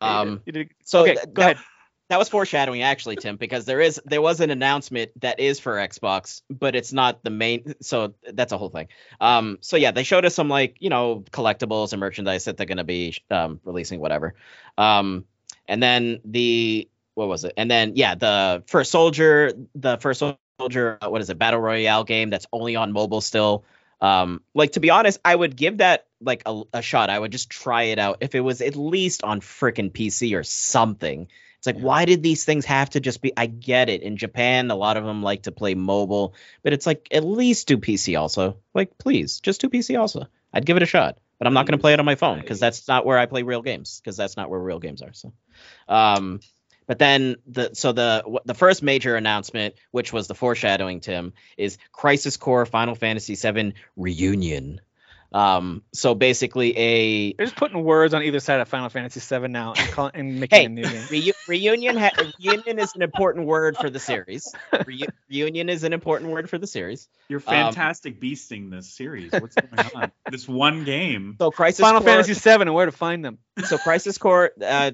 Um, you did- so okay, th- go that- ahead. That was foreshadowing, actually, Tim, because there is there was an announcement that is for Xbox, but it's not the main. So that's a whole thing. Um, so yeah, they showed us some like you know collectibles and merchandise that they're gonna be um, releasing, whatever. Um, and then the what was it? And then yeah, the first soldier, the first soldier, uh, what is it? Battle royale game that's only on mobile still. Um, like to be honest, I would give that like a, a shot. I would just try it out if it was at least on freaking PC or something. It's like, Yeah. why did these things have to just be? I get it. In Japan, a lot of them like to play mobile, but it's like at least do PC also. Like, please, just do PC also. I'd give it a shot, but I'm not going to play it on my phone because that's not where I play real games. Because that's not where real games are. So, um, but then the so the the first major announcement, which was the foreshadowing, Tim, is Crisis Core Final Fantasy VII Reunion. Um, so basically a They're just putting words on either side of Final Fantasy VII now and, call, and making Hey, a new game. Reu- reunion ha- reunion is an important word for the series. Reu- reunion is an important word for the series. You're Um, fantastic beasting this series. What's going on? this one game. So Crisis Final Core, Fantasy VII and where to find them. So Crisis Core, uh,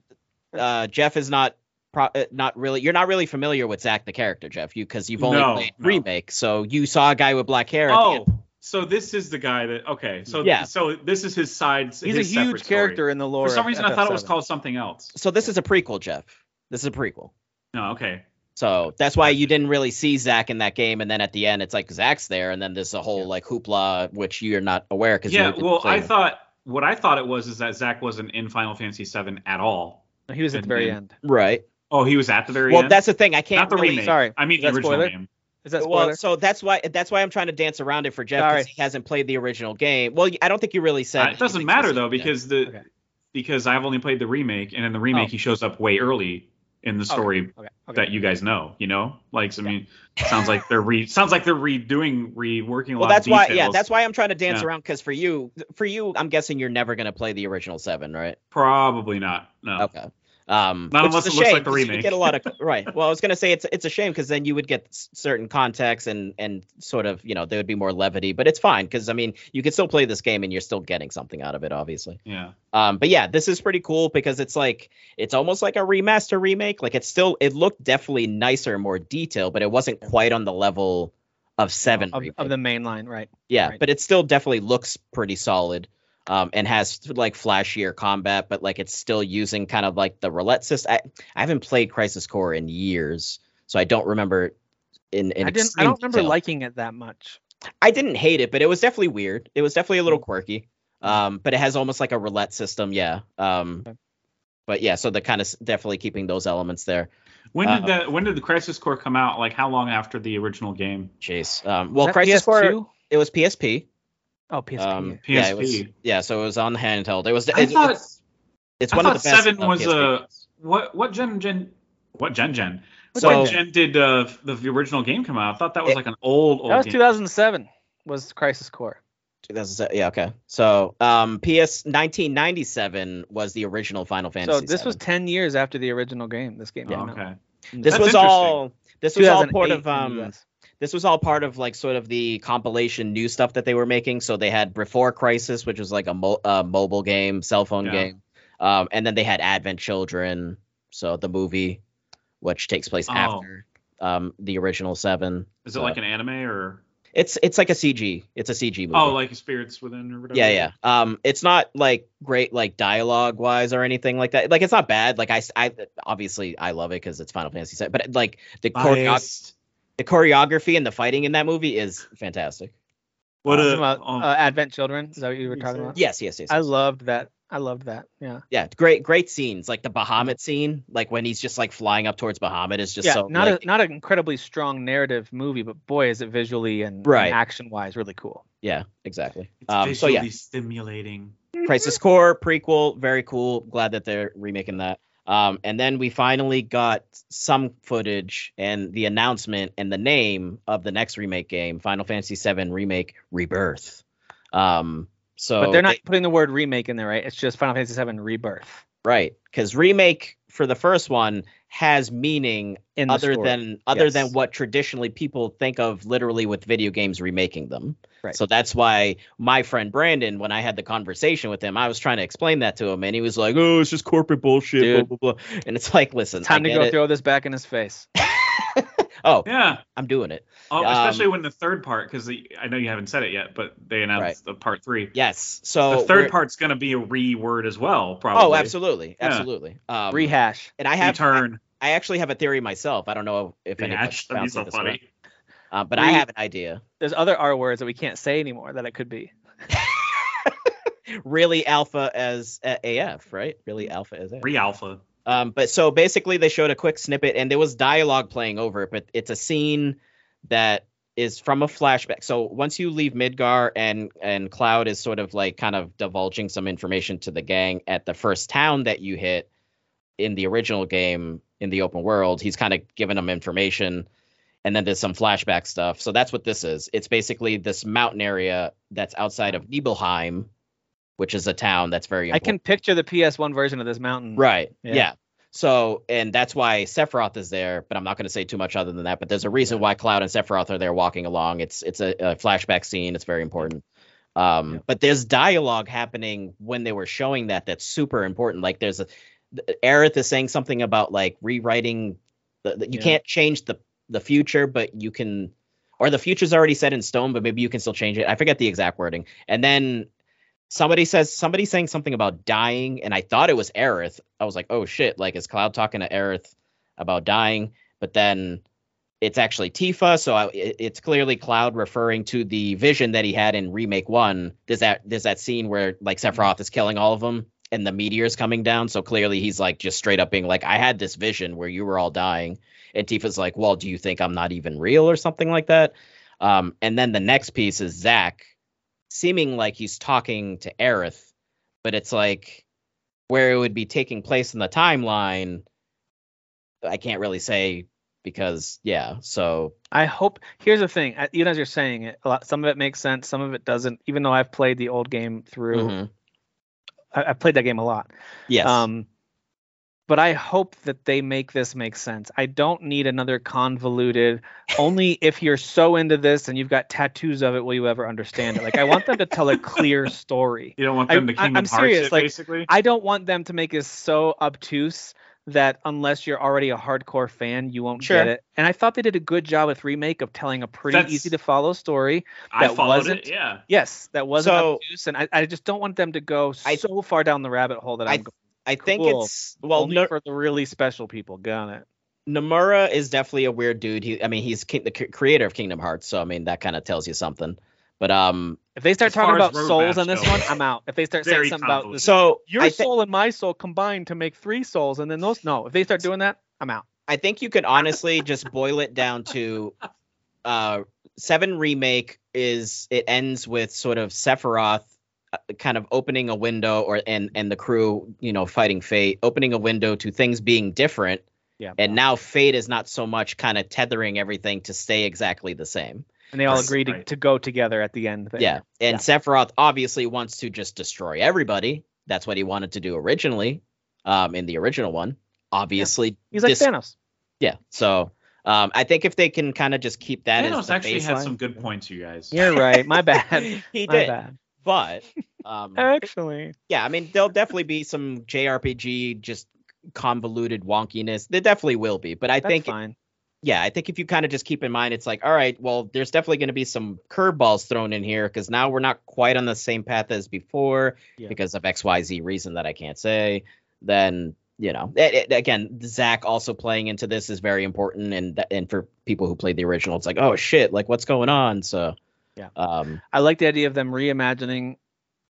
uh, Jeff is not pro- uh, not really. You're not really familiar with Zack the character, Jeff. You because you've only No, played no. remake. So you saw a guy with black hair. Oh, end. So this is the guy that okay. So Yeah. So this is his side. He's his a separate huge story. character in the lore. For some reason, I thought it was called something else. So this is a prequel, Jeff. This is a prequel. No, okay. So that's why you didn't really see Zack in that game, and then at the end, it's like Zack's there, and then there's a whole like hoopla, which you're not aware because Yeah. Well, I thought what I thought it was is that Zack wasn't in Final Fantasy VII at all. He was at the very And- end. right. Oh, he was at the very Well, end. Well, that's the thing. I can't not the really. remake. sorry. I mean Is the original spoiler? game. Is that spoiler? Well, so that's why that's why I'm trying to dance around it for Jeff Sorry. because he hasn't played the original game. Well, I don't think you really said. Uh, it doesn't matter though because the Okay. because I've only played the remake, and in the remake Oh. he shows up way early in the story okay. okay. that you guys know. You know, like so, I mean, sounds like they're re sounds like they're redoing reworking a Well, lot that's of why. Yeah, that's why I'm trying to dance Yeah. around because for you, for you, I'm guessing you're never gonna play the original seven, right? probably not. No. Okay. Um, Not which unless is a it looks shame, like the 'cause you would remake. Get a lot of right. Well, I was gonna say it's it's a shame because then you would get s- certain context and and sort of you know there would be more levity, but it's fine because I mean you can still play this game and you're still getting something out of it, obviously. Yeah. Um, but yeah, this is pretty cool because it's like it's almost like a remaster remake. Like it's still it looked definitely nicer more detailed, but it wasn't quite on the level of seven of, of the main line, right? Yeah, Right. but it still definitely looks pretty solid. Um, and has like flashier combat, but like it's still using kind of like the roulette system. I, I haven't played Crisis Core in years, so I don't remember. In, in I didn't. I don't remember detail. liking it that much. I didn't hate it, but it was definitely weird. It was definitely a Mm. little quirky. Um, but it has almost like a roulette system, yeah. Um, Okay. but yeah, so they're kind of definitely keeping those elements there. When did Uh, the when did the Crisis Core come out? Like how long after the original game? Jeez. Um, well, Crisis Core, PS2? it was PSP. Oh, PSP. Um, yeah, it was, PSP. yeah, so it was on the handheld. It was. I it- thought- it's, it's I one of the best. seven uh, was PSP a what what gen gen what gen gen So- what gen did uh, the original game come out? I thought that was It- like an old old that was game. 2007. Was Crisis Core? 2007 yeah, okay. So, um, PS 1997 was the original Final Fantasy. So this was 10 years after the original game. This game Oh, came out. okay. This That's was all. This was all part of in the um. This was all part of like sort of the compilation new stuff that they were making. So they had Before Crisis, which was like a mo- uh, mobile game, cell phone Yeah. game, um, and then they had Advent Children, so the movie, which takes place Oh. after um the original seven. Is So it like an anime or It's it's like a CG. It's a CG movie. oh like Spirits Within or whatever? Yeah, yeah. Um, it's not like great like dialogue wise or anything like that. Like it's not bad. Like I, I obviously I love it because it's Final Fantasy VII. But like the Biased. The choreography and the fighting in that movie is fantastic. What Uh, a talking about, oh, uh, Advent Children. Is that what you were talking about? Yes, yes, yes. I loved that. I loved that. Yeah. yeah, great, great scenes. Like the Bahamut scene, like when he's just like flying up towards Bahamut is just yeah. so not like, a not an incredibly strong narrative movie, but boy, is it visually and, Right. action wise really cool. yeah, exactly. it's Um, so visually yeah, stimulating. Crisis Core prequel, very cool. Glad that they're remaking that. Um, and then we finally got some footage and the announcement and the name of the next remake game, Final Fantasy VII Remake Rebirth. Um, so but they're not they- putting the word remake in there, right? It's just Final Fantasy VII Rebirth right because remake for the first one has meaning in other story. than other Yes. than what traditionally people think of literally with video games remaking them. Right. So that's why my friend Brandon, when I had the conversation with him, I was trying to explain that to him, and he was like, "Oh, it's just corporate bullshit." Dude. Blah, blah, blah. And it's like, listen, Time I to get go it. throw this back in his face. Oh, Yeah. I'm doing it. Oh, Um, especially when the third part, because I know you haven't said it yet, but they announced Right. the part three. Yes. So the 3rd part's going to be a reword as well, probably. Oh, absolutely, Yeah. absolutely. Um, Rehash. and I have, I, Return. I actually have a theory myself. I don't know if anyone Rehash. That'd be so funny. Uh, but I have an idea. There's other R words that we can't say anymore that it could be. really alpha as uh, AF, right? Really alpha as AF. Re-alpha. Um, but so basically, they showed a quick snippet, and there was dialogue playing over it. But it's a scene that is from a flashback. So once you leave Midgar, and and Cloud is sort of like kind of divulging some information to the gang at the first town that you hit in the original game in the open world. He's kind of giving them information, and then there's some flashback stuff. So that's what this is. It's basically this mountain area that's outside of Nibelheim, which is a town that's very I can picture the PS1 version of this mountain. Right. Yeah. Yeah. So, and that's why Sephiroth is there, but I'm not going to say too much other than that. But there's a reason why Cloud and Sephiroth are there walking along. It's it's a, a flashback scene. It's very important. Um, Yeah. but there's dialogue happening when they were showing that that's super important. Like there's a Aerith is saying something about like rewriting. The, the- you Yeah. can't change the the future, but you can, or the future's already set in stone, but maybe you can still change it. I forget the exact wording. And then somebody says somebody saying something about dying, and I thought it was Aerith. I was like, oh shit, like is Cloud talking to Aerith about dying? But then it's actually Tifa, so I, it's clearly Cloud referring to the vision that he had in Remake One. There's that there's that scene where like Sephiroth is killing all of them, and the meteor's coming down. So clearly he's like just straight up being like, I had this vision where you were all dying, and Tifa's like, Well, do you think I'm not even real or something like that? Um, and then the next piece is Zack seeming like he's talking to Aerith, but it's like where it would be taking place in the timeline. I can't really say because yeah. So I hope. Here's the thing. Even as you're saying it, lot, some of it makes sense, some of it doesn't. Even though I've played the old game through, mm-hmm. I, have played that game a lot. Yes. Um, but I hope that they make this make sense. I don't need another convoluted. only if you're so into this and you've got tattoos of it will you ever understand it. Like I want them to tell a clear story. You don't want them I, to Kingdom I, I'm Hearts serious. It, like, basically. I don't want them to make it so obtuse that unless you're already a hardcore fan, you won't sure. get it. And I thought they did a good job with remake of telling a pretty That's, easy to follow story. That I wasn't, it, yeah. Yes, that wasn't so, obtuse, and I, I just don't want them to go I, so far down the rabbit hole that I, I'm going. I think it's well Only for the really special people. Got it. Nomura is definitely a weird dude. He, I mean, he's king, the creator of Kingdom Hearts, so I mean that kind of tells you something. But um, if they start talking about souls on this one, I'm out. If they start saying something about this, so your th- soul and my soul combined to make three souls, and then those no, if they start doing that, I'm out. I think you could honestly just boil it down to uh, seven remake is it ends with sort of Sephiroth kind of opening a window or and and the crew you know fighting fate opening a window to things being different yeah and now fate is not so much kind of tethering everything to stay exactly the same and they all agree to, right. to go together at the end yeah and yeah. sephiroth obviously wants to just destroy everybody that's what he wanted to do originally um in the original one obviously yeah. he's like dis- thanos yeah so um, I think if they can kind of just keep that Thanos as actually baseline. had some good points, you guys. You're right. My bad. he My did. Bad. But um, actually, yeah, I mean, there'll definitely be some JRPG just convoluted wonkiness. There definitely will be, but I That's think fine. Yeah, I think if you kind of just keep in mind, it's like, all right, well, there's definitely going to be some curveballs thrown in here because now we're not quite on the same path as before yeah. because of X, Y, Z reason that I can't say. Then you know, it, it, again, Zack also playing into this is very important, and and for people who played the original, it's like, oh shit, like what's going on? So yeah. Um, I like the idea of them reimagining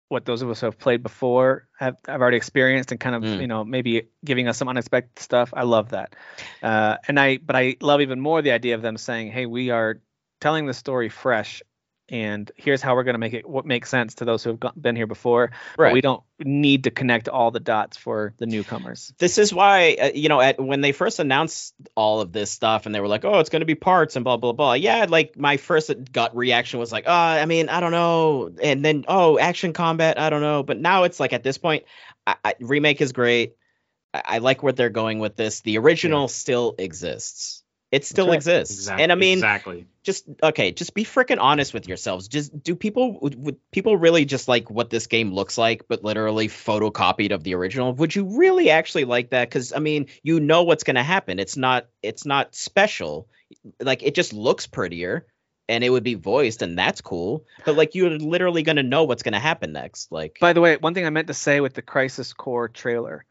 what those of us who have played before have, have already experienced and kind of mm. you know maybe giving us some unexpected stuff. I love that. Uh, and I but I love even more the idea of them saying, hey, we are telling the story fresh and here's how we're going to make it what makes sense to those who have been here before. Right. we don't need to connect all the dots for the newcomers. This is why uh, you know at, when they first announced all of this stuff and they were like, "Oh, it's going to be parts and blah blah blah." Yeah, like my first gut reaction was like, "Oh, I mean, I don't know." And then, "Oh, action combat, I don't know." But now it's like at this point, I, I, remake is great. I, I, like where they're going with this. The original yeah. still exists. It still right. exists. Exactly. And I mean, exactly. Just okay. Just be freaking honest with yourselves. Just do people would people really just like what this game looks like, but literally photocopied of the original? Would you really actually like that? Because I mean, you know what's going to happen. It's not. It's not special. Like it just looks prettier, and it would be voiced, and that's cool. But like you're literally going to know what's going to happen next. Like. By the way, one thing I meant to say with the Crisis Core trailer.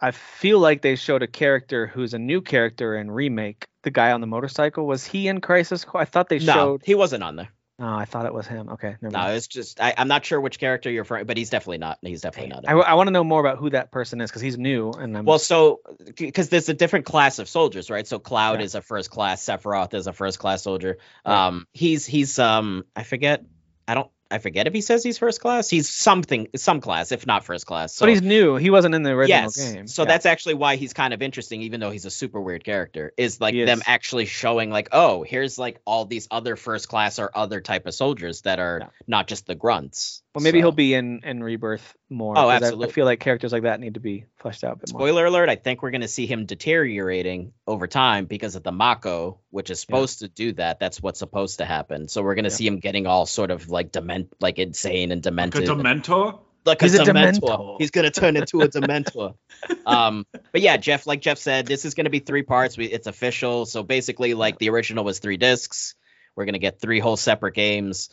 I feel like they showed a character who's a new character in remake. The guy on the motorcycle was he in Crisis Core? I thought they no, showed. he wasn't on there. No, I thought it was him. Okay, no, mind. it's just I, am not sure which character you're referring, but he's definitely not. He's definitely not. I, I want to know more about who that person is because he's new and I'm... well, so because there's a different class of soldiers, right? So Cloud yeah. is a first class, Sephiroth is a first class soldier. Right. Um, he's he's um I forget I don't I forget if he says he's first class. He's something, some class, if not first class. So. But he's new. He wasn't in the original yes. game. So yeah. that's actually why he's kind of interesting, even though he's a super weird character. Is like them actually showing like, oh, here's like all these other first class or other type of soldiers that are yeah. not just the grunts. Well, maybe so. he'll be in in Rebirth more. Oh, absolutely. I, I, feel like characters like that need to be fleshed out a bit Spoiler alert: I think we're going to see him deteriorating over time because of the Mako, which is supposed yeah. to do that. That's what's supposed to happen. So we're going to see him getting all sort of like dement, like insane and demented. Like a Dementor. Like He's a, dementor. dementor. He's gonna turn into a dementor. um, but yeah, Jeff, like Jeff said, this is gonna be three parts. We, it's official. So basically, like the original was three discs We're gonna get three whole separate games.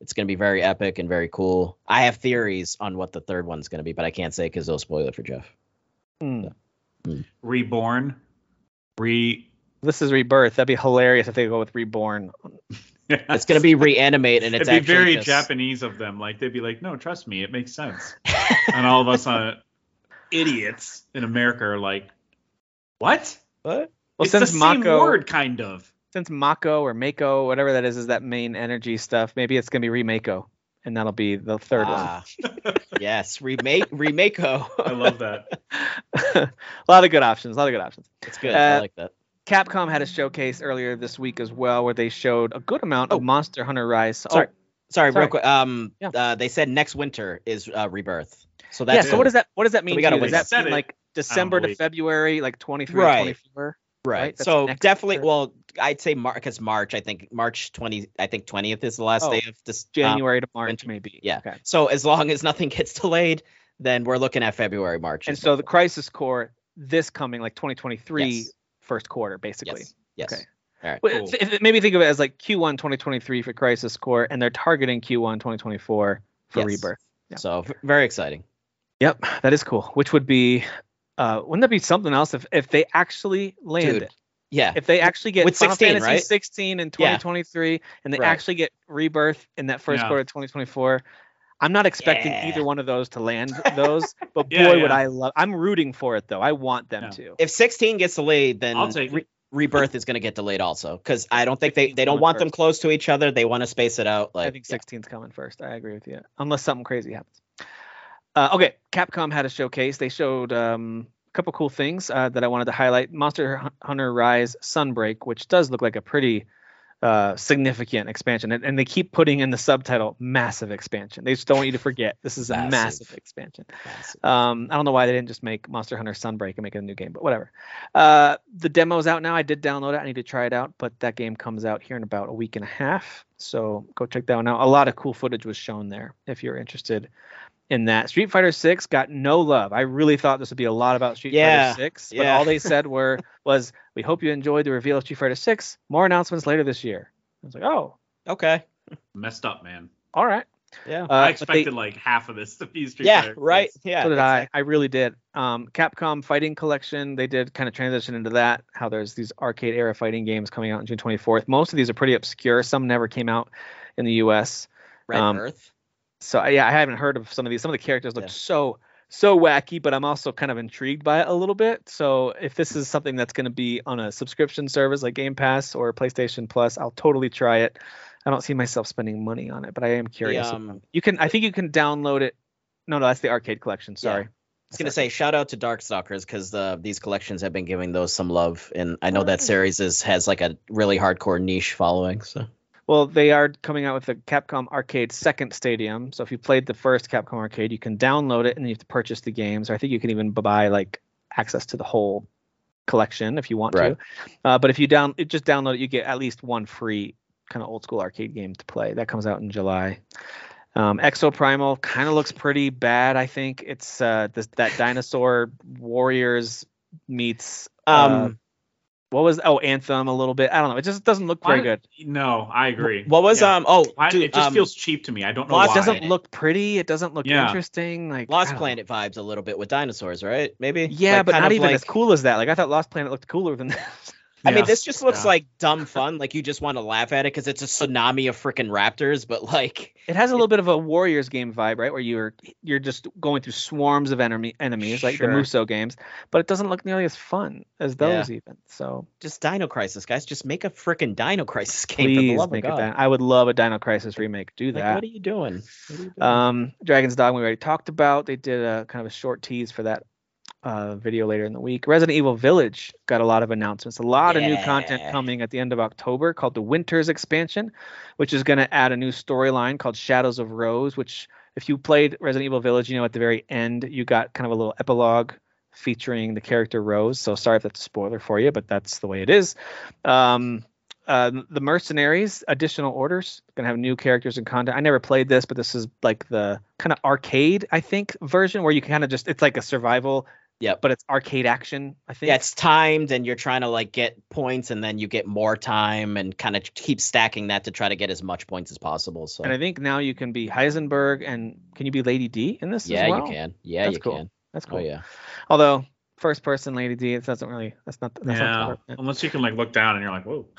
It's gonna be very epic and very cool. I have theories on what the third one's gonna be, but I can't say because they'll spoil it for Jeff. Mm. Reborn, re. This is Rebirth. That'd be hilarious if they go with Reborn. It's gonna be reanimate, and it's It'd be very just, Japanese of them. Like they'd be like, "No, trust me, it makes sense." and all of us uh, idiots in America are like, "What? What? Well, it's since the Mako, same word, kind of." since Mako or Mako, whatever that is, is that main energy stuff. Maybe it's gonna be Remako, and that'll be the third Ah, yes, remake remako. I love that. a lot of good options. A lot of good options. It's good. I Uh, like that. Capcom had a showcase earlier this week as well, where they showed a good amount of Oh. Monster Hunter Rise. Sorry. Oh, Sorry, sorry. real quick. Um, Yeah. uh, they said next winter is uh, rebirth. So yeah. that's So what does that what does that mean? we gotta wait. Does that mean like December to. February, like 23 Right. 24? right. right? So definitely, winter. well, I'd say March because March. I think March twenty. I think twentieth is the last Oh, day of this. um, January to March, winter. maybe. yeah. Okay. so as long as nothing gets delayed, then we're looking at February, March. And so what- the Crisis Core, this coming like 2023 Yes. First quarter, basically. yes, yes. Okay. All right. Well, Cool. th- th- maybe think of it as like Q1 2023 for Crisis Core, and they're targeting Q1 2024 for Yes. Rebirth. Yeah. So v- very exciting. Yep, that is cool. Which would be, uh, wouldn't that be something else if if they actually land Dude, it? Yeah. If they actually get With Final 16, Fantasy right? 16 in Yeah. 2023, and they Right. actually get Rebirth in that first Yeah. quarter of 2024. I'm not expecting Yeah. either one of those to land those, but boy, Yeah, would. I love. I'm rooting for it though. I want them Yeah. to. if 16 gets delayed, then I'll take Re- Rebirth is going to get delayed also because I don't think they they don't coming want them close to each other. They want to space it out. Like I think yeah. 16's coming first. I agree with you, unless something crazy happens. Uh, okay, Capcom had a showcase. They showed um, a couple cool things uh, that I wanted to highlight. Monster Hunter Rise Sunbreak, which does look like a pretty uh, significant expansion, and, and they keep putting in the subtitle "massive expansion." They just don't want you to forget this is a Massive. massive expansion. Massive. Um, I don't know why they didn't just make Monster Hunter Sunbreak and make it a new game, but whatever. Uh, the demo's out now. I did download it. I need to try it out, but that game comes out here in about a week and a half. So go check that one out. A lot of cool footage was shown there if you're interested in that. Street Fighter 6 got no love. I really thought this would be a lot about Street Yeah, Fighter 6, but yeah. all they said were was we hope you enjoyed the reveal of Street Fighter 6. More announcements later this year. I was like, "Oh, Okay. Messed up, man. all right." Yeah. Uh, I but they- expected like half of this to be Street yeah. Fighter. Yeah, right. Yeah. so did exactly. I. I really did. Um, Capcom Fighting Collection, they did kind of transition into that. How there's these arcade era fighting games coming out on June 24th. Most of these are pretty obscure. Some never came out in the U.S. Red um, Earth. So yeah, I haven't heard of some of these. Some of the characters look Yeah. so so wacky, but I'm also kind of intrigued by it a little bit. So if this is something that's going to be on a subscription service like Game Pass or PlayStation Plus, I'll totally try it. I don't see myself spending money on it, but I am curious. um, you can, I think you can download it. No, no, that's the arcade collection. Sorry. I was gonna say shout out to Darkstalkers because uh, these collections have been giving those some love, and I know that series is has like a really hardcore niche following. So Well, they are coming out with the Capcom Arcade Second Stadium. So if you played the first Capcom Arcade, you can download it and you have to purchase the games. Or I think you can even buy like access to the whole collection if you want Right. to. Uh, but if you down it, just download it, you get at least one free kind of old school arcade game to play. That comes out in July. Um, Exoprimal kind of looks pretty bad. I think it's uh, this, that dinosaur warriors meets. uh, um, what was oh Anthem a little bit? I don't know. It just doesn't look very Why- good. No, I agree. what was Yeah. um oh Why- dude, it just um, feels cheap to me. I don't know Lost It why. doesn't look pretty. It doesn't look Yeah. interesting. Like Lost don't know. Planet vibes a little bit with dinosaurs, right? Maybe. Yeah, Like, but not even like- as cool as that. Like I thought Lost Planet looked cooler than this. I mean, this just looks Yeah. like dumb fun. Like you just want to laugh at it because it's a tsunami of freaking raptors. But like, It has a little bit of a Warriors game vibe, right? Where you're you're just going through swarms of enemy enemies, like the Muso games, but it doesn't look nearly as fun as those even. So just Dino Crisis, guys. Just make a freaking Dino Crisis game for the please love make of it God. that. I would love a Dino Crisis remake. Do Like, that. what are you doing? What are you doing? Um, Dragon's Dogma we already talked about. They did a kind of a short tease for that uh, video later in the week. Resident Evil Village got a lot of announcements. A lot of new content coming at the end of October called the Winters expansion, which is going to add a new storyline called Shadows of Rose. Which, if you played Resident Evil Village, you know at the very end you got kind of a little epilogue featuring the character Rose. So sorry if that's a spoiler for you, but that's the way it is. Um, uh, the mercenaries additional orders gonna have new characters and content i never played this but this is like the kind of arcade i think version where you kind of just it's like a survival Yeah, but it's arcade action. I think. Yeah, it's timed, and you're trying to like get points, and then you get more time, and kind of keep stacking that to try to get as much points as possible. So. And I think now you can be Heisenberg, and can you be Lady D in this? Yeah, well? you can. Yeah, That's you cool. can. That's cool. Oh cool. yeah. Although first person Lady D, it doesn't really. That's not. That's yeah. not. Unless you can like look down and you're like, whoa.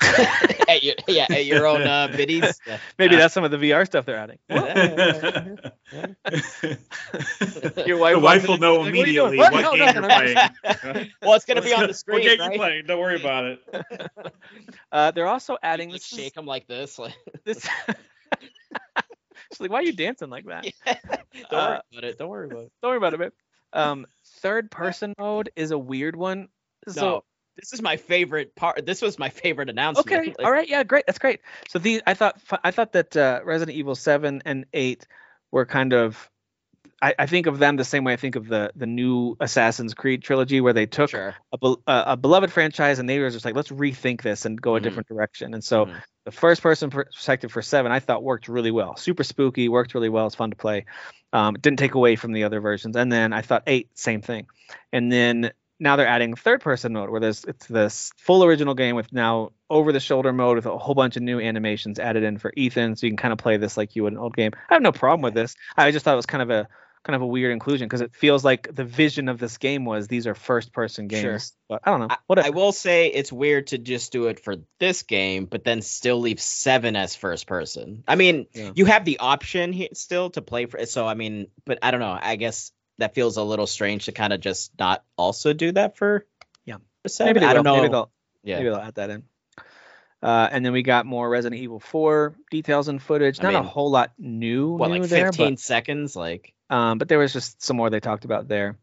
at your, yeah, at your own uh, biddies. Maybe Yeah. that's some of the VR stuff they're adding. Your wife the wife will know she's like, "What are you doing?" immediately What? what, game no, you're playing. Well, it's gonna be on the screen, What game right? you playing? Don't worry about it. Uh, they're also adding Like this. is- shake them like this. Like, this She's like, why are you dancing like that? don't Uh, worry about it. Don't worry about it. Don't worry about it, babe. Um, third person mode is a weird one. So no, this is my favorite part. This was my favorite announcement. okay, Like, all right, yeah, great, that's great. So these, I thought, I thought that uh, Resident Evil seven and eight were kind of. I, I think of them the same way I think of the the new Assassin's Creed trilogy, where they took Sure. a, bel- a, a beloved franchise and they were just like, let's rethink this and go a Mhm. different direction. And so Mhm. the first person perspective for seven, I thought worked really well. Super spooky, worked really well. It's fun to play. Um, didn't take away from the other versions. And then I thought eight, same thing. And then now they're adding third person mode where there's it's this full original game with now over the shoulder mode with a whole bunch of new animations added in for Ethan. So you can kind of play this like you would an old game. I have no problem with this. I just thought it was kind of a kind of a weird inclusion because it feels like the vision of this game was these are first person games. Sure. But I don't know. I, Whatever. I will say it's weird to just do it for this game, but then still leave seven as first person. I mean, Yeah. you have the option here still to play for So I mean, but I don't know. I guess that feels a little strange to kind of just not also do that for Yeah. seven. Maybe they I don't will. know. Maybe they'll yeah. Maybe they'll add that in. Uh, and then we got more Resident Evil 4 details and footage. I Not a whole lot new, what new like there, 15 seconds? Like but, um, but there was just some more they talked about there.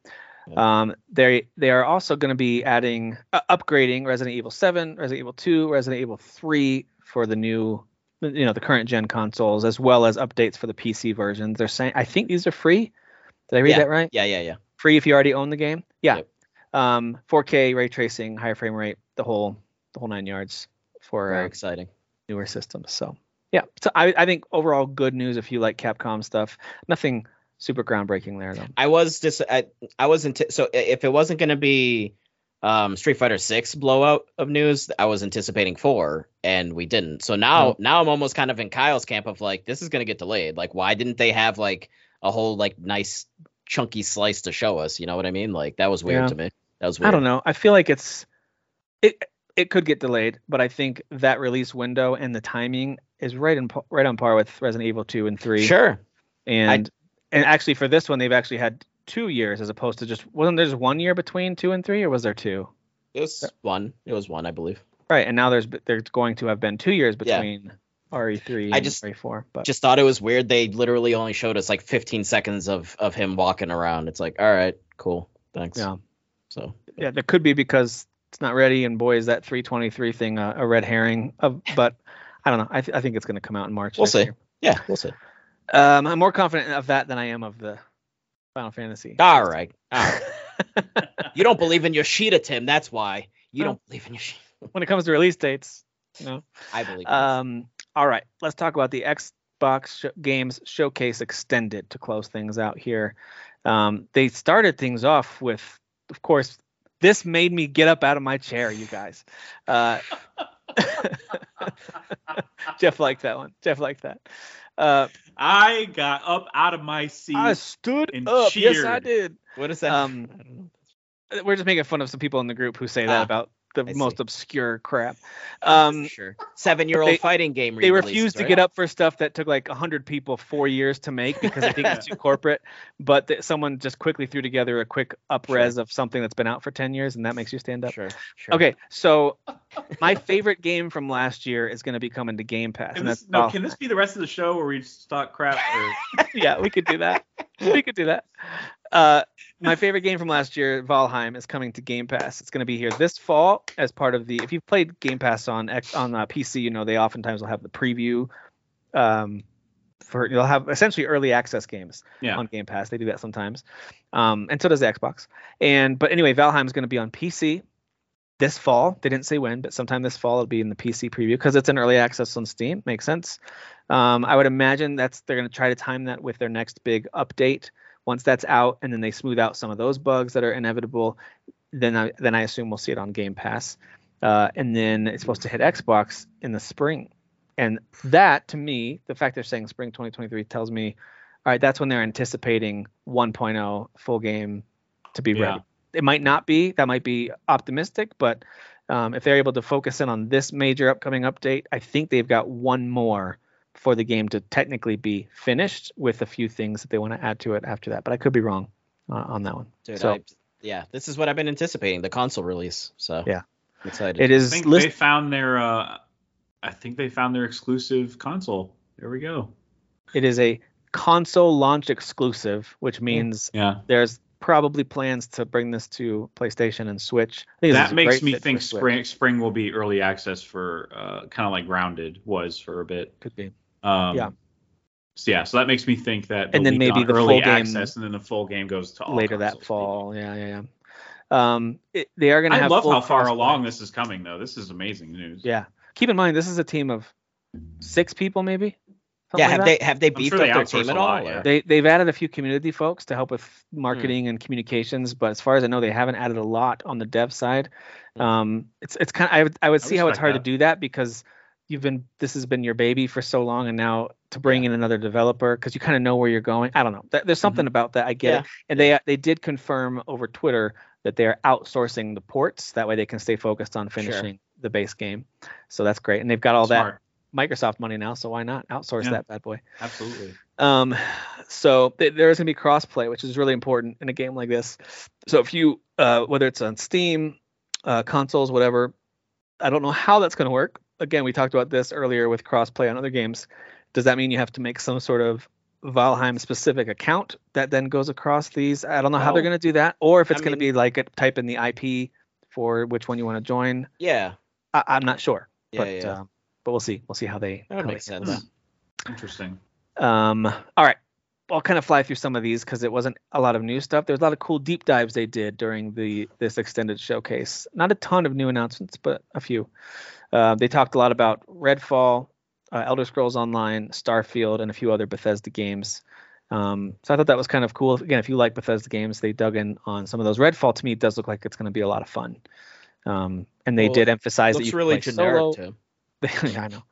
Yeah. Um, they they are also going to be adding uh, upgrading Resident Evil 7, Resident Evil 2, Resident Evil 3 for the new, you know, the current gen consoles, as well as updates for the PC versions. They're saying I think these are free. Did I read Yeah. that right? yeah, yeah, yeah. Free if you already own the game. Yeah. Yep. Um, 4K ray tracing, higher frame rate, the whole the whole nine yards for Very uh, exciting. newer systems. So yeah, so I, I think overall good news if you like Capcom stuff. Nothing super groundbreaking there though. I was just I, I wasn't so if it wasn't going to be um Street Fighter 6 blowout of news, I was anticipating 4 and we didn't. So now No. now I'm almost kind of in Kyle's camp of like this is going to get delayed. Like why didn't they have like a whole like nice chunky slice to show us, you know what I mean? Like that was weird Yeah. to me. That was weird. I don't know. I feel like it's it it could get delayed, but I think that release window and the timing is right in right on par with Resident Evil 2 and 3. Sure. And and actually for this one they've actually had 2 years as opposed to just wasn't there just 1 year between 2 and 3 or was there 2? It was one. It was one, I believe. Right, and now there's there's going to have been 2 years Yeah. Between RE3 I and just- RE4, but Just thought it was weird. They literally only showed us like 15 seconds of of him walking around. It's like, all right, cool. Thanks. yeah. So yeah, there could be because it's not ready, and boy, is that 323 thing a, a red herring. Of, but I don't know. I, th- I think it's going to come out in March. We'll see. year. yeah, we'll see. Um, I'm more confident of that than I am of the Final Fantasy. All right. All right. You don't believe in Yoshida, Tim. That's why. You don't believe in Yoshida. when it comes to release dates, no. I believe. Um, all right, let's talk about the Xbox sh- Games Showcase Extended to close things out here. Um, they started things off with, of course, this made me get up out of my chair, you guys. Uh, Jeff liked that one. Jeff liked that. Uh, I got up out of my seat. I stood and up. Yes, I did. this. What is that? um, I don't know. We're just making fun of some people in the group who say that Ah, about the I most see. obscure crap. Um, sure. Seven-year-old fighting game. they re-releases, refuse to right? get up for stuff that took like 100 people four years to make because I think it's too corporate. But th- someone just quickly threw together a quick up Sure. of something that's been out for 10 years, and that makes you stand up. Sure. Sure. Okay, so my favorite game from last year is going to be coming to Game Pass, Can and this, no, can this be the rest of the show where we just talk crap? Or... yeah, we could do that. we could do that. Uh, my favorite game from last year, Valheim, is coming to Game Pass. It's going to be here this fall as part of the. If you've played Game Pass on X on uh, PC, you know they oftentimes will have the preview. Um, for you'll have essentially early access games Yeah. on Game Pass. They do that sometimes, um, and so does the Xbox. And but anyway, Valheim is going to be on PC this fall. They didn't say when, but sometime this fall it'll be in the PC preview because it's an early access on Steam. Makes sense. Um, I would imagine that's they're going to try to time that with their next big update Once that's out, and then they smooth out some of those bugs that are inevitable, then I then I assume we'll see it on Game Pass. Uh, and then it's supposed to hit Xbox in the spring. And that, to me, the fact they're saying spring 2023 tells me, all right, that's when they're anticipating 1.0 full game to be yeah. ready. It might not be. That might be optimistic, but um, if they're able to focus in on this major upcoming update, I think they've got one more for the game to technically be finished with a few things that they want to add to it after that. But I could be wrong uh, on that one. Dude, so, I, yeah, this is what I've been anticipating the console release. So yeah, I'm excited. It is. I think list- they found their. Uh, I think they found their exclusive console. There we go. It is a console launch exclusive, which means yeah. there's probably plans to bring this to PlayStation and Switch. that makes me think spring spring will be early access for uh, kind of like Grounded was for a bit. Could be. Um, yeah. So yeah, so that makes me think that and then maybe the early full access, and then the full game goes to all later that fall. Yeah, yeah, yeah. Um, it, they are going to I have. I love how far along this is coming, though. This is amazing news. Yeah. Keep in mind, this is a team of six people, maybe yeah, have they have they beefed sure up their team at all? Lot, yeah. They they've added a few community folks to help with marketing mm. and communications, but as far as I know, they haven't added a lot on the dev side. Mm. Um, it's it's kind of I would I would see how it's hard that. to do that because you've been this has been your baby for so long, and now to bring in another developer because you kind of know where you're going. I don't know. There's something mm-hmm. about that. I get yeah. it, and they they did confirm over Twitter that they are outsourcing the ports. That way they can stay focused on finishing sure. the base game. So that's great, and they've got all Smart. that Microsoft money now, so why not outsource yeah, that bad boy? Absolutely. Um, so th- there is going to be crossplay, which is really important in a game like this. So if you, uh, whether it's on Steam, uh, consoles, whatever, I don't know how that's going to work. Again, we talked about this earlier with crossplay on other games. Does that mean you have to make some sort of Valheim specific account that then goes across these? I don't know well, how they're going to do that, or if it's going to be like a, type in the IP for which one you want to join. Yeah, I, am not sure. Yeah, but, yeah. Um, but we'll see. We'll see how they. That makes sense. Interesting. Um. All right. I'll kind of fly through some of these because it wasn't a lot of new stuff. There's a lot of cool deep dives they did during the this extended showcase. Not a ton of new announcements, but a few. Uh, they talked a lot about Redfall, uh, Elder Scrolls Online, Starfield, and a few other Bethesda games. Um, so I thought that was kind of cool. Again, if you like Bethesda games, they dug in on some of those. Redfall to me does look like it's going to be a lot of fun. Um, and they well, did emphasize that you really play generic solo. too. I know.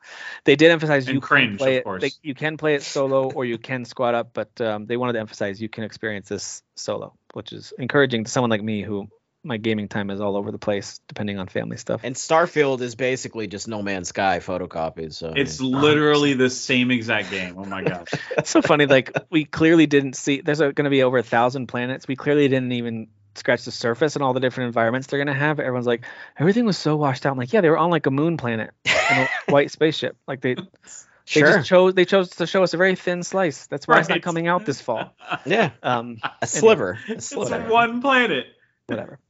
They did emphasize and you cringe, can play it. They, you can play it solo or you can squad up, but um, they wanted to emphasize you can experience this solo, which is encouraging to someone like me who my gaming time is all over the place depending on family stuff. And Starfield is basically just No Man's Sky photocopies. So it's literally the same exact game. Oh my gosh. That's so funny. Like we clearly didn't see. There's going to be over a thousand planets. We clearly didn't even scratch the surface and all the different environments they're gonna have. Everyone's like, everything was so washed out. I'm like, yeah, they were on like a moon planet in a white spaceship. Like they, they just chose they chose to show us a very thin slice. That's why right. it's not coming out this fall. Yeah, um, a sliver. A sliver. It's one planet. Whatever.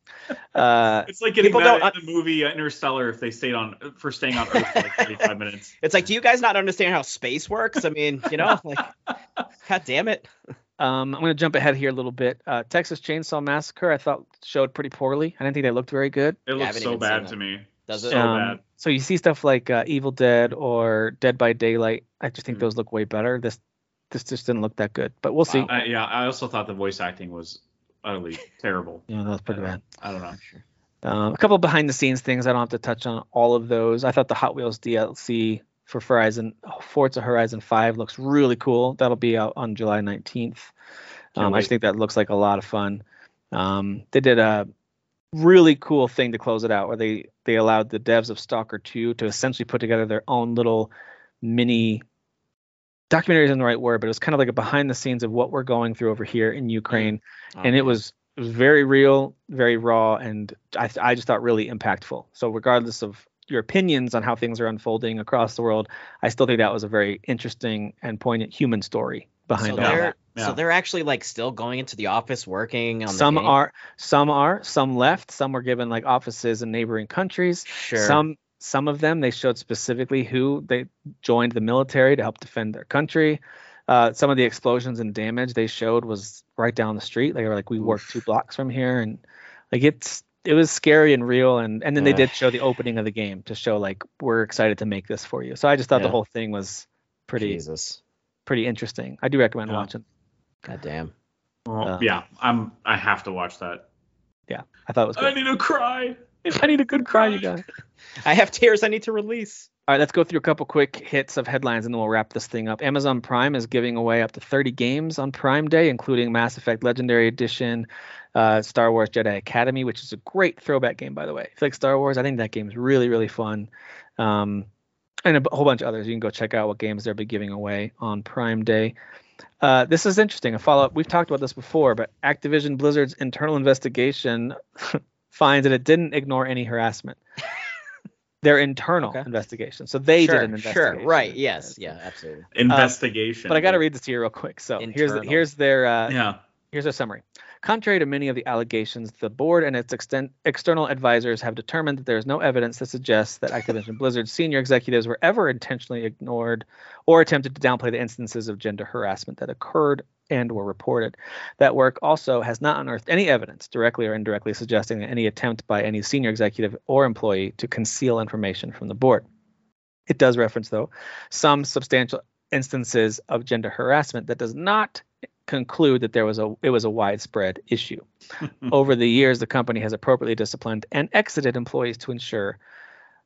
Uh, it's like getting mad at the movie Interstellar if they stayed on for staying on Earth for like 35 minutes. It's like, do you guys not understand how space works? I mean, you know, like, god damn it. Um, I'm going to jump ahead here a little bit. Uh, Texas Chainsaw Massacre, I thought showed pretty poorly. I didn't think they looked very good. It looks so bad to me. Does it? So um, bad. So you see stuff like uh, Evil Dead or Dead by Daylight. I just think mm. those look way better. This this just didn't look that good, but we'll see. Uh, yeah, I also thought the voice acting was utterly terrible. Yeah, that was pretty bad. I don't know. Sure. Um, a couple behind the scenes things. I don't have to touch on all of those. I thought the Hot Wheels DLC for Horizon Forza Horizon 5 looks really cool. That'll be out on July 19th. Um, I just think that looks like a lot of fun. Um, they did a really cool thing to close it out, where they they allowed the devs of Stalker 2 to essentially put together their own little mini documentary isn't the right word, but it was kind of like a behind the scenes of what we're going through over here in Ukraine, and it was it was very real, very raw, and I I just thought really impactful. So regardless of your opinions on how things are unfolding across the world, I still think that was a very interesting and poignant human story behind so all that. Yeah. So they're actually like still going into the office working on some are some are some left. Some were given like offices in neighboring countries. Sure. Some some of them they showed specifically who they joined the military to help defend their country. Uh, some of the explosions and damage they showed was right down the street. They were like we work two blocks from here and like it's it was scary and real and and then they did show the opening of the game to show like we're excited to make this for you so i just thought yeah. the whole thing was pretty Jesus pretty interesting. I do recommend yeah. watching. God damn. Well, uh, yeah, I'm. I have to watch that. Yeah, I thought it was. Good. I need to cry. I need a good cry, you guys. I have tears I need to release. All right, let's go through a couple quick hits of headlines and then we'll wrap this thing up. Amazon Prime is giving away up to 30 games on Prime Day, including Mass Effect Legendary Edition, uh, Star Wars Jedi Academy, which is a great throwback game, by the way. If you like Star Wars, I think that game is really, really fun. Um, and a whole bunch of others. You can go check out what games they'll be giving away on Prime Day. Uh, this is interesting. A follow up. We've talked about this before, but Activision Blizzard's internal investigation finds that it didn't ignore any harassment. Their internal okay. investigation. So they sure, did an investigation. Sure. Right. Yes. Yeah. Absolutely. Investigation. Uh, but I got to read this to you real quick. So internal. here's here's their uh, yeah. Here's a summary. Contrary to many of the allegations, the board and its extent, external advisors have determined that there is no evidence that suggests that Activision Blizzard's senior executives were ever intentionally ignored or attempted to downplay the instances of gender harassment that occurred and were reported. That work also has not unearthed any evidence, directly or indirectly, suggesting any attempt by any senior executive or employee to conceal information from the board. It does reference, though, some substantial instances of gender harassment that does not conclude that there was a it was a widespread issue. Over the years, the company has appropriately disciplined and exited employees to ensure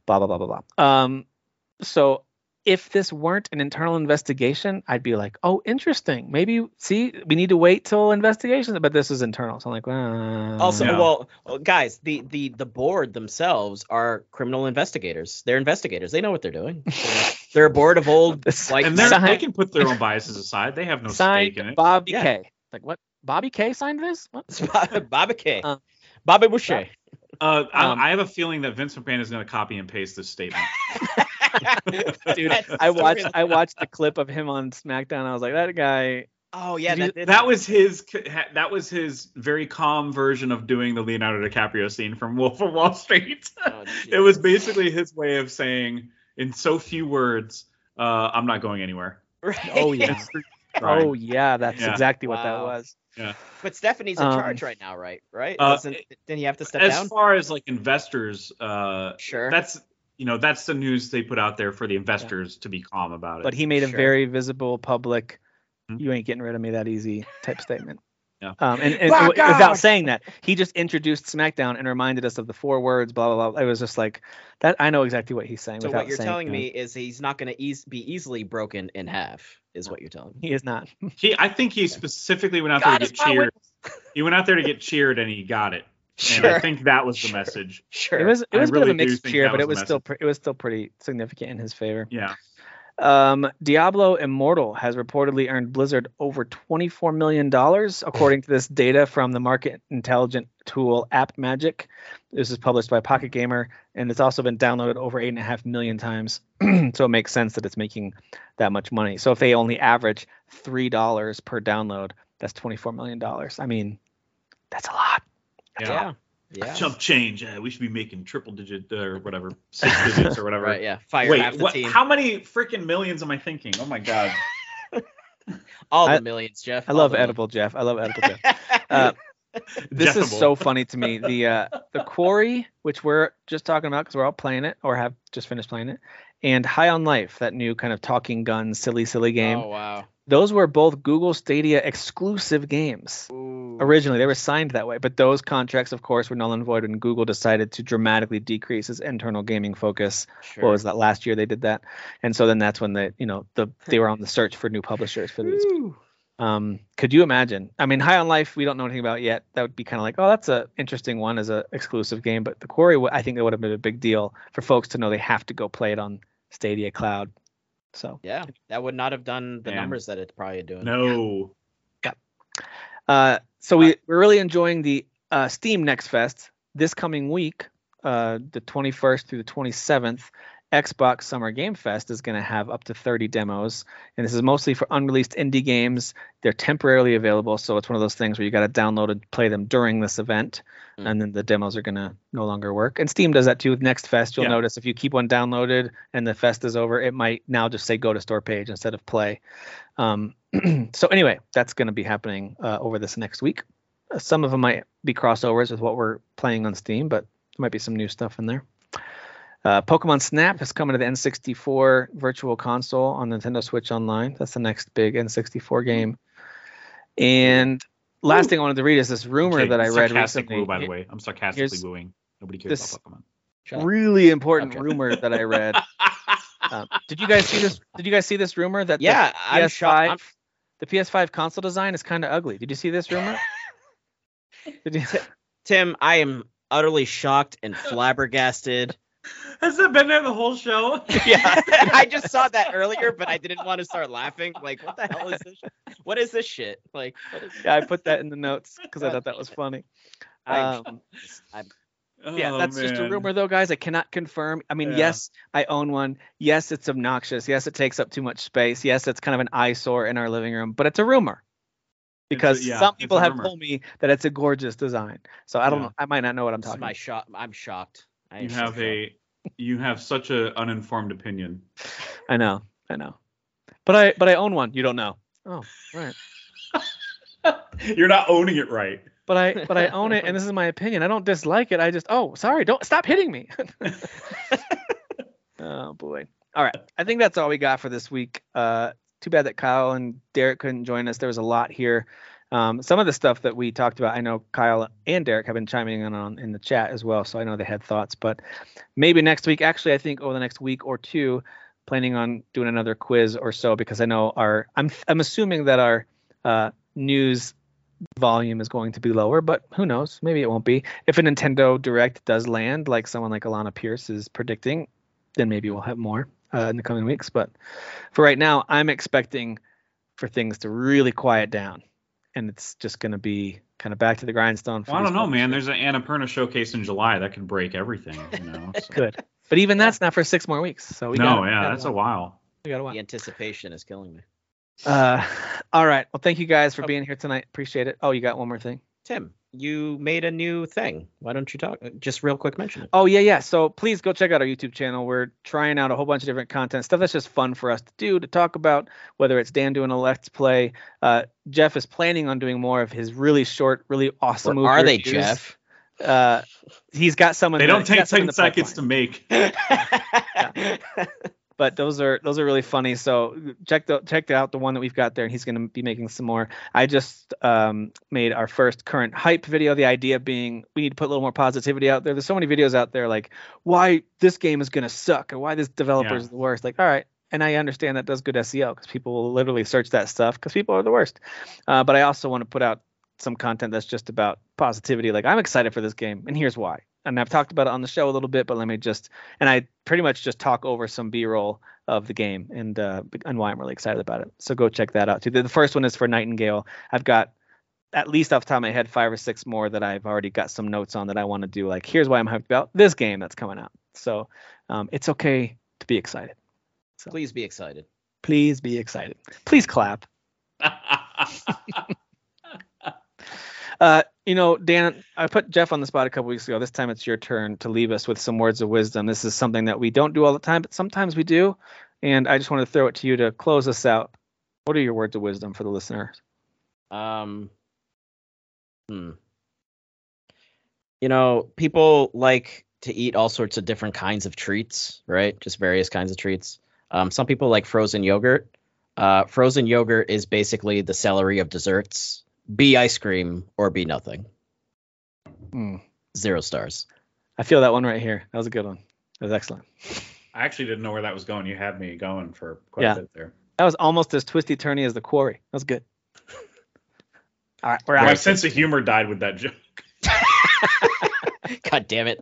blah blah blah blah blah. Um, so if this weren't an internal investigation, I'd be like, oh, interesting. Maybe see, we need to wait till investigation, but this is internal. So I'm like, well. Also, yeah. well, guys, the the the board themselves are criminal investigators. They're investigators. They know what they're doing. they're a board of old like and they can put their own biases aside. They have no stake in it. Bobby yeah. K. Like what? Bobby K signed this? What? Bobby K. Uh, Bobby Boucher. Uh, um, I, I, have a feeling that Vince McMahon is going to copy and paste this statement. Dude, I watched I watched the clip of him on SmackDown. I was like, that guy. Oh yeah, that, that, was his that was his very calm version of doing the Leonardo DiCaprio scene from Wolf of Wall Street. Oh, it was basically his way of saying in so few words, uh, "I'm not going anywhere." Right. Oh yeah. oh yeah, that's yeah. exactly wow. what that was. Yeah. But Stephanie's in um, charge right now, right? Right? Uh, didn't he have to step as down? As far as like investors, uh, sure. That's you know that's the news they put out there for the investors yeah. to be calm about it. But he made a very visible public, mm-hmm. "You ain't getting rid of me that easy" type statement. Yeah. Um, and, and without saying that, he just introduced SmackDown and reminded us of the four words, blah blah blah. It was just like that. I know exactly what he's saying. Without saying. So what you're telling me is he's not going to eas- be easily broken in half, is what you're telling me. He is not. he, I think he specifically went out God there to get cheered. he went out there to get cheered, and he got it. Sure. And I think that was the message. Sure. It was it was a bit of a mixed cheer, but it was still pre- it was still pretty significant in his favor. Yeah. Um, Diablo Immortal has reportedly earned Blizzard over $24 million, according to this data from the market intelligent tool AppMagic. This is published by Pocket Gamer, and it's also been downloaded over 8.5 million times. so it makes sense that it's making that much money. So if they only average $3 per download, that's $24 million. I mean, that's a lot. Yeah. Yeah. Chump change. Uh, we should be making triple digit uh, or whatever, six digits or whatever. right. Yeah. Fire Wait, half the what, team. How many freaking millions am I thinking? Oh my god. All the I, millions, Jeff. I love edible Jeff. I love edible Jeff. Uh, this is so funny to me. The uh, the quarry, which we're just talking about because we're all playing it or have just finished playing it, and High on Life, that new kind of talking gun, silly, silly game. Oh wow. Those were both Google Stadia exclusive games. Ooh. Originally, they were signed that way, but those contracts, of course, were null and void when Google decided to dramatically decrease its internal gaming focus. Sure. What was that? Last year they did that, and so then that's when they, you know, the they were on the search for new publishers for these. Um, could you imagine? I mean, High on Life, we don't know anything about yet. That would be kind of like, oh, that's an interesting one as an exclusive game. But the Quarry, I think it would have been a big deal for folks to know they have to go play it on Stadia Cloud. So yeah, that would not have done the Man. numbers that it's probably doing. No. Yeah. Uh, so we we're really enjoying the uh, Steam Next Fest this coming week, uh, the 21st through the 27th. Xbox Summer Game Fest is going to have up to 30 demos, and this is mostly for unreleased indie games. They're temporarily available, so it's one of those things where you got to download and play them during this event, mm. and then the demos are going to no longer work. And Steam does that too with Next Fest. You'll yeah. notice if you keep one downloaded and the fest is over, it might now just say go to store page instead of play. Um, so anyway, that's going to be happening uh, over this next week. Some of them might be crossovers with what we're playing on Steam, but there might be some new stuff in there. Uh, Pokemon Snap is coming to the N64 Virtual Console on Nintendo Switch Online. That's the next big N64 game. And last thing I wanted to read is this rumor Okay, that I read recently. woo, by the way. I'm sarcastically Here's- wooing. Nobody cares this- about Pokemon. Shut up. Really important Okay. rumor that I read. Um, did you guys see this? Did you guys see this rumor that the Yeah, I'm PS5 shocked. I'm- the PS5 console design is kind of ugly? Did you see this rumor? Did you? Tim, I am utterly shocked and flabbergasted. Has it been there the whole show? yeah, I just saw that earlier, but I didn't want to start laughing. Like, what the hell is this? What is this shit? Like, what is? Yeah, I put that in the notes because I thought that was funny. I'm, Um, I'm, yeah, Oh, that's just a rumor though, guys. I cannot confirm. I mean, Yeah. yes, I own one. Yes, it's obnoxious. Yes, it takes up too much space. Yes, it's kind of an eyesore in our living room, but it's a rumor. It's a- Because yeah, some people have rumor. told me that it's a gorgeous design. So I don't Yeah. know. I might not know what I'm this is talking my about. shock. I'm shocked. I You have shocked. a you have such a uninformed opinion. I know. I know. But I but I own one. You don't know. Oh, right. You're not owning it right. But I but I own it and this is my opinion. I don't dislike it. I just oh, sorry. Don't stop hitting me. oh boy. All right. I think that's all we got for this week. Uh too bad that Kyle and Derek couldn't join us. There was a lot here. Um, some of the stuff that we talked about, I know Kyle and Derek have been chiming in on in the chat as well, so I know they had thoughts. But maybe next week, actually, I think over the next week or two, planning on doing another quiz or so because I know our I'm I'm assuming that our uh, news volume is going to be lower, but who knows? Maybe it won't be. If a Nintendo Direct does land, like someone like Alana Pierce is predicting, then maybe we'll have more uh, in the coming weeks. But for right now, I'm expecting for things to really quiet down, and it's just going to be kind of back to the grindstone. for Well, I don't know, man. There's an Annapurna showcase in July that could break everything. You know. so- Good, but even that's not for six more weeks. So we no, got yeah, that's a while. we got a while. The anticipation is killing me. Uh, all right. Well, thank you guys for Oh. being here tonight. Appreciate it. Oh, you got one more thing. Tim, you made a new thing. Why don't you talk? Just real quick, mention it. Oh yeah, yeah. So please go check out our YouTube channel. We're trying out a whole bunch of different content stuff that's just fun for us to do to talk about. Whether it's Dan doing a let's play, uh, Jeff is planning on doing more of his really short, really awesome. Or are they, reviews. Jeff? Uh, he's got some. in They the- don't take got some in ten the seconds to pipeline. make. but those are those are really funny. So check the check out the one that we've got there, and he's going to be making some more. I just um, made our first current hype video. The idea being we need to put a little more positivity out there. There's so many videos out there like why this game is going to suck or why this developer is the worst. Like all right. And I understand that does good SEO because people will literally search that stuff because people are the worst. Uh, but I also want to put out some content that's just about positivity. Like I'm excited for this game, and here's why. And I've talked about it on the show a little bit, but let me just and I pretty much just talk over some B-roll of the game and uh, and why I'm really excited about it. So go check that out too. The the first one is for Nightingale. I've got at least off the top of my head five or six more that I've already got some notes on that I want to do. Like here's why I'm hyped about this game that's coming out. So um, it's okay to be excited. Please be excited. Please be excited. Please clap. Uh, you know, Dan, I put Jeff on the spot a couple weeks ago. This time it's your turn to leave us with some words of wisdom. This is something that we don't do all the time, but sometimes we do. And I just want to throw it to you to close us out. What are your words of wisdom for the listeners? Um, hmm. You know, people like to eat all sorts of different kinds of treats, right? Just various kinds of treats. Um, some people like frozen yogurt. Uh, frozen yogurt is basically the celery of desserts. Be ice cream or be nothing. Hmm. Zero stars. I feel that one right here. That was a good one. That was excellent. I actually didn't know where that was going. You had me going for quite Yeah. a bit there. That was almost as twisty turny as the quarry. That was good. All right, we're My out. sense of humor died with that joke. God damn it.